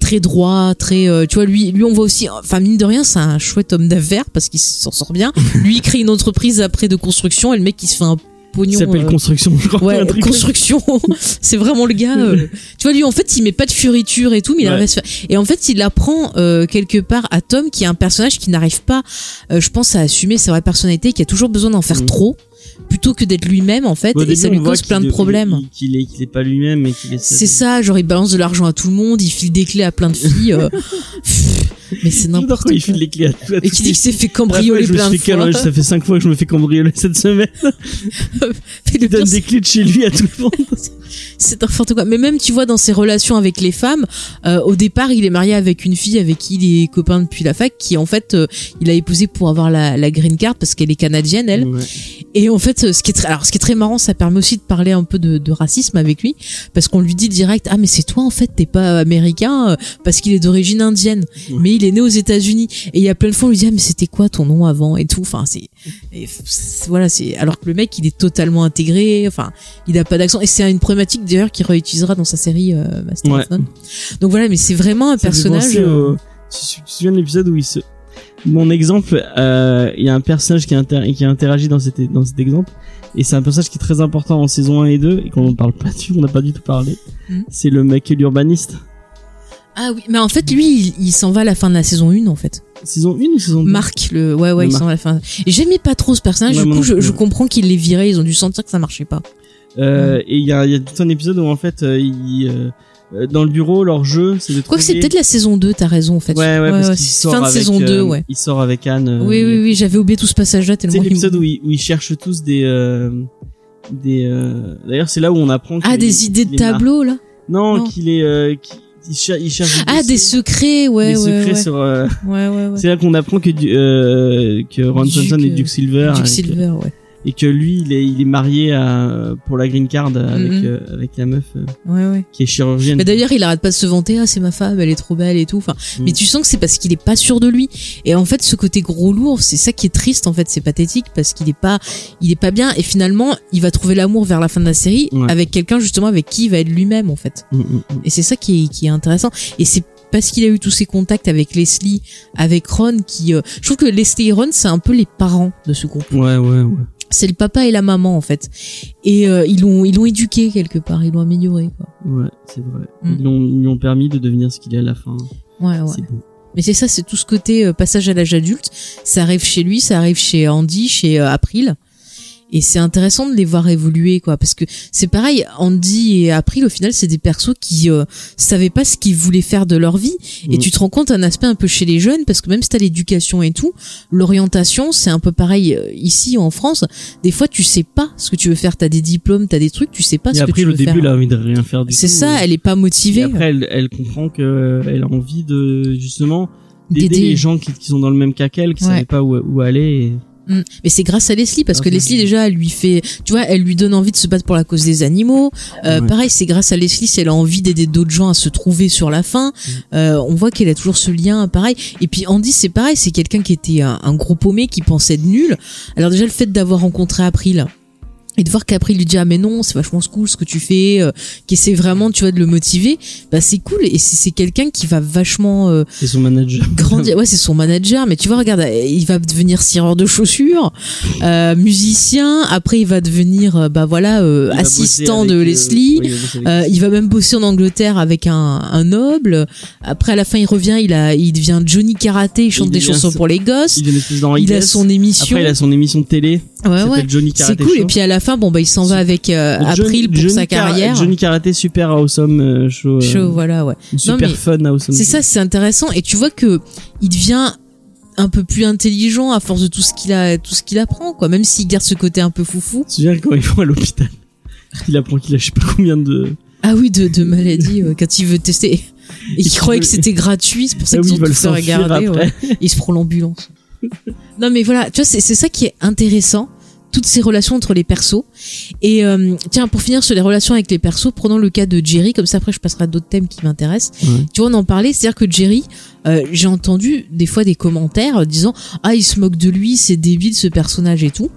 très droit, très, euh, tu vois, lui, lui, on voit aussi, enfin mine de rien, c'est un chouette homme d'affaires parce qu'il s'en sort bien. [LAUGHS] lui, il crée une entreprise après de construction, et le mec, il se fait un Pognon. s'appelle euh, construction, je crois. Ouais, truc construction. [LAUGHS] c'est vraiment le gars. euh, [LAUGHS] tu vois, lui, en fait, il met pas de fioriture et tout, mais il Ouais. faire. Et en fait, il apprend euh, quelque part à Tom, qui est un personnage qui n'arrive pas, je pense, à assumer sa vraie personnalité, qui a toujours besoin d'en faire Mhm. trop, plutôt que d'être lui-même, en fait, et début, ça lui cause plein de problèmes. il- Qu'il est, qu'il est pas lui-même, mais qu'il est. C'est ça, genre il balance de l'argent à tout le monde, il file des clés à plein de filles. euh, [LAUGHS] mais c'est n'importe quand il quoi. file les clés à tout. à Et qui dit qu'il s'est fait cambrioler plein de fois. cal- Ça fait cinq fois que je me fais cambrioler cette semaine. [LAUGHS] Il donne des clés de chez lui à tout le monde. [LAUGHS] c'est n'importe quoi. Mais même, tu vois, dans ses relations avec les femmes, euh, au départ, il est marié avec une fille avec qui il est copain depuis la fac, qui en fait, euh, il a épousé pour avoir la, la green card parce qu'elle est canadienne, elle. Ouais. Et en fait, ce qui est très, alors, ce qui est très marrant, ça permet aussi de parler un peu de, de racisme avec lui, parce qu'on lui dit direct, ah mais c'est toi en fait, t'es pas américain, euh, parce qu'il est d'origine indienne, mais il est né aux États-Unis. Et il y a plein de fois, on lui dit, ah mais c'était quoi ton nom avant et tout. Enfin, c'est, voilà, c'est, alors que le mec, il est totalement intégré. Enfin, il a pas d'accent. Et c'est une problématique d'ailleurs qu'il réutilisera dans sa série euh, Master Ouais. of None. Donc voilà, mais c'est vraiment un personnage. penser euh, tu te souviens de l'épisode où il se. Mon exemple, euh, il y a un personnage qui, inter... qui interagit dans cet, dans cet exemple, et c'est un personnage qui est très important en saison 1 et 2, et qu'on ne parle pas dessus, on n'a pas du tout parlé. Mhm. C'est le mec l'urbaniste. Ah oui, mais en fait, lui, il, il s'en va à la fin de la saison 1, en fait. Saison 1 ou saison 2 Marc, le, ouais, ouais, Le il s'en va à la fin. J'aimais pas trop ce personnage, Ouais, du coup, je, comprends qu'ils l'aient viré, ils ont dû sentir que ça marchait pas. Euh, et il y a, il y a tout un épisode où en fait, euh, il, euh, dans le bureau, leur jeu, c'est de Quoi que c'est trouver- peut-être la saison 2, t'as raison, en fait. Ouais, ouais, parce qu'il c'est sort fin de avec, saison 2, euh, ouais. Il sort avec Anne. euh, Oui, oui, oui, j'avais oublié tout ce passage-là C'est tellement. me- l'épisode où ils, cherchent tous des, euh, des. euh, D'ailleurs, c'est là où on apprend. Ah, des idées de tableau, là? Non, Non. qu'il est. Euh, qu'il- il, cher- il cherche. Ah, des secrets, ouais, des ouais, secrets ouais. sur. euh, Ouais, ouais, ouais. [LAUGHS] C'est là qu'on apprend que du- euh, que Ron est euh, Duke Silver. Duke et, Silver, ouais. Et que lui, il est, il est marié à, pour la green card avec, Mhm. euh, avec la meuf euh, Ouais, ouais. qui est chirurgienne. Mais d'ailleurs, il arrête pas de se vanter, ah, c'est ma femme, elle est trop belle et tout. Enfin, Mm. mais tu sens que c'est parce qu'il est pas sûr de lui. Et en fait, ce côté gros lourd, c'est ça qui est triste, en fait, c'est pathétique parce qu'il est pas, il est pas bien. Et finalement, il va trouver l'amour vers la fin de la série Ouais. avec quelqu'un, justement, avec qui il va être lui-même, en fait. Mm, mm. Et c'est ça qui est, qui est intéressant. Et c'est parce qu'il a eu tous ces contacts avec Leslie, avec Ron, qui, euh, je trouve que Leslie et Ron, c'est un peu les parents de ce groupe. Ouais, ouais, ouais. C'est le papa et la maman, en fait. Et euh, ils l'ont, ils l'ont éduqué quelque part, ils l'ont amélioré, quoi. Ouais, c'est vrai. Mm. Ils, l'ont- ils lui ont permis de devenir ce qu'il est à la fin. Ouais, ouais. C'est beau. Mais c'est ça, c'est tout ce côté euh, passage à l'âge adulte. Ça arrive chez lui, ça arrive chez Andy, chez euh, April. Et c'est intéressant de les voir évoluer, quoi, parce que c'est pareil. Andy et April, au final, c'est des persos qui euh, savaient pas ce qu'ils voulaient faire de leur vie. Et Mm. tu te rends compte un aspect un peu chez les jeunes, parce que même si t'as l'éducation et tout, l'orientation, c'est un peu pareil euh, ici en France. Des fois, tu sais pas ce que tu veux faire. T'as des diplômes, t'as des trucs, tu sais pas Et ce que tu veux début, faire. elle a envie de rien faire du tout. C'est ça, euh. elle est pas Et motivée. après, elle, elle comprend que euh, elle a envie de justement d'aider les gens qui, qui sont dans le même cas qu'elle, qui Ouais. savaient pas où, où aller. et-. Mais c'est grâce à Leslie parce Ah, que Leslie déjà elle lui fait, tu vois, elle lui donne envie de se battre pour la cause des animaux. Euh, Ouais. Pareil, c'est grâce à Leslie si elle a envie d'aider d'autres gens à se trouver sur la fin. Mm. Euh, on voit qu'elle a toujours ce lien, pareil. Et puis Andy, c'est pareil, c'est quelqu'un qui était un, un gros paumé qui pensait être nul. Alors déjà le fait d'avoir rencontré April. Et de voir qu'April lui dit ah mais non c'est vachement cool ce que tu fais, euh, qui essaie vraiment tu vois de le motiver, bah c'est cool et c'est c'est quelqu'un qui va vachement euh, C'est son manager. grandir. Ouais, c'est son manager, mais tu vois, regarde, il va devenir cireur de chaussures, euh, musicien. Après, il va devenir, euh, bah voilà, Il assistant de Leslie. il va il même bosser en Angleterre avec un, un noble. Après, à la fin, il revient, il a, il devient Johnny Karaté, il chante Il des chansons son- pour les gosses. il a Il son émission. Après, il a son émission de télé. ouais, ouais. Johnny C'est Karate cool. Show. Et puis à la fin, bon, bah, il s'en va avec euh, Johnny- April pour Johnny sa carrière. Johnny Karaté super awesome euh, show. euh, Show, voilà, ouais. Super mais fun awesome. C'est ça, c'est intéressant. Et tu vois que il devient un peu plus intelligent à force de tout ce qu'il a, tout ce qu'il apprend, quoi. Même s'il garde ce côté un peu foufou. Tu te quand ils vont à l'hôpital Il apprend qu'il a je sais pas combien de. Ah oui, de, de maladie euh, quand il veut tester. Et [LAUGHS] Il qu'il croyait que c'était gratuit, c'est pour ça Ah oui, qu'ils ils ont tout fait regarder. ouais. Il se prend l'ambulance. non mais voilà, tu vois, c'est c'est ça qui est intéressant. Toutes ces relations entre les persos. Et euh, tiens, pour finir sur les relations avec les persos, prenons le cas de Jerry, comme ça après je passerai à d'autres thèmes qui m'intéressent. Ouais. Tu vois, on en parlait, c'est-à-dire que Jerry, euh, j'ai entendu des fois des commentaires disant ah il se moque de lui, c'est débile ce personnage et tout.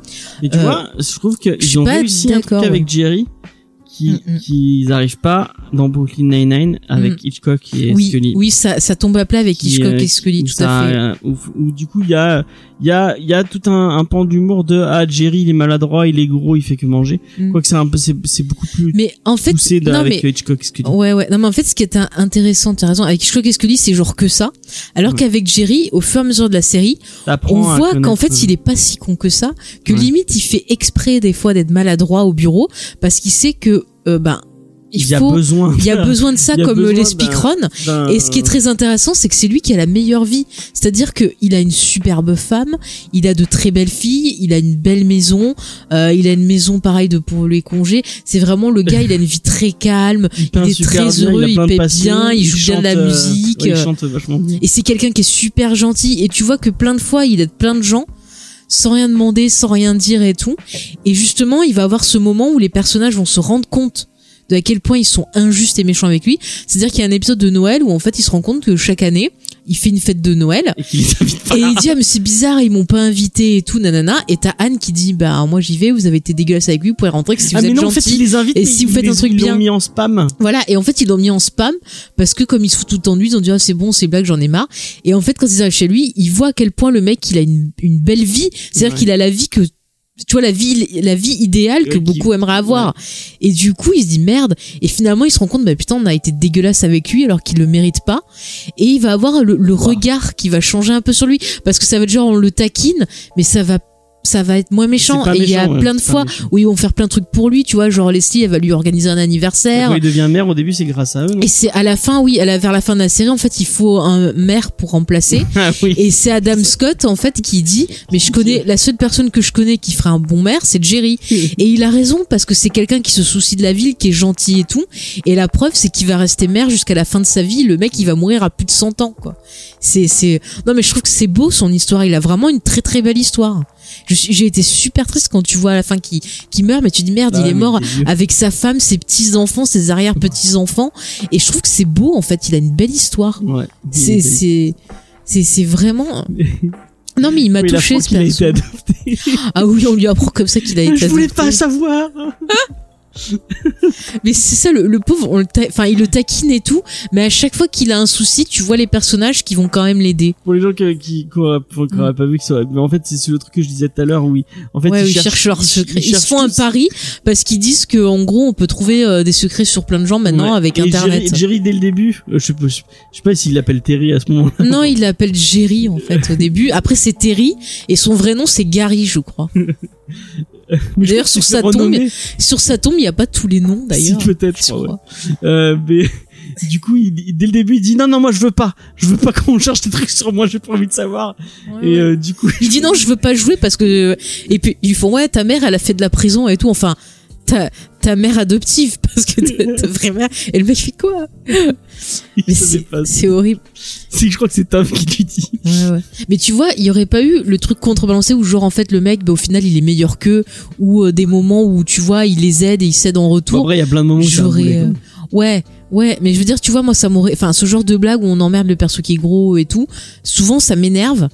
Mais tu Euh, vois, je trouve je suis qu'ils ont pas réussi un truc d'accord, avec Jerry qui Mm, mm. qu'ils arrivent pas dans Brooklyn Nine-Nine avec Mm. Hitchcock et oui, Scully. oui, ça, ça tombe à plat avec qui, Hitchcock euh, et Scully, où tout ça, à fait. euh, Où, où du coup il y a il y a il y a tout un, un pan d'humour de ah Jerry il est maladroit, il est gros, il fait que manger. Mm. Quoique c'est un peu c'est beaucoup plus Mais en fait, poussé non avec mais Hitchcock et Scully. Ouais, ouais. Non, mais en fait, ce qui est intéressant, tu as raison, avec Hitchcock et Scully, c'est genre que ça. Alors Ouais. qu'avec Jerry, au fur et à mesure de la série, on voit qu'en fait, euh, il est pas si con que ça, que Ouais. limite, il fait exprès des fois d'être maladroit au bureau, parce qu'il sait que, euh, ben, il y a faut, besoin il y a besoin de ça il comme les d'un- Et ce qui est très intéressant, c'est que c'est lui qui a la meilleure vie. C'est-à-dire qu'il a une superbe femme, il a de très belles filles, il a une belle maison, euh, il a une maison pareille de pour les congés. C'est vraiment le gars, il a une vie très calme, [LAUGHS] il, il est très bien, heureux, il passion, bien, il joue bien de la euh, musique, ouais, il chante vachement bien. et c'est quelqu'un qui est super gentil. Et tu vois que plein de fois, il aide plein de gens sans rien demander, sans rien dire et tout. Et justement, il va avoir ce moment où les personnages vont se rendre compte de à quel point ils sont injustes et méchants avec lui. C'est-à-dire qu'il y a un épisode de Noël où en fait il se rend compte que chaque année, il fait une fête de Noël Et pas. et il dit ah mais c'est bizarre ils m'ont pas invité et tout nanana et t'as Anne qui dit bah moi j'y vais vous avez été dégueulasse avec lui vous pouvez rentrer que si ah vous mais êtes non, en fait, il les invite. et mais si vous ils faites un truc ils l'ont bien. mis en spam. voilà, et en fait, ils l'ont mis en spam parce que comme il se fout tout le temps de lui, ils ont dit ah c'est bon, c'est blague, j'en ai marre. Et en fait, quand ils arrivent chez lui, ils voient à quel point le mec il a une, une belle vie, c'est-à-dire Ouais. qu'il a la vie que tu vois la vie la vie idéale que beaucoup aimeraient avoir. Et du coup il se dit merde. Et finalement il se rend compte bah putain on a été dégueulasse avec lui alors qu'il le mérite pas. Et il va avoir le, le regard qui va changer un peu sur lui. Parce que ça va être genre on le taquine mais ça va ça va être moins méchant. Et il y a ouais, plein de fois où ils vont faire plein de trucs pour lui tu vois. Genre Leslie elle va lui organiser un anniversaire. Quand il devient maire, au début, c'est grâce à eux, non et c'est à la fin oui à la, vers la fin de la série en fait il faut un maire pour remplacer. [LAUGHS] Ah oui. et c'est Adam Scott en fait qui dit mais je connais la seule personne que je connais qui ferait un bon maire c'est Jerry. [LAUGHS] Et il a raison parce que c'est quelqu'un qui se soucie de la ville qui est gentil et tout. Et la preuve c'est qu'il va rester maire jusqu'à la fin de sa vie. Le mec il va mourir à plus de 100 ans quoi. C'est c'est non mais je trouve que c'est beau son histoire. Il a vraiment une très très belle histoire j'ai été super triste quand tu vois à la fin qu'il qu'il meurt mais tu dis merde Ah, il est mort il avec sa femme ses petits enfants ses arrière petits enfants et je trouve que c'est beau en fait il a une belle histoire Ouais. c'est c'est c'est vraiment [LAUGHS] non mais il m'a Oui, touché qu'il a perso. été adopté. ah oui on lui apprend comme ça qu'il a [LAUGHS] été Je voulais adopté. pas savoir. [LAUGHS] [LAUGHS] mais c'est ça le, le pauvre on le ta- enfin il le taquine et tout mais à chaque fois qu'il a un souci tu vois les personnages qui vont quand même l'aider Pour les gens qui, qui, auraient pas vu que ça, mais en fait, c'est le truc que je disais tout à l'heure, oui. En fait, ouais, ils, ils cherchent, cherchent leurs secrets ils ils, se font un pari parce qu'ils disent que en gros on peut trouver euh, des secrets sur plein de gens maintenant Ouais. avec Et internet Jerry, Jerry, dès le début, euh, je sais pas, je, sais pas s'il l'appelle Terry à ce moment-là. non il l'appelle Jerry en fait au début après c'est Terry et son vrai nom c'est Gary je crois [LAUGHS] [LAUGHS] D'ailleurs, sur sa tombe, sur sa tombe il y a pas tous les noms d'ailleurs Si, peut-être, je crois, ouais. Euh, mais [LAUGHS] du coup, il, dès le début, il dit non, non, moi je veux pas, je veux pas [LAUGHS] qu'on cherche des trucs sur moi, j'ai pas envie de savoir. Ouais, Et euh, du coup, Il dit non, je veux pas jouer parce que et puis ils font ouais, ta mère elle a fait de la prison et tout. Enfin, ta ta mère adoptive parce que ta, [LAUGHS] vraie mère. Et le mec fait quoi? Mais c'est horrible. C'est que je crois que c'est Tom qui lui dit. Ouais, ouais. Mais tu vois, il y aurait pas eu le truc contrebalancé où genre en fait le mec, bah, au final il est meilleur qu'eux ou euh, des moments où tu vois il les aide et il s'aide en Bon, retour. après, il y a plein de moments où J'aurais euh, ouais ouais mais je veux dire tu vois moi ça m'aurait enfin ce genre de blague où on emmerde le perso qui est gros et tout souvent ça m'énerve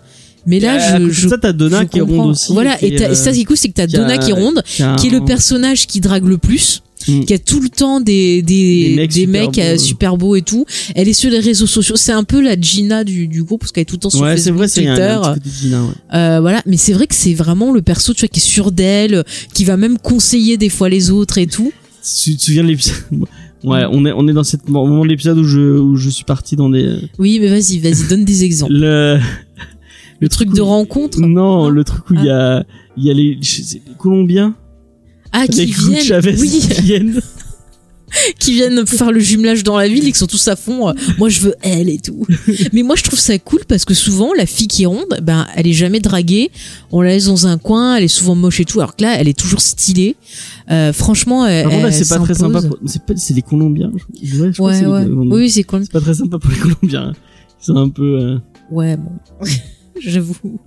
mais là je, je ça, t'as Donna je qui est ronde aussi. voilà et, euh, ça qui est cool c'est que t'as Donna qui est ronde qui, est le un- personnage qui drague le plus Mm. qui a tout le temps des des, Des mecs des super mecs euh, beaux. super beaux et tout elle est sur les réseaux sociaux c'est un peu la Gina du, du groupe parce qu'elle est tout le temps sur Ouais, c'est Facebook vrai, c'est un, Twitter un de Gina, ouais. euh, voilà mais c'est vrai que c'est vraiment le perso tu vois qui est sûr d'elle qui va même conseiller des fois les autres et tout Tu te souviens de l'épisode? [LAUGHS] Ouais, on est on est dans cette mo- moment de l'épisode où je où je suis parti dans des oui mais vas-y vas-y donne des exemples le le truc de rencontre non, le truc où il y a il y a les, Colombiens. Ah qui viennent. Chavez oui. qui viennent. [LAUGHS] qui viennent faire le jumelage dans la ville et qui sont tous à fond euh, moi je veux elle et tout. [LAUGHS] Mais moi je trouve ça cool parce que souvent la fille qui est ronde ben elle est jamais draguée. On la laisse dans un coin elle est souvent moche et tout alors que là elle est toujours stylée. Euh, franchement elle, là, c'est pas très sympa. pour- C'est pas c'est les Colombiens. Je, ouais, je ouais les ouais. Oui c'est cool C'est pas très sympa pour les Colombiens. Ils sont un peu. euh, ouais bon [LAUGHS] j'avoue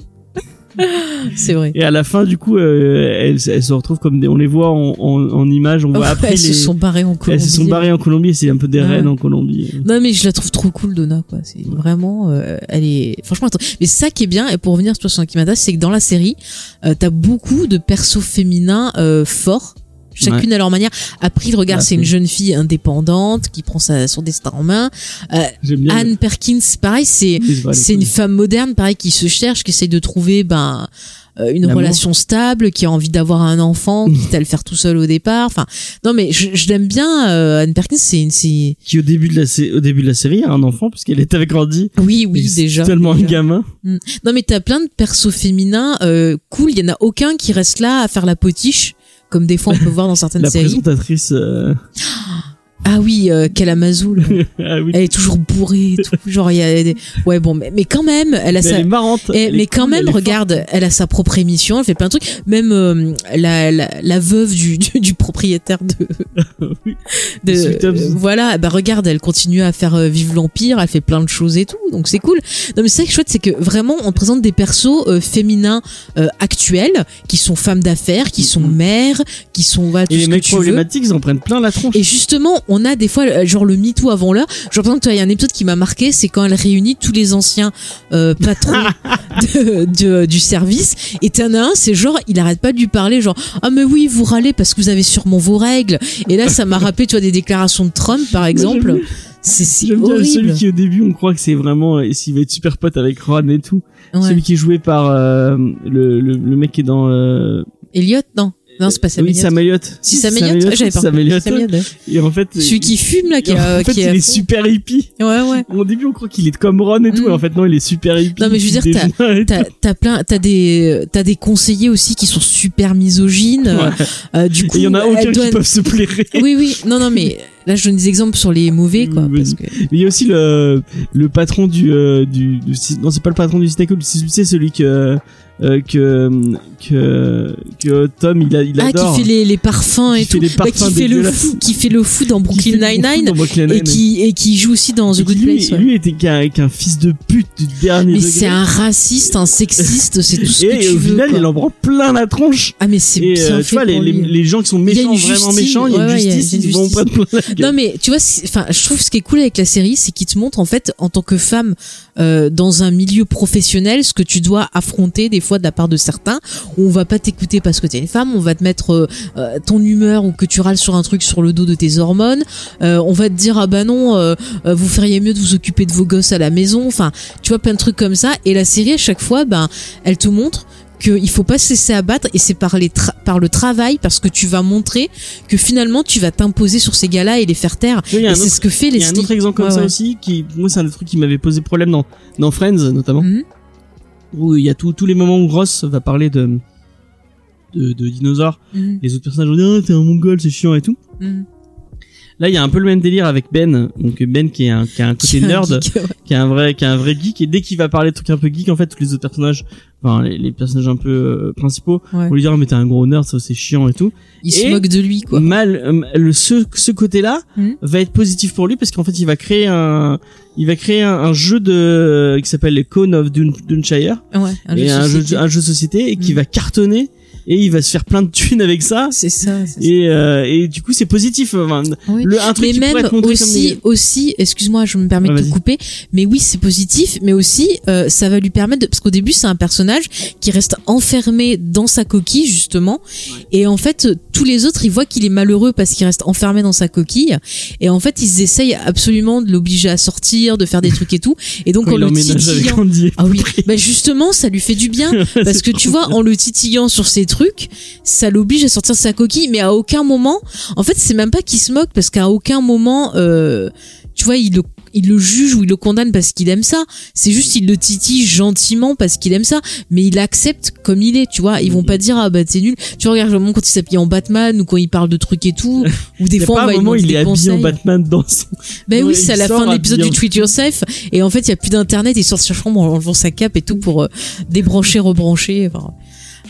[LAUGHS] c'est vrai Et à la fin, du coup, euh, elles, elles se retrouvent comme des, on les voit en, en, en images. On voit après elles les. se sont barrées en Colombie elles se sont barrées en Colombie. C'est un peu des reines en Colombie. Non mais je la trouve trop cool Donna quoi. C'est vraiment euh, elle est franchement attends. mais ça qui est bien et pour revenir sur Kimada c'est que dans la série euh, t'as beaucoup de persos féminins forts chacune à leur manière. Après le regard Ouais, c'est une jeune fille indépendante qui prend sa, son destin en main. Euh. Anne Perkins pareil c'est c'est une femme moderne pareil qui se cherche qui essaye de trouver ben euh, une relation stable qui a envie d'avoir un enfant [LAUGHS] quitte à le faire tout seul au départ enfin non mais je, je l'aime bien euh, Anne Perkins c'est une c'est qui au début de la au début de la série a un enfant puisqu'elle est avec Randy. oui oui déjà Tellement déjà. un gamin. Non mais t'as plein de persos féminins euh, cool, il y en a aucun qui reste là à faire la potiche comme des fois on peut voir dans certaines La séries. présentatrice. euh, Ah oui, euh, Kalamazoo, là. [LAUGHS] ah oui. elle est toujours bourrée et tout. Genre il y a des... ouais bon mais, mais quand même elle a Mais sa elle est marrante. Eh, Elle est mais quand cool, même, elle regarde, elle a sa propre émission, elle fait plein de trucs. Même euh, la, la, la veuve du, du, du propriétaire de, [LAUGHS] de euh, voilà, bah regarde, elle continue à faire euh, vivre l'empire, elle fait plein de choses et tout, donc c'est cool. Non mais c'est chouette, c'est que vraiment on te présente des persos euh, féminins euh, actuels qui sont femmes d'affaires, qui sont mères, qui sont voilà, tout Et les mecs problématiques, ils en prennent plein la tronche. Et justement, on a des fois euh, genre le MeToo avant l'heure. Genre par exemple, toi, il y a un épisode qui m'a marqué, c'est quand elle réunit tous les anciens euh, patrons [LAUGHS] de, de- du service. Et t'en as un, c'est genre, il arrête pas de lui parler, genre ah mais oui, vous râlez parce que vous avez sûrement vos règles. Et là, ça m'a rappelé, tu vois, des déclarations de Trump, par exemple. C'est bien horrible. celui qui au début on croit que c'est vraiment euh, s'il va être super pote avec Ron et tout. Ouais. Celui qui est joué par euh, le, le, le mec qui est dans Elliot, non. Non, c'est pas Sam Oui. Sam Elliott. Si, Sam Elliott, j'avais pas Sam. Elliott. Et en fait, Celui qui fume, là, qui, [LAUGHS] en euh, fait, qui il est super hippie. Ouais, ouais. Au début, on croit qu'il est comme Ron et tout, Mm. et en fait, non, il est super hippie. Non, mais je veux dire, t'as- T'as, plein, t'as des, t'as des conseillers aussi qui sont super misogynes. euh, Ouais. euh, du coup, il y en a aucun qui peuvent se blairer. Oui, oui. Non, non, mais là, je donne des exemples sur les mauvais, quoi. Parce que... Mais il y a aussi le, le patron du, du, non, c'est pas le patron du c'est c'est celui que, euh, que, que, que Tom, il, a, il Ah, adore. qui fait les, les parfums et tout. les Bah, parfums qui fait le fou, qui fait le fou dans Brooklyn Nine-Nine. Et Nine-Nine. qui, et qui joue aussi dans The Et Good lui, Place. ouais. lui était qu'un qu'un fils de pute du dernier Mais c'est un raciste, un sexiste, c'est tout ce que et tu au veux. final, quoi. il en prend plein la tronche. Ah, mais c'est Et bien euh, fait tu vois, les, les, les gens qui sont méchants, vraiment justice. méchants, il y a une ouais, il y a justice, une ils vont justice. prendre la gueule. Non mais tu vois, enfin, je trouve ce qui est cool avec la série, c'est qu'il te montre en fait en tant que femme euh, dans un milieu professionnel ce que tu dois affronter des fois de la part de certains. Où on va pas t'écouter parce que t'es une femme, on va te mettre euh, euh, ton humeur ou que tu râles sur un truc sur le dos de tes hormones. Euh, on va te dire ah bah non, euh, vous feriez mieux de vous occuper de vos gosses à la maison. Enfin, tu vois plein de trucs comme ça. Et la série à chaque fois, ben, elle te montre qu'il faut pas se laisser abattre et c'est par les par le travail parce que tu vas montrer que finalement tu vas t'imposer sur ces gars-là et les faire taire et c'est ce que fait Il y a un autre exemple comme Ouais, ça ouais. aussi, qui, moi, c'est un des trucs qui m'avait posé problème dans, dans Friends, notamment. Mhm. Où il y a tous tous les moments où Ross va parler de, de, de dinosaures. Mhm. Les autres personnages vont dire, ah, t'es un mongol, c'est chiant et tout. Mhm. Là, il y a un peu le même délire avec Ben. Donc, Ben qui est un, qui a un côté [LAUGHS] Qui est un nerd, geek, ouais. qui est un vrai, qui est un vrai geek. Et dès qu'il va parler de trucs un peu geek, en fait, tous les autres personnages, enfin, les, les personnages un peu euh, principaux, Ouais. vont lui dire, Ah, mais t'es un gros nerd, ça c'est chiant et tout. Il se moque de lui quoi. Mal, euh, le, ce, ce côté-là Mhm. va être positif pour lui parce qu'en fait, il va créer un, il va créer un, un jeu de, qui s'appelle les Cone of Dun, Dunshire. Ouais, un et jeu un jeu, société. un jeu de société et qui Mhm. va cartonner et il va se faire plein de thunes avec ça. C'est ça. ça. Et, euh, et du coup, c'est positif. Enfin, Oui. le, un truc mais qui pourrait même être montré comme aussi, des- aussi, excuse-moi, je me permets de te couper, mais oui, c'est positif, mais aussi, euh, ça va lui permettre de, parce qu'au début, c'est un personnage qui reste enfermé dans sa coquille, justement, et en fait, tous les autres, ils voient qu'il est malheureux parce qu'il reste enfermé dans sa coquille, et en fait, ils essayent absolument de l'obliger à sortir, de faire des [LAUGHS] trucs et tout, et donc quand en le titillant, ah oui, bah justement, ça lui fait du bien [LAUGHS] parce que tu vois, en le titillant sur ces trucs, ça l'oblige à sortir de sa coquille, mais à aucun moment, en fait, c'est même pas qu'il se moque parce qu'à aucun moment, euh, tu vois, il le il le juge ou il le condamne parce qu'il aime ça. C'est juste il le titille gentiment parce qu'il aime ça, mais il accepte comme il est. Tu vois, ils vont pas dire ah bah t'es nul. Tu vois, regarde le moment quand il s'habille en Batman ou quand il parle de trucs et tout, [LAUGHS] ou des fois pas on va moment il est habillé en. Batman dans son... Ben Ouais, oui, c'est à la fin de l'épisode du Tweet Yourself. Et en fait, il y a plus d'internet. Il sort de sa chambre en enlevant sa cape et tout pour euh, débrancher, rebrancher. Enfin,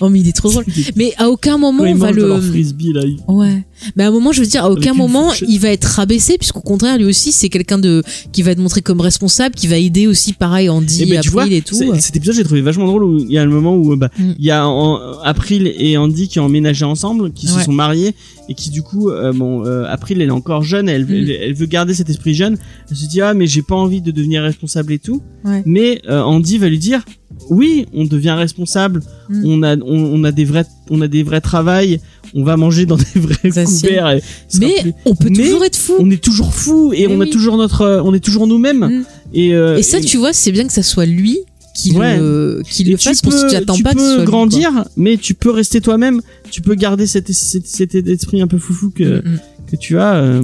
oh, mais il est trop drôle. [LAUGHS] Mais à aucun moment on va le. frisbee là. il- Ouais. Mais à un moment, je veux dire, à aucun moment fourchette. il va être rabaissé, puisqu'au contraire, lui aussi, c'est quelqu'un de qui va être montré comme responsable, qui va aider aussi, pareil, Andy, Et ben, tu vois, April et tout. cet épisode j'ai trouvé vachement drôle où il y a le moment où bah Mm. il y a en- April et Andy qui ont emménagé ensemble, qui se sont mariés et qui du coup euh, bon euh, April elle est encore jeune, elle, Mm. elle, elle veut garder cet esprit jeune. Elle se dit ah mais j'ai pas envie de devenir responsable et tout. Ouais. Mais euh, Andy va lui dire oui on devient responsable, Mm. on a on, on a des vrais on a des vrais travails, on va manger dans des vrais Ça, couverts. et Mais plus- on peut Mais toujours être fou. on est toujours fou et Mais on a toujours notre euh, on est toujours nous-mêmes Mm. et euh, Et ça, tu vois, c'est bien que ça soit lui qui Ouais. le, qui le fasse parce que tu attends tu pas que ce peux lui, grandir, mais tu peux rester toi-même. Tu peux garder cet, cet, cet esprit un peu foufou que, mm. Que tu as. euh,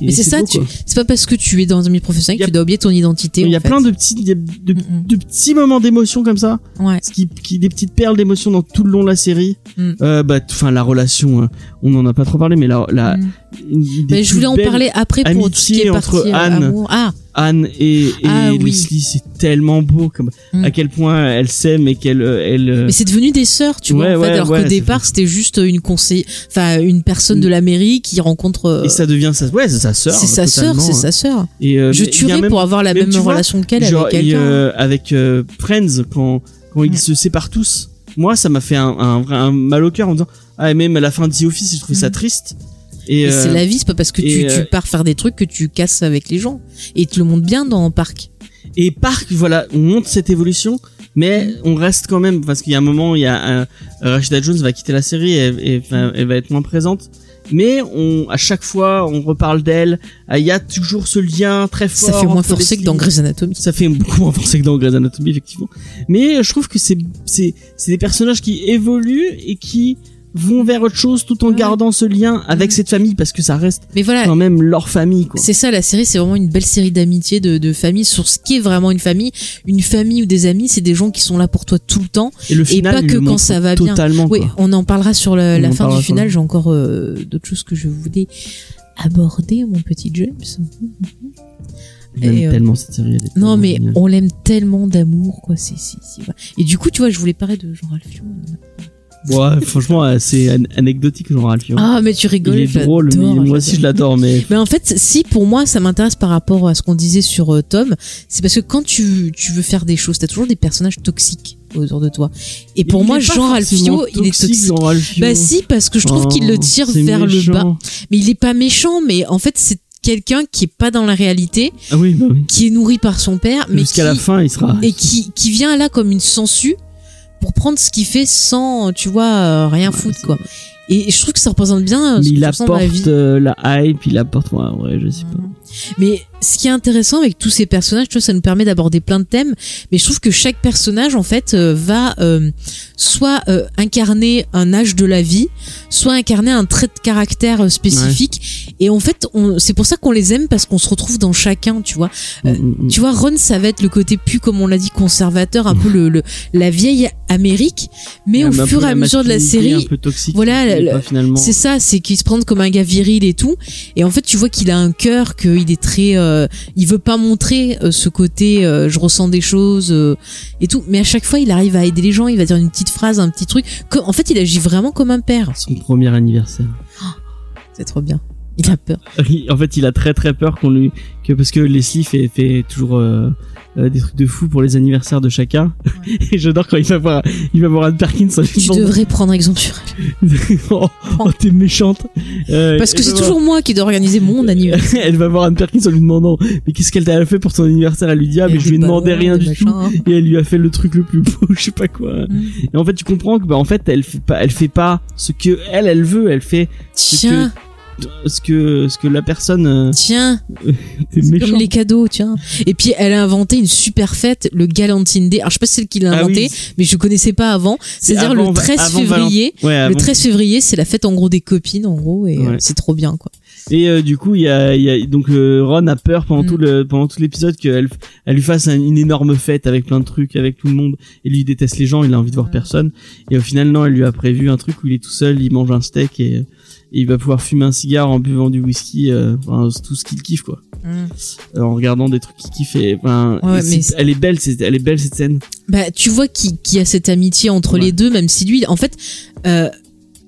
Mais c'est ça, c'est pas parce que tu es dans un milieu professionnel que tu dois oublier ton identité. Il y a fait. plein de petits, a de, Mm, mm. de petits moments d'émotion comme ça, Ouais. ce qui, qui des petites perles d'émotion dans tout le long de la série. Mm. Euh, bah, enfin la relation, euh, on en a pas trop parlé, mais la, la. Une des Mais je voulais en parler après pour tout ce qui est entre partie euh, Anne. amour. Ah, Anne et, et Ah, oui. Leslie, c'est tellement beau, comme Mm. à quel point elles s'aiment et qu'elles, euh, elles, euh, mais c'est devenu des sœurs, tu Ouais, vois, en fait, alors ouais, qu'au départ c'était juste une conseil, enfin une personne de la mairie qui rencontre. et ça devient sa, ouais, c'est sa sœur. c'est sa sœur, c'est hein. sa sœur. Et euh, Je tuerais même- pour avoir la même vois, relation qu'elle genre, avec quelqu'un. euh, avec euh, Friends quand quand Mm. ils se séparent tous moi ça m'a fait un, un mal au cœur en disant ah et même à la fin de The Office j'ai trouvé ça Mm. triste et, Et euh, c'est la vie, c'est pas parce que tu, euh, tu pars faire des trucs que tu casses avec les gens. Et ils te le montrent bien dans Parc. et Park voilà on montre cette évolution mais on reste quand même parce qu'il y a un moment il y a euh, Rashida Jones va quitter la série et, elle va être moins présente mais on à chaque fois on reparle d'elle Ah, il y a toujours ce lien très fort Ça fait moins forcé que dans Grey's Anatomy. ça fait beaucoup moins forcé que dans Grey's Anatomy effectivement mais je trouve que c'est c'est c'est des personnages qui évoluent et qui vont vers autre chose tout en Ouais. gardant ce lien avec cette famille parce que ça reste Mais voilà, quand même leur famille quoi. C'est ça, la série, c'est vraiment une belle série d'amitié, de, de famille, sur ce qui est vraiment une famille. Une famille ou des amis, c'est des gens qui sont là pour toi tout le temps. Et le final, pas que quand ça va bien. totalement Oui, on en parlera sur la fin du final. J'ai encore euh, d'autres choses que je voulais aborder, mon petit James. Et, euh, tellement cette série. elle est Non, mais géniale. on l'aime tellement d'amour, quoi. C'est. Et du coup, tu vois, je voulais parler de Jean Ralphio. Ouais, franchement, euh, c'est an- anecdotique genre Alfio. Ah, mais tu rigoles. il est drôle, mais moi aussi je l'adore, mais Mais en fait, si pour moi ça m'intéresse par rapport à ce qu'on disait sur euh, Tom, c'est parce que quand tu, tu veux faire des choses, t'as toujours des personnages toxiques autour de toi. Et pour Il moi, Jean Ralphio, il est toxique. Ralphio. Bah si, parce que je trouve qu'il le tire vers le bas. Mais il est pas méchant, mais en fait c'est quelqu'un qui est pas dans la réalité, Ah oui, bah oui. qui est nourri par son père, mais Jusqu'à la fin, il sera. et qui, qui vient là comme une sangsue pour prendre ce qu'il fait sans, tu vois, euh, rien Ouais, foutre quoi. Et je trouve que ça représente bien euh, Mais ce il dans la apporte vie. euh, la hype, il apporte. Ouais, ouais, je sais pas. Mais ce qui est intéressant avec tous ces personnages, tu vois, ça nous permet d'aborder plein de thèmes. Mais je trouve que chaque personnage, en fait, va euh, soit euh, incarner un âge de la vie, soit incarner un trait de caractère spécifique. Et en fait, c'est pour ça qu'on les aime parce qu'on se retrouve dans chacun, tu vois. Euh, Mm, mm, Tu vois, Ron, ça va être le côté plus, comme on l'a dit, conservateur, un peu le, le- la vieille Amérique. Mais au fur et à mesure de la série, un peu toxique. voilà, c'est ça, c'est qu'il se prend comme un gars viril et tout. Et en fait, tu vois qu'il a un cœur, qu'il est très, euh, il veut pas montrer euh, ce côté, euh, je ressens des choses euh, et tout. Mais à chaque fois, il arrive à aider les gens. Il va dire une petite phrase, un petit truc. Que- en fait, il agit vraiment comme un père. Son premier anniversaire. C'est trop bien. Il a peur. en fait, il a très très peur qu'on lui que parce que Leslie fait fait toujours euh, euh, des trucs de fou pour les anniversaires de chacun. [LAUGHS] Et j'adore quand il va voir il va voir Anne Perkins. en lui Tu devrais prendre exemple sur elle. [LAUGHS] oh, oh, t'es méchante. Euh, Parce que c'est toujours moi qui dois organiser mon [LAUGHS] anniversaire. elle va voir Anne Perkins en lui demandant mais qu'est-ce qu'elle t'a fait pour ton anniversaire? Elle lui dit ah mais je lui ai demandé rien du tout. Et elle lui a fait le truc le plus beau, je sais pas quoi. Mm. Et en fait, tu comprends que bah en fait, elle fait pas, elle fait pas ce que elle, elle veut. Elle fait Tiens, ce que ce que la personne. euh, tiens, [LAUGHS] comme les cadeaux, tiens. Et puis elle a inventé une super fête, le Galantine Day. Alors je sais pas si c'est elle qui l'a Ah inventé, oui, mais je connaissais pas avant. c'est C'est-à-dire le 13 avant février. Ouais, Le avant. 13 février, c'est la fête en gros des copines en gros et euh, Ouais. c'est trop bien quoi. Et euh, du coup, il y a, il y a donc euh, Ron a peur pendant Mm. tout le pendant tout l'épisode qu'elle elle lui fasse un- une énorme fête avec plein de trucs avec tout le monde. Et lui il déteste les gens, il a envie de voir Ouais. personne. Et au final, non, elle lui a prévu un truc où il est tout seul, il mange un steak et, et il va pouvoir fumer un cigare en buvant du whisky, euh, enfin, tout ce qu'il kiffe quoi. Euh, en regardant des trucs qu'il kiffe. Et, enfin, Ouais, et c'est- mais c'est- elle est belle, c'est, elle est belle cette scène. Bah tu vois qu'il qu'il y a cette amitié entre Ouais. les deux, même si lui, en fait, euh,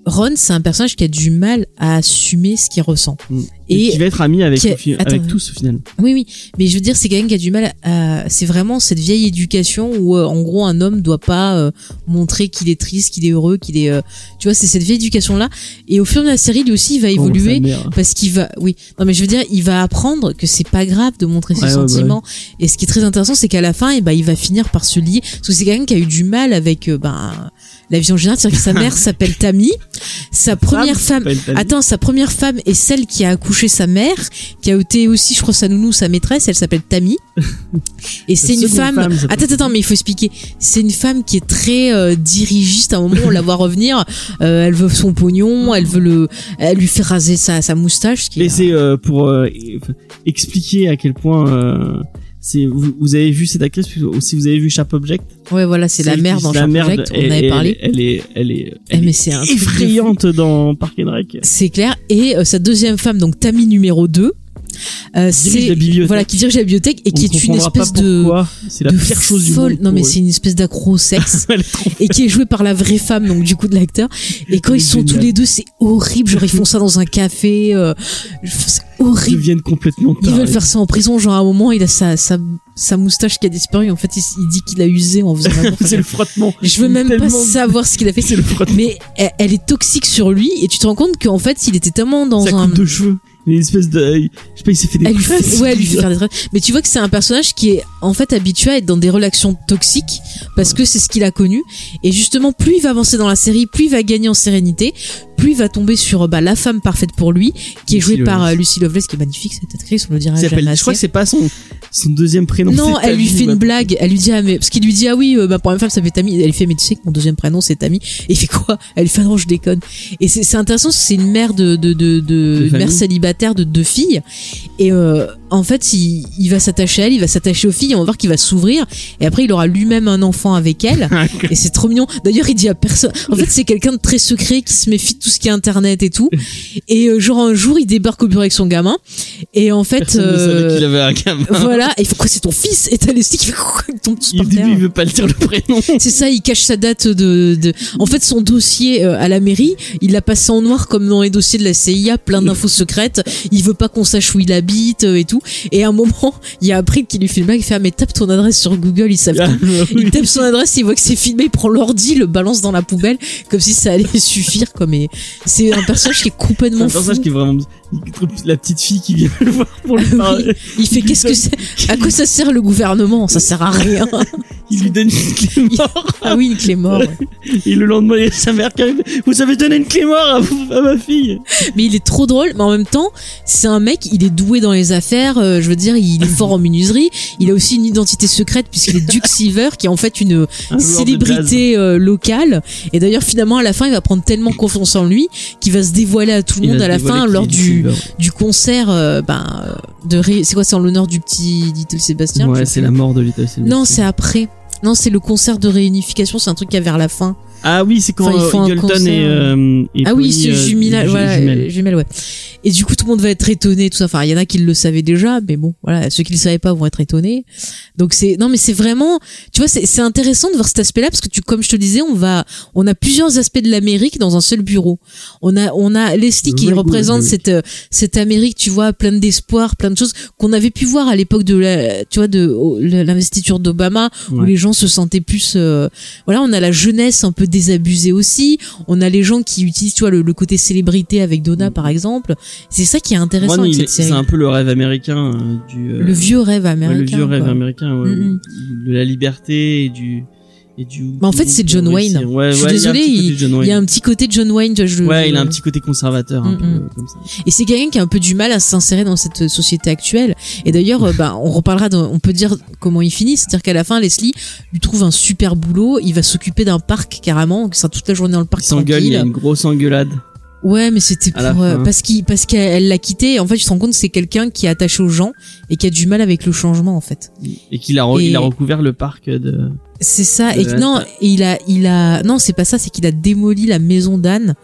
Ron c'est un personnage qui a du mal à assumer ce qu'il ressent. Mm. Et, Et qui va être ami avec, a- Attends. avec tous au final. Oui, oui, mais je veux dire, c'est quelqu'un qui a du mal à. C'est vraiment cette vieille éducation où, euh, en gros, un homme doit pas euh, montrer qu'il est triste, qu'il est heureux, qu'il est. euh, Tu vois, c'est cette vieille éducation-là. Et au fur et à mesure de la série, lui aussi, il va évoluer. Oh, sa mère. parce qu'il va oui non mais je veux dire il va apprendre que c'est pas grave de montrer ses Ouais, ouais, bah sentiments et ce qui est très intéressant c'est qu'à la fin et ben il va finir par se lier parce que c'est quelqu'un qui a eu du mal avec euh, ben la vie en général c'est-à-dire que sa mère [LAUGHS] s'appelle Tammy sa première femme Tammy. Attends, sa première femme est celle qui a accouché sa mère, qui a été aussi, je crois, sa nounou, sa maîtresse. Elle s'appelle Tammy. [LAUGHS] Et c'est une femme. femme, attends, attends, mais il faut expliquer. C'est une femme qui est très euh, dirigiste. À un moment, on la voit revenir. Euh, elle veut son pognon. Elle veut le. Elle lui fait raser sa, sa moustache. ce qui Mais est- c'est euh, pour euh, expliquer à quel point c'est vous, vous avez vu cette actrice puis si vous avez vu Sharp Object Ouais, voilà, c'est la mère dans Sharp Object. On elle- avait parlé. Elle est elle est Eh, elle est effrayante dans Park and Rec. C'est clair. Et euh, sa deuxième femme, donc Tammy numéro 2, euh, c'est voilà qui dirige la bibliothèque et On qui est une espèce de c'est la de pire chose du folle- monde. Non mais c'est une espèce d'accro sexe [LAUGHS] et qui est jouée par la vraie femme donc du coup de l'acteur. Et quand ils sont tous les deux, c'est horrible. Genre ils font ça dans un café, euh, c'est Ils horrible. deviennent complètement Ils veulent faire ça en prison. Genre à un moment, il a sa sa, sa moustache qui a disparu. En fait, il, il dit qu'il a usé en faisant [LAUGHS] c'est le frottement. Je veux même pas savoir ce qu'il a fait. C'est le frottement. Mais elle, elle est toxique sur lui et tu te rends compte qu'en fait, il était tellement dans Sa un coupe de cheveux. Une espèce de, je sais pas, il s'est fait des elle fait, ouais, elle lui fait faire des tresses. Mais tu vois que c'est un personnage qui est en fait habitué à être dans des relations toxiques parce que c'est ce qu'il a connu. Et justement, plus il va avancer dans la série, plus il va gagner en sérénité, plus il va tomber sur bah, la femme parfaite pour lui, qui est Lucy jouée par euh, Lucy Lovelace, qui est magnifique cette actrice, on le s'appelle- jamais je crois que assez. c'est pas son son deuxième prénom. Non, elle lui fait une bah, blague. Elle lui dit ah mais parce qu'il lui dit ah oui euh, ma première femme s'appelle Tammy. Elle lui fait mais tu sais que mon deuxième prénom c'est Tammy. Et il fait quoi? Elle lui fait non je déconne. Et c'est intéressant c'est une mère de de de, une mère famille. Célibataire de deux filles. Et euh, en fait il, il va s'attacher à elle, il va s'attacher aux filles. On va voir qu'il va s'ouvrir. Et après il aura lui-même un enfant avec elle. [LAUGHS] Et c'est trop mignon. D'ailleurs, il dit à personne. En fait, c'est quelqu'un de très secret qui se méfie de tout ce qui est internet et tout. Et euh, genre un jour, il débarque au bureau avec son gamin. Et en fait, euh, qu'il avait un gamin. voilà. Et il fait quoi C'est ton fils? Et t'as le stick qui fait quoi Il tombe tous Il, par terre. il veut pas le dire le prénom. [LAUGHS] C'est ça, il cache sa date de, de... En fait, son dossier à la mairie, il l'a passé en noir comme dans les dossiers de la CIA, plein [LAUGHS] d'infos secrètes. Il veut pas qu'on sache où il habite euh, et tout. Et à un moment, [LAUGHS] il y a April qui lui fait le blague, il fait ah mais tape ton adresse sur Google, ils savent tout. Il tape son adresse, il voit que c'est filmé, il prend l'ordi, le balance dans la poubelle, comme si ça allait [LAUGHS] suffire. Quoi. Mais c'est un personnage qui est C'est complètement un fou. personnage qui est vraiment la petite fille qui vient le voir pour lui parler. Il fait qu'est-ce que c'est À quoi ça sert le gouvernement? Ça sert à rien. [LAUGHS] Il lui donne une clé [LAUGHS] mort. Ah oui, une clé mort. ouais. Et le lendemain, il y a sa mère qui arrive. Vous avez donné une clé mort à, vous- à ma fille. Mais il est trop drôle, mais en même temps, c'est un mec, il est doué dans les affaires, euh, je veux dire, il est fort en menuiserie, il a aussi une identité secrète puisqu'il est Duke Silver, qui est en fait une Un célébrité euh, locale. Et d'ailleurs, finalement, à la fin, il va prendre tellement confiance en lui qu'il va se dévoiler à tout le Il monde à la fin lors est du, concert, euh, ben, euh, de Ré- c'est quoi, c'est en l'honneur du petit Little Sébastien Ouais, c'est la mort de Little Sébastien. Non, c'est après. Non, c'est le concert de réunification, c'est un truc qu'il y a vers la fin. Ah oui, c'est quand Enfin, ils euh, font un Eagleton et, euh, et ah oui, c'est euh, jumelage, ju- voilà, jumelles. euh, jumelles, ouais. Et du coup, tout le monde va être étonné, tout ça. Enfin, il y en a qui le savaient déjà, mais bon, voilà, ceux qui le savaient pas vont être étonnés. Donc c'est, non, mais c'est vraiment, tu vois, c'est c'est intéressant de voir cet aspect-là parce que tu, comme je te disais, on va, on a plusieurs aspects de l'Amérique dans un seul bureau. On a, on a Leslie qui représente oui. cette, euh, cette Amérique, tu vois, pleine d'espoir, plein de choses qu'on avait pu voir à l'époque de la, tu vois, de l'investiture d'Obama où les gens se sentaient plus, euh, voilà, on a la jeunesse un peu désabusée aussi. On a les gens qui utilisent, tu vois, le, le côté célébrité avec Donna, par exemple. C'est ça qui est intéressant Moi, avec il cette est- c'est un peu le rêve américain euh, du. euh, Le vieux rêve ouais, américain. le vieux rêve américain, ouais, Mm, de la liberté et du. Et du Mais en fait, c'est John Wayne. Ouais, Je suis ouais, désolée, il y a un petit côté John Il Wayne. y a un petit côté John Wayne. tu vois, je- Ouais, je- il a un petit côté conservateur, un Mm, peu mm. comme ça. Et c'est quelqu'un qui a un peu du mal à s'insérer dans cette société actuelle. Et d'ailleurs, euh, bah, on reparlera, de- on peut dire comment il finit. C'est-à-dire qu'à la fin, Leslie lui trouve un super boulot. Il va s'occuper d'un parc carrément. Il sera toute la journée dans le parc Il s'engueule, il y a une grosse engueulade. Ouais, mais c'était pour euh, parce qu'il parce qu'elle l'a quitté. En fait, je te rends compte que c'est quelqu'un qui est attaché aux gens et qui a du mal avec le changement en fait. Et qu'il a, re- Et- il a recouvert le parc de. C'est ça. Et non, et il a il a non, c'est pas ça. C'est qu'il a démoli la maison d'Anne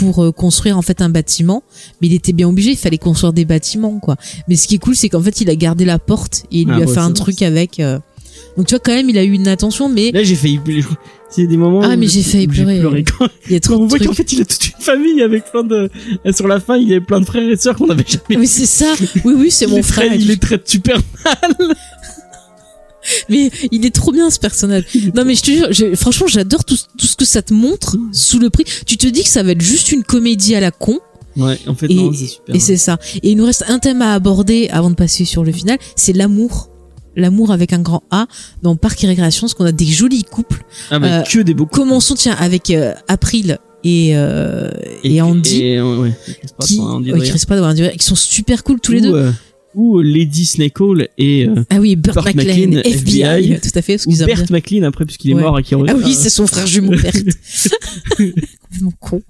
pour euh, construire en fait un bâtiment. Mais il était bien obligé. Il fallait construire des bâtiments quoi. Mais ce qui est cool, c'est qu'en fait, il a gardé la porte et il Ah, lui a ouais, fait un truc ça. avec. euh, Donc tu vois quand même, il a eu une attention, mais Là, j'ai failli. C'est des moments. Ah, où mais j'ai failli pleurer. quand, il y a quand trop on voit qu'en fait, il a toute une famille avec plein de. et Sur la fin, il avait plein de frères et sœurs qu'on n'avait jamais. Mais c'est ça. Oui, oui, c'est mon frère. traite- Il les traite super. Mais il est trop bien ce personnage. Non mais je te jure, je- franchement j'adore tout, tout ce que ça te montre sous le prix. Tu te dis que ça va être juste une comédie à la con Ouais, en fait, et, c'est super. et c'est ça. Et il nous reste un thème à aborder avant de passer sur le final, c'est l'amour. L'amour avec un grand A dans Parc et Récréation, parce qu'on a des jolis couples. Ah, bah, euh, que des beaux. Commençons tiens avec euh, April et, euh, et, Andy Et, ouais, qui, ouais, Dwyer. Chris Pratt, Andy Dwyer, qui sont super cool tous les deux. Euh, ou Lady Snake Hall et euh, ah oui, Burt, Burt McLean, McLean, FBI, FBI, tout à fait. ou Bert bien. McLean après puisqu'il est Ouais. mort et qui Ah oui, c'est son frère jumeau [LAUGHS] Bert. Complètement con.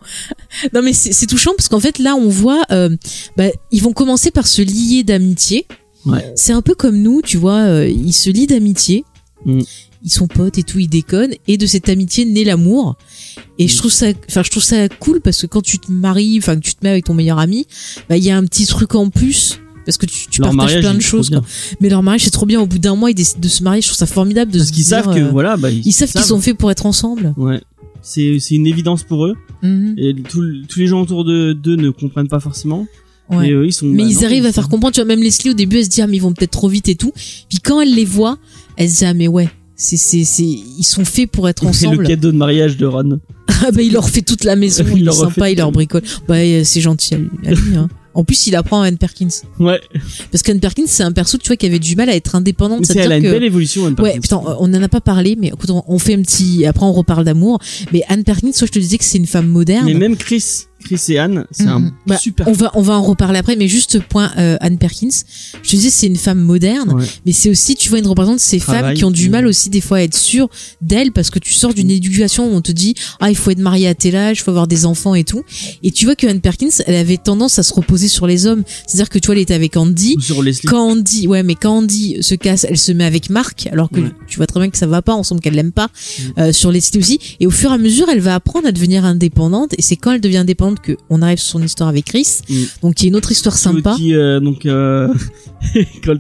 Non mais c'est c'est touchant parce qu'en fait là on voit, euh, bah, ils vont commencer par se lier d'amitié. Ouais. C'est un peu comme nous, tu vois, euh, ils se lient d'amitié. Mm. Ils sont potes et tout, ils déconnent et de cette amitié naît l'amour. Et je Mm. trouve ça, enfin je trouve ça cool parce que quand tu te maries, enfin que tu te mets avec ton meilleur ami, bah il y a un petit truc en plus. Parce que tu, tu Leur partages plein de choses. quoi. Mais leur mariage, c'est trop bien. Au bout d'un mois, ils décident de se marier. Je trouve ça formidable de Parce qu'ils savent que euh, voilà, bah, ils savent qu'ils sont faits pour être ensemble. Ouais. C'est c'est une évidence pour eux Mhm. et tout- tous les gens autour de d'eux ne comprennent pas forcément. Ouais. Et eux, ils sont. mais bah, ils non, arrivent à faire comprendre, tu vois, même Leslie au début elle se dit ah mais ils vont peut-être trop vite et tout. Puis quand elle les voit, elle se dit ah mais ouais, c'est c'est c'est ils sont faits pour être C'est le ensemble. cadeau de mariage de Ron. [LAUGHS] Ah bah il leur fait toute la maison, [LAUGHS] Il il, est sympa, il leur bricole. Bah euh, c'est gentil à lui. à lui, hein. [LAUGHS] En plus, il apprend à Anne Perkins. Ouais. Parce qu'Anne Perkins, c'est un perso, tu vois, qui avait du mal à être indépendante. Mais c'est- elle a une que... belle évolution. Anne Ouais, Perkins. putain, on n'en a pas parlé, mais écoute, on- on fait un petit, après on reparle d'amour. Mais Anne Perkins, soit je te disais que c'est une femme moderne. Mais même Chris, Chris et Anne, c'est un Mhm. Bah, super. On va, on va en reparler après, mais juste point euh, Anne Perkins. Je te disais, c'est une femme moderne, Ouais. mais c'est aussi, tu vois, une représentante de ces femmes qui ont du mhm. mal aussi des fois à être sûres d'elles parce que tu sors d'une éducation où on te dit, ah, il faut être marié à tel âge, il faut avoir des enfants et tout. Et tu vois que Anne Perkins, elle avait tendance à se reposer sur les hommes. C'est-à-dire que tu vois, elle était avec Andy. Sur Leslie. Quand Andy, ouais, mais quand Andy se casse, elle se met avec Marc, alors que Ouais. tu vois très bien que ça va pas ensemble, qu'elle l'aime pas, euh, sur Leslie aussi. Et au fur et à mesure, elle va apprendre à devenir indépendante. Et c'est quand elle devient indépendante que on arrive sur son histoire avec Chris. Mm. Donc, il y a une autre histoire sympa. Qui, euh, donc, euh, [LAUGHS] quand,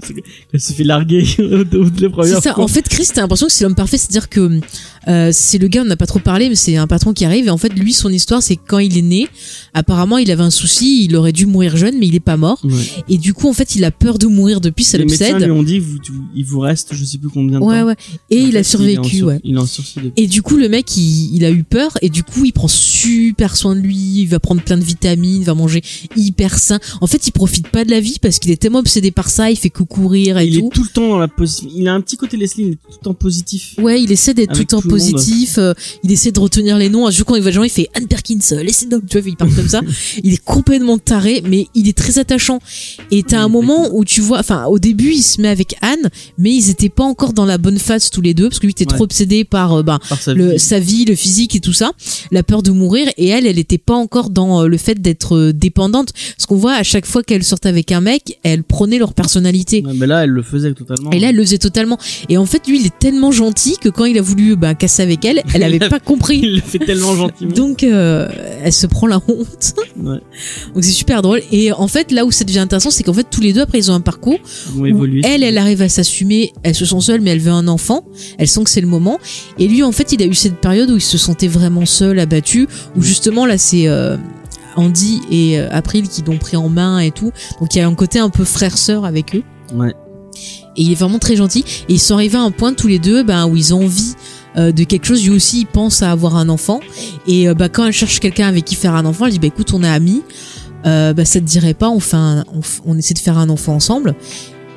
se fait larguer [LAUGHS] de la première C'est ça. fois. En fait, Chris, t'as l'impression que c'est l'homme parfait. C'est-à-dire que euh, c'est le gars, on n'a pas trop parlé, mais c'est un patron qui arrive. Et en fait, lui, son histoire, c'est que quand il est né, apparemment, il avait un souci. Il aurait dû mourir jeune, mais il est pas mort. Ouais. Et du coup, en fait, il a peur de mourir depuis. Ça Les médecins l'obsède. lui ont dit, vous, il vous reste, je sais plus combien de Ouais, temps. ouais. Et il a survécu, sur- ouais. Il en depuis. Et du coup, le mec, il, il a eu peur et du coup, il prend super soin de lui. Il va prendre plein de vitamines, il va manger hyper sain. En fait, il profite pas de la vie parce qu'il est tellement obsédé par ça. Il fait que courir et il tout. est tout le temps dans la positive. Il a un petit côté Leslie, il est tout le temps positif. Ouais, il essaie d'être tout le temps tout. Positif. euh, il essaie de retenir les noms. Chaque fois, quand il voit les gens, il fait Anne Perkins, euh, laissez donc. Tu vois, il parle comme ça. [LAUGHS] il est complètement taré, mais il est très attachant. Et t'as un moment où tu vois, enfin, au début, il se met avec Anne, mais ils étaient pas encore dans la bonne phase tous les deux parce que lui était Ouais. trop obsédé par, euh, bah, Par sa le, vie. sa vie, le physique et tout ça, la peur de mourir. Et elle, elle était pas encore dans euh, le fait d'être dépendante. Parce qu'on voit à chaque fois qu'elle sortait avec un mec, elle prenait leur personnalité. Ouais, mais là, elle le faisait totalement. Et là, elle le faisait totalement. Et en fait, lui, il est tellement gentil que quand il a voulu bah, avec elle, elle avait pas compris. il le fait tellement gentiment. Donc, euh, elle se prend la honte. Ouais. Donc, c'est super drôle. Et en fait, là où ça devient intéressant, c'est qu'en fait, tous les deux, après, ils ont un parcours Ils où évoluer. elle, elle arrive à s'assumer. Elle se sent seule, mais elle veut un enfant. Elle sent que c'est le moment. Et lui, en fait, il a eu cette période où il se sentait vraiment seul, abattu. Où justement, là, c'est euh, Andy et euh, April qui l'ont pris en main et tout. Donc, il y a un côté un peu frère-sœur avec eux. Ouais. Et il est vraiment très gentil. Et ils sont arrivés à un point tous les deux ben, où ils ont envie euh, de quelque chose. Lui aussi, il pense à avoir un enfant. Et euh, bah, quand elle cherche quelqu'un avec qui faire un enfant, elle dit bah, écoute, on est amis. Euh, bah, ça te dirait pas, on, fait un- on, on essaie de faire un enfant ensemble.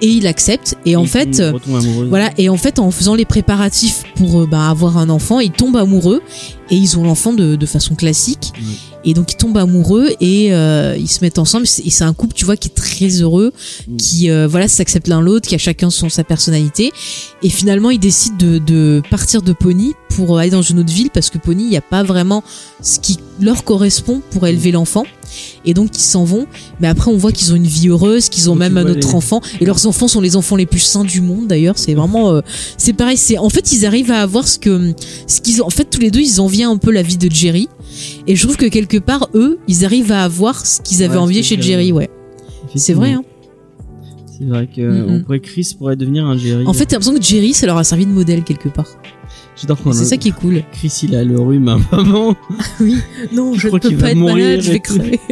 Et il accepte. Et en fait, voilà. Et en fait, en faisant les préparatifs pour euh, bah, avoir un enfant, ils tombent amoureux et ils ont l'enfant de, de façon classique. Et donc ils tombent amoureux et euh, ils se mettent ensemble. Et c'est un couple, tu vois, qui est très heureux, Mm. qui euh, voilà s'accepte l'un l'autre, qui a chacun son sa personnalité. Et finalement, ils décident de, de partir de Pony pour aller dans une autre ville parce que Pony, il n'y a pas vraiment ce qui leur correspond pour élever l'enfant. Et donc ils s'en vont. Mais après, on voit qu'ils ont une vie heureuse, qu'ils ont Donc, même un autre les- enfant. Et leurs enfants sont les enfants les plus sains du monde. D'ailleurs, c'est vraiment, euh, c'est pareil. C'est en fait, ils arrivent à avoir ce que, ce qu'ils ont. En fait, tous les deux, ils envient un peu la vie de Jerry. Et je trouve que quelque part, eux, ils arrivent à avoir ce qu'ils avaient Ouais, envié chez Jerry. Ouais, c'est vrai. Hein. C'est vrai que Mm, on pourrait Chris pourrait devenir un Jerry. En fait, t'as l'impression que Jerry, ça leur a servi de modèle quelque part. j'adore C'est ça qui est cool. Chris il a le rhume à un moment. Oui, non, Je ne peux pas être malade, je vais crever. [LAUGHS]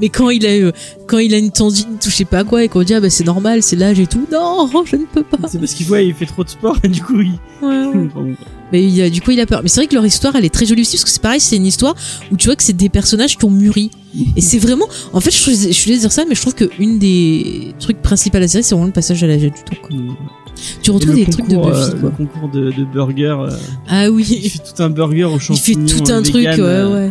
Mais quand il a euh, quand il a une tendine, je sais pas quoi, et qu'on dit ah bah c'est normal, c'est l'âge et tout. Non, [LAUGHS] je ne peux pas. C'est parce qu'il voit il fait trop de sport et du coup il. Ouais, ouais. [LAUGHS] Mais du coup, il a peur. Mais c'est vrai que leur histoire, elle est très jolie aussi, parce que c'est pareil, c'est une histoire où tu vois que c'est des personnages qui ont mûri. Et c'est vraiment, en fait, je, suis- désolée de dire ça, mais je trouve que une des trucs principaux de la série, c'est vraiment le passage à l'âge adulte. Tu Et retrouves des trucs de Buffy, euh, quoi. Le concours de, de burger. euh, Ah il oui. fait tout un burger au Il champignon. fait tout un truc, ouais, euh,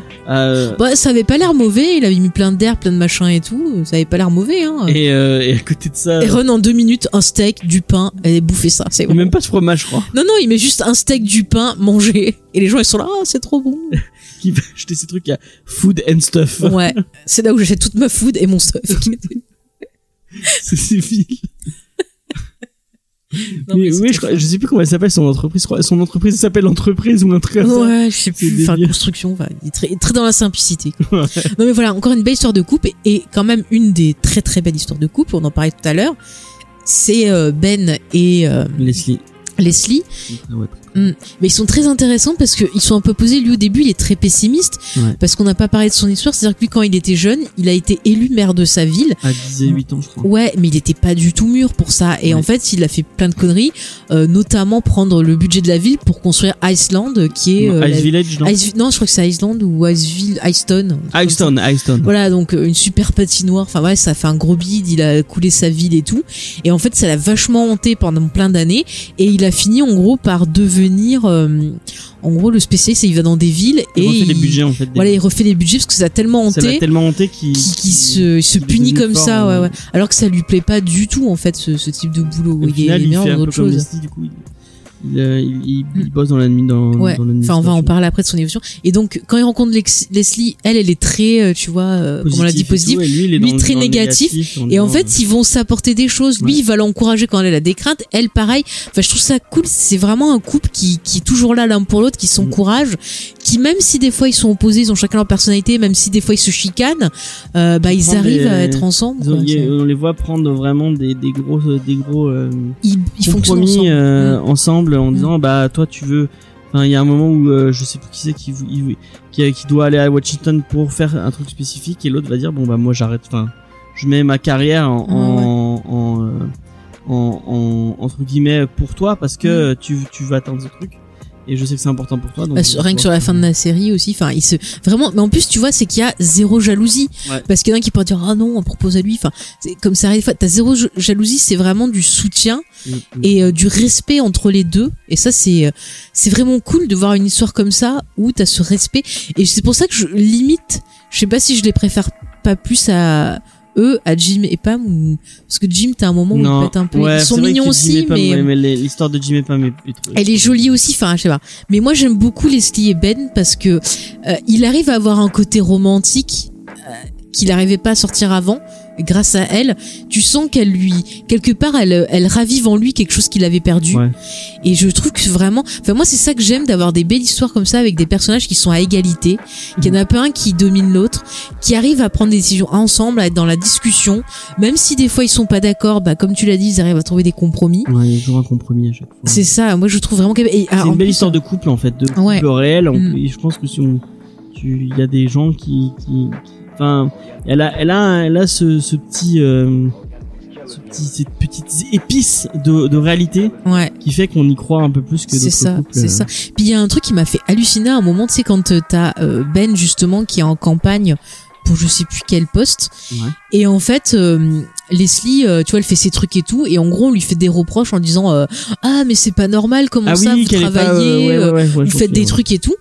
ouais. Bah, ça avait pas l'air mauvais, il avait mis plein d'air, plein de machins et tout, ça avait pas l'air mauvais, hein. et, et à côté de ça, Et Ron, en deux minutes, un steak, du pain, et bouffer ça, c'est bon. même pas de fromage, je crois. Non, non, il met juste un steak, du pain, manger. Et les gens, ils sont là, ah, c'est trop bon. [LAUGHS] Qui va acheter ces trucs à Food and Stuff. Ouais. C'est là où j'achète toute ma food et mon stuff. [LAUGHS] C'est c'est vil. Non, mais mais c'est oui, je, crois, fort. je sais plus comment elle s'appelle son entreprise. Son entreprise s'appelle l'entreprise ou un truc comme ça. Ouais, je sais plus. Enfin, construction, enfin, il est très, très dans la simplicité. [LAUGHS] Ouais. Non, mais voilà, encore une belle histoire de couple et, et quand même une des très très belles histoires de couple. On en parlait tout à l'heure. C'est euh, Ben et euh, Leslie. Leslie. Ah ouais. Mais ils sont très intéressants parce qu'ils sont un peu posés. Lui, au début, il est très pessimiste Ouais. parce qu'on n'a pas parlé de son histoire. C'est-à-dire que lui, quand il était jeune, il a été élu maire de sa ville. À 18 ans, je crois. Ouais, mais il était pas du tout mûr pour ça. Et Ouais. en fait, il a fait plein de conneries, euh, notamment prendre le budget de la ville pour construire Iceland, qui est euh, Ice la- Village, non Ice- non, je crois que c'est Iceland ou Iceville, Icestone. Icestone, Icestone. Voilà, donc euh, une super patinoire. Enfin ouais, ça fait un gros bide. Il a coulé sa ville et tout. Et en fait, ça l'a vachement hanté pendant plein d'années. Et il a fini en gros par devenir devenir, euh, en gros, le spécialiste. Il va dans des villes Il et refait les il- budgets en fait. voilà, il refait les budgets parce que ça a tellement ça hanté tellement hanté qu'il qui, qui se, il se punit comme fort, ça, ouais, ouais. Alors que ça lui plaît pas du tout en fait ce, ce type de boulot. Il final, est il meilleur dans autre chose. Leslie, du coup. Il, il, euh, il- Mm. bosse dans l'admin dans, Ouais. dans Enfin, on va en parler après de son évolution. Et donc, quand il rencontre Lex- Leslie, elle, elle est très, euh, tu vois, euh, comme on l'a dit, et positive. tout, et lui, il est Lui, dans- très dans négatif. Et en fait, ils vont s'apporter des choses. Lui, Ouais. il va l'encourager quand elle a des craintes. Elle, pareil. Enfin, je trouve ça cool. C'est vraiment un couple qui, qui est toujours là l'un pour l'autre, qui s'encourage, qui même si des fois ils sont opposés, ils ont chacun leur personnalité, même si des fois ils se chicanent, euh, bah ils arrivent des- à être ensemble. ils quoi. on les voit prendre vraiment des, des gros, des gros euh, Ils, ils fonctionnent compromis ensemble. euh, Mm. ensemble en Mm. disant bah toi tu veux. Enfin, il y a un moment où euh, je sais plus qui c'est qui, qui, qui doit aller à Washington pour faire un truc spécifique et l'autre va dire bon bah moi j'arrête. Enfin, je mets ma carrière en, en, en, euh, en, en- entre guillemets pour toi parce que tu, tu vas atteindre ce truc et je sais que c'est important pour toi. Donc Bah, rien que sur la fin de la série aussi, enfin, il se vraiment. Mais en plus, tu vois, c'est qu'il y a zéro jalousie, Ouais. parce qu'il y en a qui pourraient dire ah non, on propose à lui. Enfin, comme ça arrive. T'as zéro jalousie, c'est vraiment du soutien Mm, mm. et euh, du respect entre les deux. Et ça, c'est euh, c'est vraiment cool de voir une histoire comme ça où t'as ce respect. Et c'est pour ça que je limite. Je sais pas si je les préfère pas plus à eux, à Jim et Pam, ou parce que Jim, t'as un moment où il un peu. ouais, Ils sont mignons aussi, Pam, mais. les- l'histoire de Jim et Pam est, est- Elle est jolie aussi, enfin, je sais pas. Mais moi, j'aime beaucoup Leslie et Ben parce que euh, il arrive à avoir un côté romantique euh, qu'il n'arrivait pas à sortir avant. Grâce à elle, tu sens qu'elle lui, quelque part, elle, elle ravive en lui quelque chose qu'il avait perdu. Ouais. Et je trouve que vraiment, enfin moi c'est ça que j'aime d'avoir des belles histoires comme ça avec des personnages qui sont à égalité, qu'il n'y en a pas un qui domine l'autre, qui arrivent à prendre des décisions ensemble, à être dans la discussion, même si des fois ils sont pas d'accord, bah comme tu l'as dit, ils arrivent à trouver des compromis. Ouais, il y a toujours un compromis à chaque fois. C'est ça, moi je trouve vraiment que ah, C'est une belle histoire de couple en fait, de couple Ouais. réel. Mm. et je pense que si on, tu, il y a des gens qui, qui, qui- enfin, elle a, elle a, elle a ce, ce petit, euh, ce petit, cette petite épice de, de réalité Ouais, qui fait qu'on y croit un peu plus que c'est d'autres ça, couples. c'est euh. ça. Puis il y a un truc qui m'a fait halluciner à un moment, tu sais, quand euh, t'as euh, Ben justement qui est en campagne pour je sais plus quel poste, Ouais. et en fait euh, Leslie, euh, tu vois, elle fait ses trucs et tout, et en gros on lui fait des reproches en disant euh, ah mais c'est pas normal, comment Ah ça oui, vous pas, travaillez, euh, ouais, ouais, euh, vous faites des trucs et tout.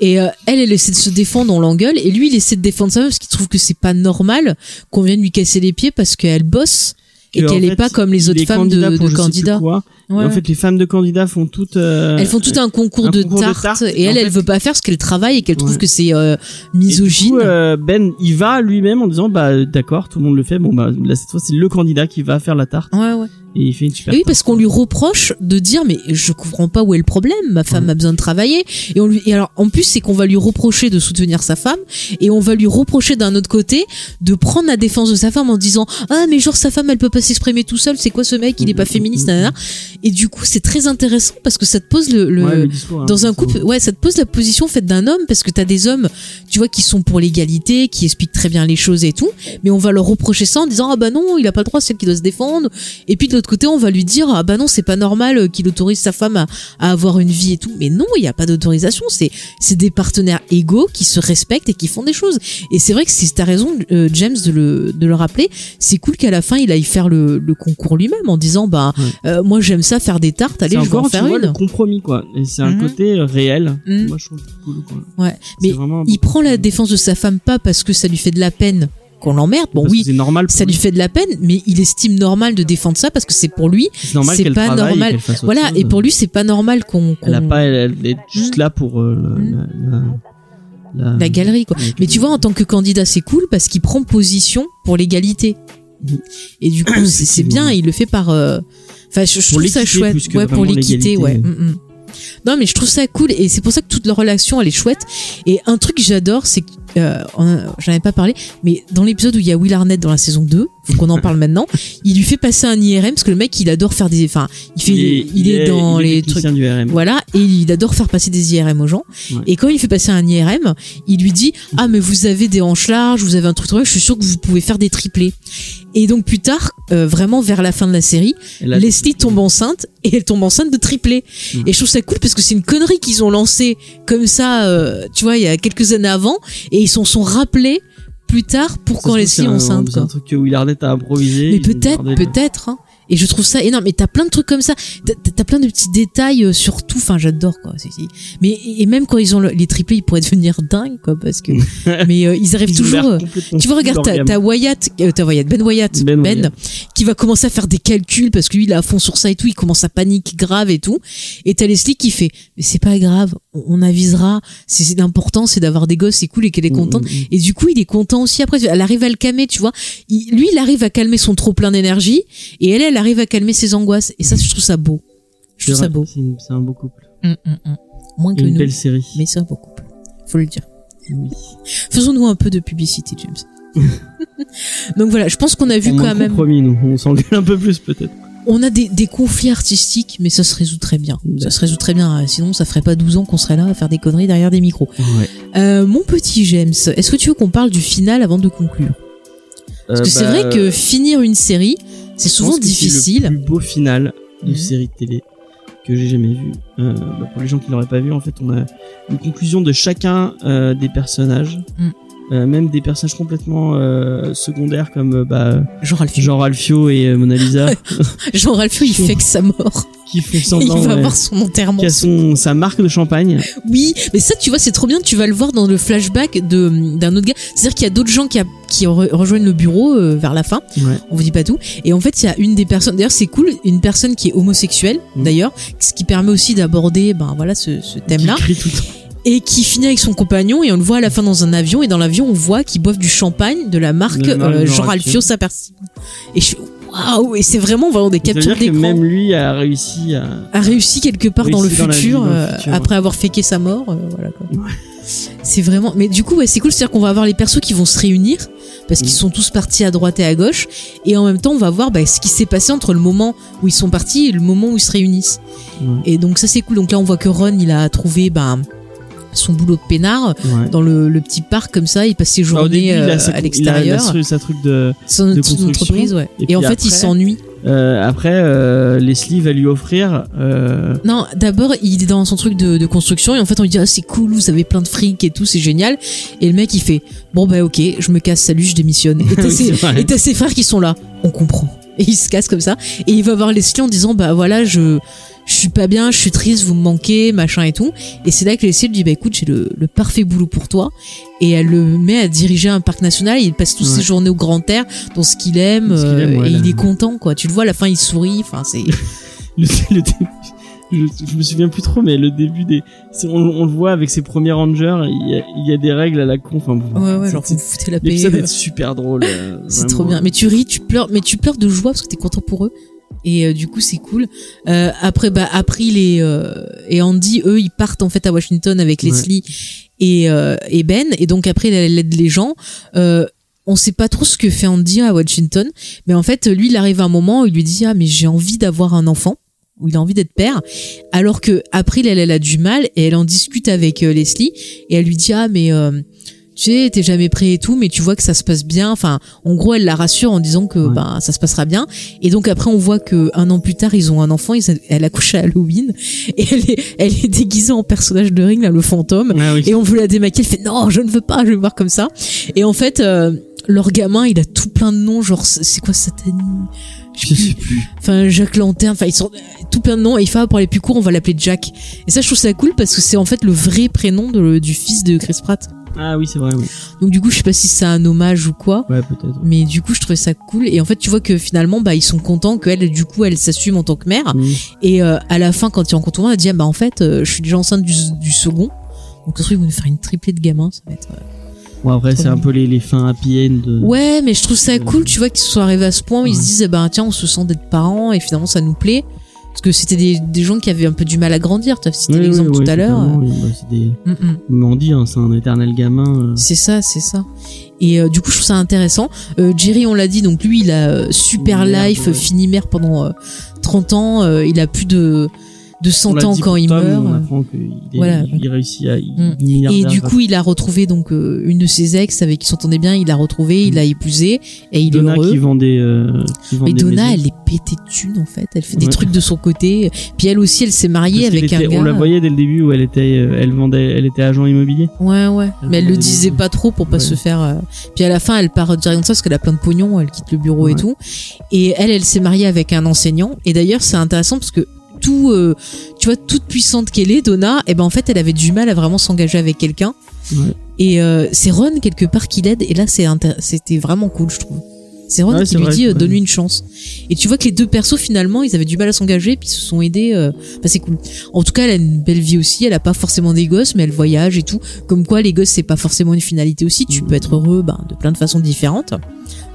Et euh, elle, elle essaie de se défendre, on l'engueule, et lui, il essaie de défendre sa meuf parce qu'il trouve que c'est pas normal qu'on vienne lui casser les pieds parce qu'elle bosse et qu'elle est fait, pas comme les autres les femmes de, candidats de candidats. quoi. Ouais. En fait, les femmes de candidats font toutes. euh, elles font tout un concours, un de, concours de tartes, et elle, elle fait- veut pas faire parce qu'elle travaille et qu'elle trouve que c'est euh, et du misogyne. coup, euh, Ben, il va lui-même en disant bah d'accord, tout le monde le fait. Bon bah là cette fois c'est le candidat qui va faire la tarte Ouais, ouais. Et il fait une super. Et oui, parce qu'on lui reproche de dire mais je comprends pas où est le problème. Ma femme Ouais. a besoin de travailler. Et on lui et alors en plus c'est qu'on va lui reprocher de soutenir sa femme et on va lui reprocher d'un autre côté de prendre la défense de sa femme en disant ah mais genre sa femme elle peut pas s'exprimer tout seul. C'est quoi ce mec Il est pas Mhm, féministe. mhm, nanana. Et du coup c'est très intéressant parce que ça te pose le, le- Ouais, le discours, hein, dans un couple, ouais, ça te pose la position faite d'un homme parce que t'as des hommes, tu vois, qui sont pour l'égalité, qui expliquent très bien les choses et tout, mais on va leur reprocher ça en disant ah bah non, il a pas le droit, c'est elle qui doit se défendre. Et puis de l'autre côté, on va lui dire ah bah non, c'est pas normal euh, qu'il autorise sa femme à, à avoir une vie et tout. Mais non, il y a pas d'autorisation. C'est c'est des partenaires égaux qui se respectent et qui font des choses. Et c'est vrai que c'est t'as raison, euh, James, de le de le rappeler. C'est cool qu'à la fin il aille faire le, le concours lui-même en disant bah euh, moi j'aime ça faire des tartes, allez je vais en tu faire vois une. le compromis quoi. Et c'est un Mhm. côté réel. Mhm. Moi je trouve cool quoi. Ouais, C'est mais vraiment- il prend la défense de sa femme pas parce que ça lui fait de la peine qu'on l'emmerde. Bon parce oui, normal. ça lui fait de la peine, mais il estime normal de défendre ça parce que c'est pour lui. C'est pas et normal. Voilà, chose. et pour lui c'est pas normal qu'on elle a qu'on- pas, elle, elle est juste Mhm. là pour euh, la, Mhm. la, la, la- la galerie quoi. Mais tu vois en tant que candidat c'est cool parce qu'il prend position pour l'égalité. Mhm. Et du coup [COUGHS] c'est bien, il le fait par. euh, Enfin je, trouve ça chouette. Ouais pour l'équité, ouais. Mm, mm. Non mais je trouve ça cool et c'est pour ça que toute leur relation elle est chouette. Et un truc que j'adore c'est que euh, j'en avais pas parlé, mais dans l'épisode où il y a Will Arnett dans la saison 2, faut qu'on en parle maintenant, il lui fait passer un IRM parce que le mec il adore faire des, enfin il fait, il est, dans il est les trucs. Voilà, et il adore faire passer des IRM aux gens. Ouais. Et quand il fait passer un IRM, il lui dit Ah, mais vous avez des hanches larges, vous avez un truc, je suis sûr que vous pouvez faire des triplés. Et donc plus tard, euh, vraiment vers la fin de la série, Leslie tombe enceinte et elle tombe enceinte de triplé. Mm. Et je trouve ça cool parce que c'est une connerie qu'ils ont lancée comme ça, euh, tu vois, il y a quelques années avant, et ils s'en sont rappelés plus tard pour quand trouve, Leslie c'est est un- enceinte. C'est un truc que Will Arnett a improvisé. Mais il peut-être, peut-être. Hein. Et je trouve ça énorme. Et t'as plein de trucs comme ça. T'as- plein de petits détails euh, sur tout. Enfin, j'adore quoi. Mais et même quand ils ont le- les triplés, ils pourraient [LAUGHS] devenir dingues quoi, parce que. [LAUGHS] mais euh, ils arrivent Ils toujours. euh, tu vois, regarde, t'as Wyatt, euh, t'as Wyatt, Ben Wyatt, Ben Ben, Wyatt. qui va commencer à faire des calculs parce que lui, il est à fond sur ça et tout, il commence à paniquer grave et tout. Et t'as Leslie qui fait, mais c'est pas grave, on, avisera. C'est l'important, c'est d'avoir des gosses, c'est cool et qu'elle est contente. Mm, mm, mm. Et du coup, il est content aussi. Après, elle arrive à le calmer, tu vois. Il- lui, il arrive à calmer son trop plein d'énergie, et elle, elle arrive à calmer ses angoisses. Et ça, je trouve ça beau. Je C'est trouve ça beau. C'est c'est un beau couple. Hum, hum, hum. Moins que une nous, belle série. mais c'est un beau couple. Faut le dire. Oui. Faisons-nous un peu de publicité, James. [LAUGHS] Donc voilà, je pense qu'on a vu On quand même. compromis, nous. On s'engueule un peu plus, peut-être. On a des, des conflits artistiques, mais ça se résout très bien. Ça se résout très bien. Sinon, ça ferait pas 12 ans qu'on serait là à faire des conneries derrière des micros. Ouais. Euh, mon petit James, est-ce que tu veux qu'on parle du final avant de conclure? Parce que c'est bah, vrai que finir une série, c'est souvent pense que c'est difficile. le plus beau final de Mhm. série de télé que j'ai jamais vu. Euh, bah, pour les gens qui l'auraient pas vu, en fait, on a une conclusion de chacun euh, des personnages. Mm. Euh, même des personnages complètement euh, secondaires comme euh, bah, Jean Ralphio. Jean Ralphio et euh, Mona Lisa [LAUGHS] Jean Ralphio, il fait que sa mort. qui Et il va ouais, avoir son enterrement. qui a son, sa marque de champagne. Oui, mais ça, tu vois, c'est trop bien. Tu vas le voir dans le flashback de d'un autre gars. C'est-à-dire qu'il y a d'autres gens qui, a- qui re- rejoignent le bureau euh, vers la fin. Ouais. On vous dit pas tout. Et en fait, il y a une des personnes. D'ailleurs, c'est cool, une personne qui est homosexuelle. Mm. D'ailleurs, ce qui permet aussi d'aborder, ben voilà, ce, ce thème-là. Qui crie tout le temps. Et qui finit avec son compagnon. Et on le voit à la fin dans un avion. Et dans l'avion, on voit qu'ils boivent du champagne de la marque De euh, Jean. Ralphio Sapersi. Et je suis waouh. Et c'est vraiment vraiment des captures d'écran. même lui a réussi à. a réussi quelque part dans le dans vie, futur dans le euh, futur, après avoir féqué sa mort euh, voilà quoi. Ouais. c'est vraiment mais du coup ouais, c'est cool c'est à dire qu'on va avoir les persos qui vont se réunir parce qu'ils Mm. sont tous partis à droite et à gauche et en même temps on va voir bah, ce qui s'est passé entre le moment où ils sont partis et le moment où ils se réunissent et donc ça c'est cool donc là on voit que Ron il a trouvé bah, son boulot de peinard Ouais. dans le, le petit parc comme ça il passe ses Bah, au début, journées il euh, a sa, à il a- il l'extérieur a sa truc de. son de son construction. entreprise ouais Et en fait il s'ennuie Euh, après, euh, Leslie va lui offrir. Euh, Non, d'abord, il est dans son truc de, de construction et en fait, on lui dit ah c'est cool, vous avez plein de fric et tout, c'est génial. Et le mec, il fait bon bah ok, je me casse, salut, je démissionne. [LAUGHS] T'as Oui, et t'as ses frères qui sont là, on comprend. Et il se casse comme ça et il va voir Leslie en disant bah voilà je je suis pas bien, je suis triste, vous me manquez, machin et tout. Et c'est là que Leslie lui dit bah écoute j'ai le, le parfait boulot pour toi. Et elle le met à diriger un parc national. Il passe toutes Ouais. ses journées au grand air, dans ce qu'il aime, euh, ouais, et là. il est content quoi. Tu le vois à la fin, il sourit. Enfin c'est [LAUGHS] le, le début, je, je me souviens plus trop, mais le début des, on, on le voit avec ses premiers rangers. Il y a, il y a des règles à la con. Enfin, bon, ouais ouais, genre vous foutez la paix. L'épisode est super drôle. euh, [LAUGHS] C'est trop bien. Mais tu ris, tu pleures, mais tu pleures de joie parce que t'es content pour eux. Et euh, du coup, c'est cool. Euh, après, bah, April et, euh, et Andy, eux, ils partent en fait à Washington avec Ouais. Leslie et, euh, et Ben. Et donc après, elle aide les gens. Euh, on sait pas trop ce que fait Andy à Washington, mais en fait, lui, il arrive à un moment où il lui dit ah mais j'ai envie d'avoir un enfant où il a envie d'être père, alors que April, elle, elle a du mal et elle en discute avec euh, Leslie et elle lui dit ah mais euh, tu sais, t'es jamais prêt et tout, mais tu vois que ça se passe bien. Enfin, en gros, elle la rassure en disant que Ouais. ben ça se passera bien. Et donc après, on voit que un an plus tard, ils ont un enfant. Ils, elle accouche à Halloween et elle est, elle est déguisée en personnage de Ring, là, le fantôme. Ah oui. Et on veut la démaquiller. Elle fait non, je ne veux pas, je vais me voir comme ça. Et en fait, euh, leur gamin, il a tout plein de noms, genre c'est quoi Satani? Je sais plus. Enfin, Jacques Lanterne, enfin, ils sont tout plein de noms. Et il fait, pour aller plus court, on va l'appeler Jack. Et ça, je trouve ça cool parce que c'est en fait le vrai prénom de- du fils de Chris Pratt. Ah oui, c'est vrai. Oui. Donc, du coup, je sais pas si c'est un hommage ou quoi. Ouais, peut-être. Mais du coup, je trouvais ça cool. Et en fait, tu vois que finalement, bah, ils sont contents qu'elle, du coup, elle s'assume en tant que mère. Mm. Et euh, à la fin, quand ils rencontrent le monde, elle dit, ah, bah, en fait, euh, je suis déjà enceinte du, du second. Donc, se trouve, ils vont nous faire une triplée de gamins. Ça va être. euh, Bon après, c'est un peu les, les fins happy end. de- Ouais, mais je trouve ça Euh, cool, tu vois, qu'ils soient arrivés à ce point où ils se disent, eh ben, tiens, on se sent d'être parents et finalement, ça nous plaît. Parce que c'était des, des gens qui avaient un peu du mal à grandir. Tu as cité Oui, l'exemple oui, tout à l'heure. oui. Bah, c'est des. Mm, mm. On dit, hein, c'est un éternel gamin. euh. C'est ça, c'est ça. Et euh, du coup, je trouve ça intéressant. Euh, Jerry, on l'a dit, donc lui, il a super life, ouais. fini mère pendant euh, 30 ans. il a plus de de On 100 l'a ans quand il Tom, meurt. On apprend qu'il est- Voilà. il réussit à. il Mm. Et du coup, il a retrouvé donc euh, une de ses ex avec qui s'entendait bien. Il l'a retrouvée, il l'a épousé et il Donna est heureux. qui vend des. euh, qui vend Mais des Donna, maisons. elle est pétée de thunes en fait. Elle fait des trucs de son côté. Puis elle aussi, elle s'est mariée Parce avec un gars. On la voyait dès le début où elle était, euh, elle vendait, elle était agent immobilier. Ouais, ouais. Elle Mais elle le disait pas trop pour pas Ouais. se faire. euh, Puis à la fin, elle part direct comme ça parce qu'elle a plein de pognon. Elle quitte le bureau et tout. Et elle, elle s'est mariée avec un enseignant. Et d'ailleurs, c'est intéressant parce que tout, euh, tu vois, toute puissante qu'elle est, Donna, et ben en fait, elle avait du mal à vraiment s'engager avec quelqu'un. Ouais. Et euh, c'est Ron quelque part qui l'aide. Et là, c'est c'était vraiment cool, je trouve. C'est Ron Ouais, qui lui vrai, dit euh, donne-lui une chance. Et tu vois que les deux persos finalement, ils avaient du mal à s'engager, puis ils se sont aidés. euh, Bah c'est cool. En tout cas, elle a une belle vie aussi. Elle a pas forcément des gosses, mais elle voyage et tout. Comme quoi, les gosses c'est pas forcément une finalité aussi. Tu peux être heureux, ben, de plein de façons différentes.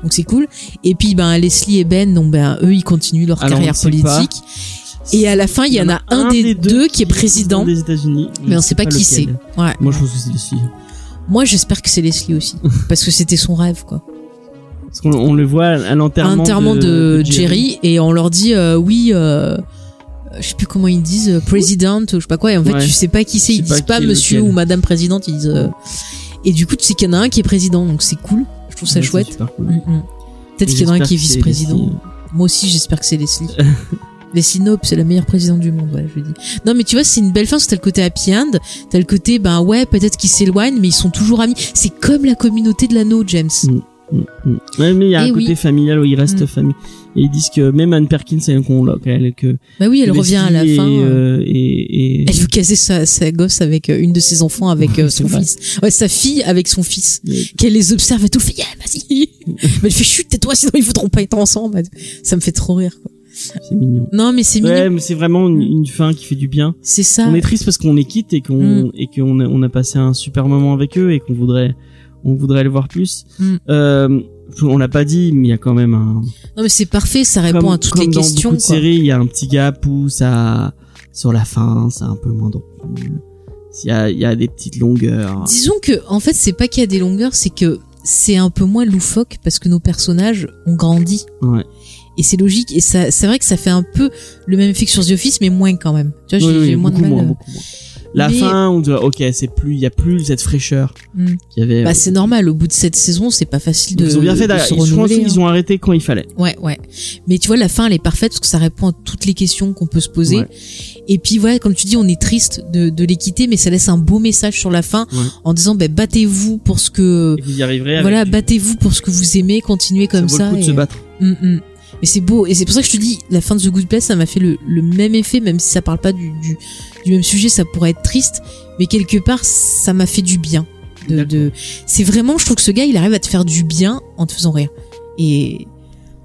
Donc c'est cool. Et puis ben Leslie et Ben, donc ben eux ils continuent leur Alors, carrière pas. Et à la fin, il y en a un des deux qui est président, des États-Unis. mais on sait pas qui c'est. Ouais. Moi, je pense que c'est Leslie. Moi, j'espère que c'est Leslie aussi, [LAUGHS] parce que c'était son rêve, quoi. Parce qu'on on le voit à l'enterrement enterrement de, de, Jerry. et on leur dit euh, oui. Euh, je sais plus comment ils disent, euh, président ou je sais pas quoi. Et en fait, Ouais. tu sais pas qui c'est. Ils pas disent pas monsieur lequel. ou madame présidente. Ils disent. euh, Et du coup, tu sais qu'il y en a un qui est président, donc c'est cool. Je trouve ça Ouais, chouette. cool. Mm, mm. Peut-être Et qu'il y en a un qui est vice-président. Moi aussi, j'espère que c'est Leslie. [LAUGHS] Leslie Knope, c'est la meilleure présidente du monde, ouais, je dis. Non, mais tu vois, c'est une belle fin, parce que t'as le côté happy end, t'as le côté, ben ouais, peut-être qu'ils s'éloignent, mais ils sont toujours amis. C'est comme la communauté de l'anneau, James. Mm. Mm, mm. Ouais, mais il y a Eh un oui. côté familial où il reste Mm. famille. Et ils disent que même Anne Perkins, elle, qu'on l'a- qu'elle- que Bah oui, elle revient à la fin. Et, euh, euh, et, et- Elle veut caser sa, sa gosse avec euh, une de ses enfants avec euh, son fils. Ouais, sa fille avec son fils. Qu'elle les observe et tout, elle fait, yeah, vas-y. [LAUGHS] mais elle fait, chut, tais-toi, sinon ils voudront pas être ensemble. Ça me fait trop rire, quoi. C'est mignon. Non, mais c'est Ouais, mignon. mais c'est vraiment une, une fin qui fait du bien. C'est ça. On est triste parce qu'on les quitte et qu'on Mm. et qu'on a, on a passé un super moment avec eux et qu'on voudrait on voudrait les voir plus. Mm. Euh, on l'a pas dit, mais il y a quand même un Non, mais c'est parfait, ça répond comme, à toutes les dans questions. beaucoup de quoi. séries, il y a un petit gap où ça sur la fin, c'est un peu moins drôle. Il y a, il y a des petites longueurs. Disons que, en fait, c'est pas qu'il y a des longueurs, c'est que c'est un peu moins loufoque parce que nos personnages ont grandi. Ouais. Et c'est logique. Et ça, c'est vrai que ça fait un peu le même effet que sur The Office, mais moins quand même. Tu vois, Oui, j'ai oui, moins de beaucoup mal. moins, euh, beaucoup moins. La Mais- fin, on dirait, ok, c'est plus, il y a plus cette fraîcheur Hmm. qu'il y avait. Bah, euh, c'est normal. Au bout de cette saison, c'est pas facile de. ils ont bien fait. d'ailleurs. qu'ils hein. ont arrêté quand il fallait. Ouais, ouais. Mais tu vois, la fin, elle est parfaite parce que ça répond à toutes les questions qu'on peut se poser. Ouais. Et puis voilà, comme tu dis, on est triste de, de les quitter, mais ça laisse un beau message sur la fin Ouais. en disant, bah, battez-vous pour ce que, Et vous y arriverez. voilà, du- battez-vous pour ce que vous aimez, continuez comme ça. ça. vaut le coup de se battre. Mm, mm. Mais c'est beau, et c'est pour ça que je te dis, la fin de The Good Place, ça m'a fait le, le même effet, même si ça parle pas du, du, du même sujet, ça pourrait être triste, mais quelque part, ça m'a fait du bien. De, de... C'est vraiment, je trouve que ce gars, il arrive à te faire du bien en te faisant rire. Et,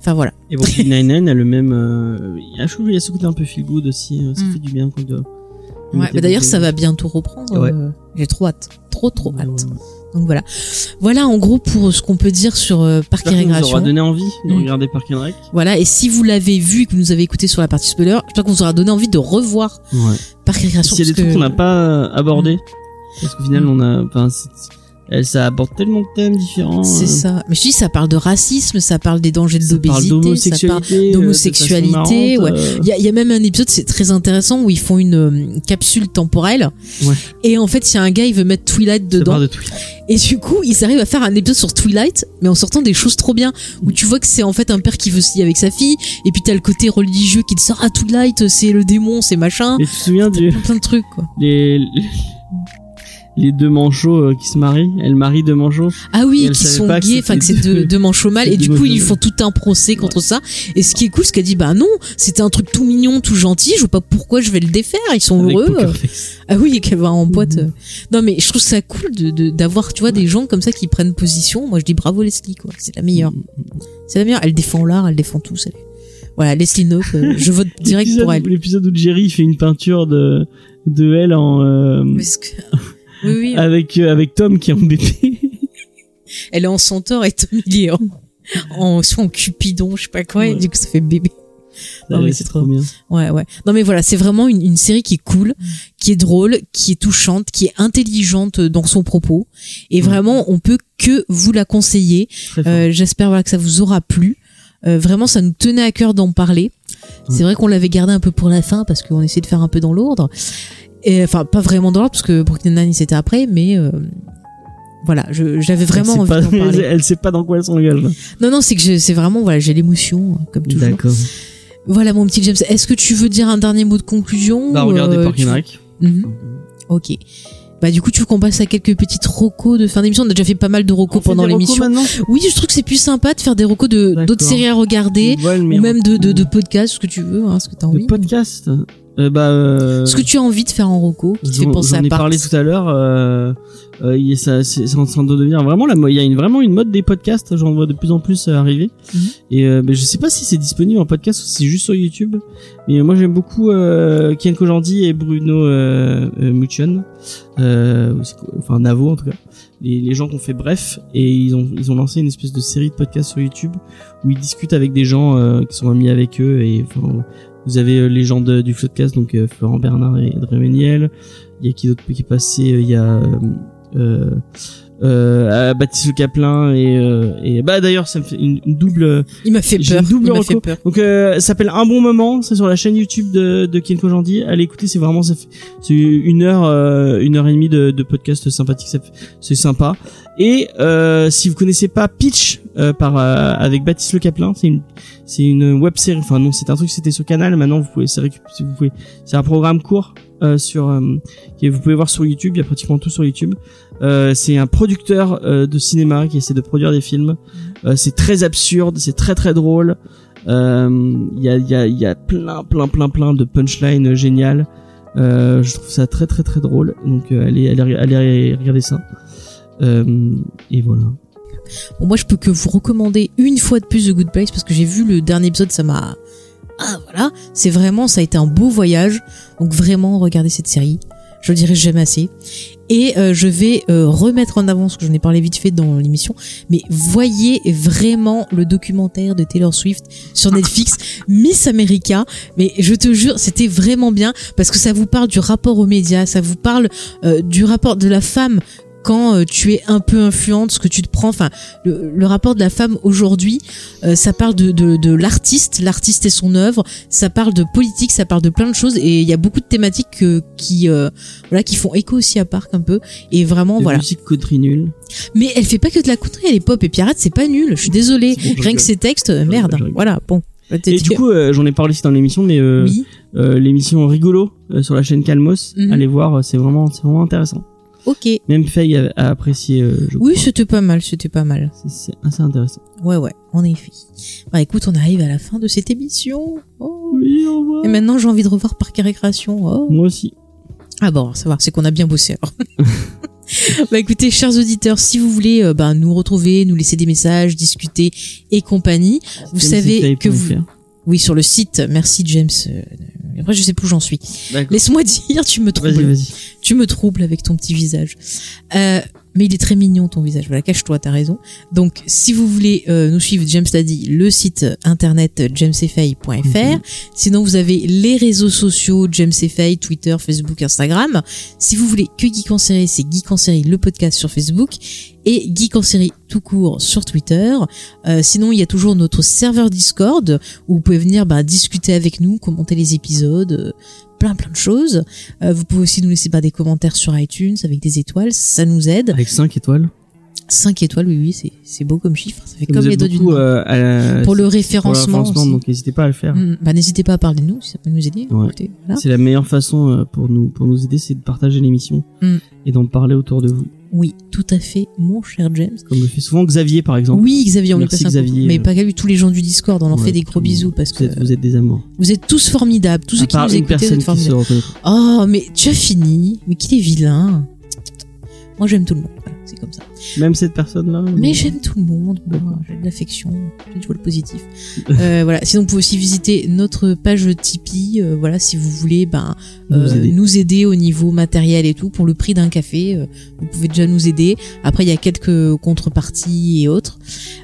enfin voilà. Et Brooklyn Nine-Nine a le même. Euh, il y a- ce côté un peu feel good aussi. euh, Ça Mm. fait du bien quand de. Ouais, bah d'ailleurs, ça va bientôt reprendre. Ouais. euh, J'ai trop hâte. Trop, trop hâte. ouais, ouais. Donc voilà. Voilà, en gros, pour ce qu'on peut dire sur euh, Parc et qu'on vous aura donné envie de Mm. regarder and Rec. Voilà. Et si vous l'avez vu et que vous nous avez écouté sur la partie spoiler, j'espère qu'on vous aura donné envie de revoir Ouais. Parc et Régression. S'il y a des trucs qu'on n'a pas abordés, parce qu'au final, on a. Enfin, ça aborde tellement de thèmes différents. C'est euh, ça. Mais je dis, ça parle de racisme, ça parle des dangers de l'obésité, ça parle. d'homosexualité. euh, ouais. euh, Il y a, il y a même un épisode, c'est très intéressant, où ils font une euh, capsule temporelle. Ouais. Et en fait, il y a un gars, il veut mettre Twilight dedans. parle de Twilight. Et du coup, ils arrivent à faire un épisode sur Twilight, mais en sortant des choses trop bien. Où tu vois que c'est en fait un père qui veut se lier avec sa fille. Et puis t'as le côté religieux qui te sort, ah, Twilight, c'est le démon, c'est machin. Et tu te souviens du, Plein, plein de trucs, quoi. les, les deux manchots euh, qui se marient Elle marie deux manchots. Ah oui, qui sont gays, enfin que c'est deux, manchots mâles, et du coup ils font tout un procès contre ça. Et ce qui est cool, c'est qu'elle dit bah non, c'était un truc tout mignon, tout gentil, je vois pas pourquoi je vais le défaire, ils sont avec heureux. Ah oui, et qu'elle va en pote. Mhm. Non mais je trouve ça cool de d'avoir tu vois des gens comme ça qui prennent position. Moi je dis bravo Leslie quoi, c'est la meilleure, c'est la meilleure. Elle défend l'art, elle défend tout. ça. Voilà Leslie Knope, euh, je vote direct pour elle. L'épisode où Jerry fait une peinture de de elle en euh, Oui oui, avec euh, avec Tom qui est en bébé. [LAUGHS] elle est en centaure et Tom il est en en, soit en cupidon, je sais pas quoi, et Ouais. du coup ça fait bébé. Non, mais c'est trop bien. Ouais, ouais. Non, mais voilà, c'est vraiment une, une série qui est cool, qui est drôle, qui est touchante, qui est intelligente dans son propos. Et Ouais. vraiment, on peut que vous la conseiller. Euh, J'espère voilà, que ça vous aura plu. Euh, vraiment, ça nous tenait à cœur d'en parler. C'est vrai qu'on l'avait gardé un peu pour la fin parce qu'on essayait de faire un peu dans l'ordre. Et enfin, pas vraiment dans l'ordre parce que Brooklyn Nine c'était après, mais euh, voilà, j'avais vraiment envie pas, parler. [LAUGHS] Elle sait pas dans quoi elle s'engage. Non, non, c'est que je- c'est vraiment voilà, j'ai l'émotion comme toujours. D'accord. Voilà mon petit James. Est-ce que tu veux dire un dernier mot de conclusion Bah regardez euh, Park tu- and Rec. Mhm. Ok. Bah du coup tu veux qu'on passe à quelques petites recos de fin d'émission? On a déjà fait pas mal de fait pendant l'émission. Oui, je trouve que c'est plus sympa de faire des recos de d'autres séries à regarder ou même de, de, recos. de podcasts, ce que tu veux, hein, ce que t'as De envie. Euh, bah. euh, Ce que tu as envie de faire en reco, qui te fait J'en penser j'en à ai part. parlé tout à l'heure. Euh, euh, ça, c'est en train de devenir vraiment la Il y a une, vraiment une mode des podcasts. J'en vois de plus en plus euh, arriver. Mhm. Et euh, ben, je sais pas si c'est disponible en podcast ou si c'est juste sur YouTube. Mais moi j'aime beaucoup euh, Ken Kojandi et Bruno euh, euh, Muccion. Euh, enfin Navo en tout cas. Les, les gens qui ont fait Bref et ils ont ils ont lancé une espèce de série de podcasts sur YouTube où ils discutent avec des gens euh, qui sont amis avec eux et enfin vous avez euh, les gens de- du Floodcast, donc euh, Florent Bernard et Adrien Méniel. Il y a qui d'autre qui est passé euh, Il y a euh, euh, Baptiste Le Caplin et, euh, et bah d'ailleurs ça me fait une, une double Il m'a fait peur. une double il fait peur. donc euh, ça s'appelle un bon moment c'est sur la chaîne YouTube de, de Ken Kojandi allez écouter c'est vraiment c'est une heure euh, une heure et demie de, de podcast sympathique c'est sympa et euh, si vous connaissez pas Pitch euh, par euh, avec Baptiste Le Caplin c'est une c'est une web série enfin non c'est un truc c'était sur Canal maintenant vous pouvez c'est vous pouvez c'est un programme court sur que vous pouvez voir sur YouTube il y a pratiquement tout sur YouTube euh, c'est un producteur euh, de cinéma qui essaie de produire des films. Euh, c'est très absurde c'est très très drôle. Euh, il y a y a y a plein plein plein plein de punchlines euh, géniales. Euh, je trouve ça très très très drôle. Donc euh, allez allez allez regarder ça. Euh, et voilà. Bon, moi, je peux que vous recommander une fois de plus The Good Place parce que j'ai vu le dernier épisode, ça m'a. Ah voilà, c'est vraiment, ça a été un beau voyage. Donc vraiment, regardez cette série. Je le dirai jamais assez. Et euh, je vais euh, remettre en avant ce que j'en ai parlé vite fait dans l'émission. Mais voyez vraiment le documentaire de Taylor Swift sur Netflix, [LAUGHS] Miss America. Mais je te jure, c'était vraiment bien parce que ça vous parle du rapport aux médias, ça vous parle euh, du rapport de la femme quand euh, tu es un peu influente, ce que tu te prends, enfin le, le rapport de la femme aujourd'hui, euh, ça parle de, de, de l'artiste, l'artiste et son œuvre, ça parle de politique, ça parle de plein de choses et il y a beaucoup de thématiques euh, qui euh, voilà qui font écho aussi à Parc un peu et vraiment de voilà. musique country nulle Mais elle fait pas que de la country, elle est pop et pirate, c'est pas nul. Je suis désolée. Bon, Rien que ses textes, merde. Voilà, bon. et du coup euh, j'en ai parlé aussi dans l'émission mais euh, oui. euh, l'émission rigolo euh, sur la chaîne Calmos Mhm. allez voir euh, c'est vraiment c'est vraiment intéressant Ok. même Faye a, a apprécié euh, je Oui, c'était pas mal, c'était pas mal. c'est assez intéressant Ouais, ouais, en effet. Bah écoute, on arrive à la fin de cette émission. Oh. oui au revoir Et maintenant, j'ai envie de revoir Parc et Récréation. Oh. moi aussi Ah bon, ça va, c'est qu'on a bien bossé alors. [LAUGHS] [LAUGHS] bah écoutez, chers auditeurs, si vous voulez euh, bah, nous retrouver, nous laisser des messages, discuter et compagnie, vous savez que vous... Oui, sur le site, merci James. Euh, Après, je sais plus où j'en suis. Laisse-moi [LAUGHS] dire, tu me troubles. Tu me troubles avec ton petit visage. Euh, mais il est très mignon ton visage. Voilà, cache-toi, t'as raison. Donc, si vous voulez euh, nous suivre, James l'a dit, le site internet jamesfay.fr. Mhm. Sinon, vous avez les réseaux sociaux James Fay, Twitter, Facebook, Instagram. Si vous voulez que Geek en série, c'est Geek en série, le podcast sur Facebook et Geek en série tout court sur Twitter. Euh, sinon, il y a toujours notre serveur Discord où vous pouvez venir bah, discuter avec nous, commenter les épisodes, euh, plein plein de choses. Euh, vous pouvez aussi nous laisser bah, des commentaires sur iTunes avec des étoiles, ça nous aide. avec 5 étoiles 5 étoiles, oui, oui, c'est, beau comme chiffre, ça fait comme les doigts d'une euh, Pour le pour le référencement, référencement, aussi. donc n'hésitez pas à le faire Mm, bah, n'hésitez pas à parler de nous, si ça peut nous aider. Ouais. Écoutez, voilà. c'est la meilleure façon euh, pour nous pour nous aider c'est de partager l'émission Mm. et d'en parler autour de vous Oui, tout à fait, mon cher James. comme le fait souvent Xavier par exemple Oui, Xavier, on lui passe un. Xavier. Mais pas qu'à lui, tous les gens du Discord, on leur Ouais, fait des gros bisous parce vous que êtes, vous êtes des amours vous êtes tous formidables. Tous ceux à qui part nous écoutent, vous personne êtes qui formidables. Oh, mais tu as fini. Mais qu'il est vilain. Moi, j'aime tout le monde. Voilà, c'est comme ça. Même cette personne là Mais j'aime tout le monde. Moi, j'ai de l'affection. Je vois le positif. [LAUGHS] euh, voilà. Sinon, vous pouvez aussi visiter notre page Tipeee. euh, voilà, si vous voulez, ben, Nous euh, aider. nous aider au niveau matériel et tout pour le prix d'un café. vous pouvez déjà nous aider. Après, il y a quelques contreparties et autres.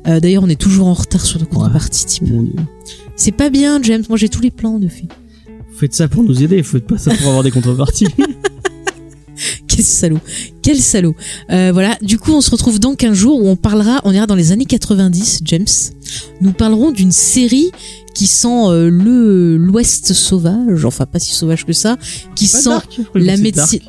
D'ailleurs, on est toujours en retard sur nos contreparties. Tipeee. mon dieu C'est pas bien, James. Moi, j'ai tous les plans de fait. vous faites ça pour nous aider vous faites pas ça pour avoir des contreparties [LAUGHS] salaud. Quel salaud. Euh, voilà. Du coup, on se retrouve dans 15 jours où on parlera, on ira dans les années 90, James. Nous parlerons d'une série qui sent euh, le l'Ouest sauvage, enfin pas si sauvage que ça, qui sent Dark, la médecine.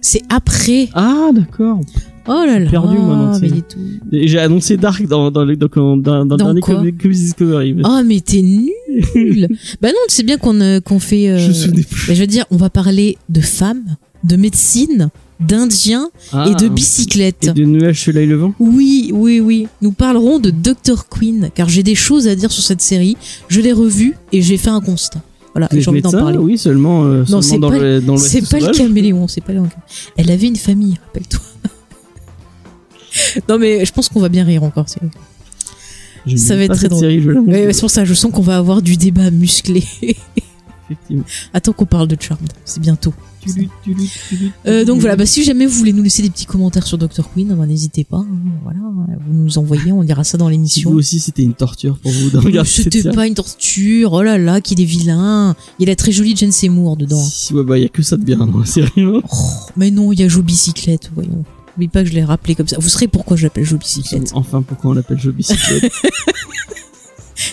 C'est après. Ah, d'accord. Oh là là. perdu, moi, mais tout- Et J'ai annoncé Dark dans, dans, le- dans, dans, dans, Dans le dernier Discovery. mais Oh mais t'es nul. [LAUGHS] bah non, tu sais bien qu'on euh, qu'on fait. euh, Je me souvenais plus. bah, je veux dire, on va parler de femmes, de médecine, d'indiens Ah, et de bicyclettes. Et de nuages soleil levant. Oui, oui, oui. Nous parlerons de Dr. Queen, car j'ai des choses à dire sur cette série. Je l'ai revue et j'ai fait un constat. Voilà, j'ai envie d'en parler. oui, seulement, euh, Non, seulement dans pas- le dans C'est pas le caméléon, c'est pas le. Elle avait une famille, rappelle-toi. non mais je pense qu'on va bien rire encore. ça va être très drôle. série. Ouais, c'est pour ça, je sens qu'on va avoir du débat musclé. [LAUGHS] Attends qu'on parle de Charmed, c'est bientôt. Euh, donc voilà, bah, si jamais vous voulez nous laisser des petits commentaires sur Dr. Queen, bah, n'hésitez pas. hein, voilà, vous nous envoyez, on dira ça dans Si l'émission. vous aussi, c'était une torture pour vous de regarder C'était pas une torture, oh là là, qu'il est vilain. Il a très jolie Jane Seymour dedans. Si, ouais, bah, y a que ça de bien dans la série. hein. Oh, mais non, il y a Joe Bicyclette, voyons. N'oublie pas que je l'ai rappelé comme ça. Vous saurez pourquoi je l'appelle Joe Bicyclette. Enfin, pourquoi on l'appelle jeu bicyclette [LAUGHS]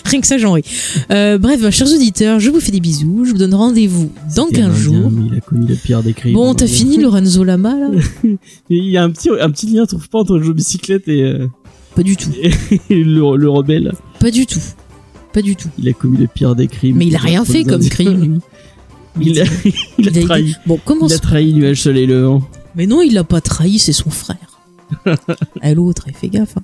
Rien que ça, j'en ris. Euh, bref, chers auditeurs, je vous fais des bisous. Je vous donne rendez-vous dans C'était 15 un jours. Il a commis le pire des crimes. Bon, t'as fini Lorenzo Lama, là Et [LAUGHS] Il y a un petit, un petit lien, trouve pas, entre le jeu bicyclette et, euh, Pas du tout. [LAUGHS] et le, le rebelle. Pas du tout. Pas du tout. Il a commis le pire des crimes. Mais il a rien fait comme crime, lui. [LAUGHS] Il a, il a Il a trahi. Bon, comment Il a trahi Nuage Soleil Levant. Mais non, il l'a pas trahi, c'est son frère. [LAUGHS] à l'autre, il fait gaffe. hein.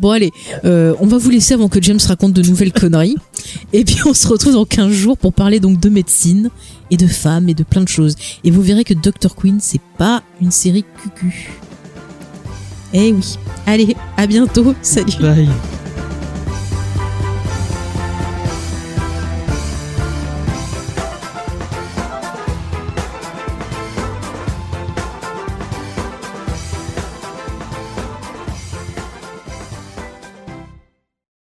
Bon, allez, euh, on va vous laisser avant que James raconte de nouvelles conneries. [LAUGHS] Et puis, on se retrouve dans 15 jours pour parler donc de médecine et de femmes et de plein de choses. Et vous verrez que Dr. Queen, c'est pas une série cucu. Eh oui. Allez, à bientôt. [LAUGHS] Salut. Bye.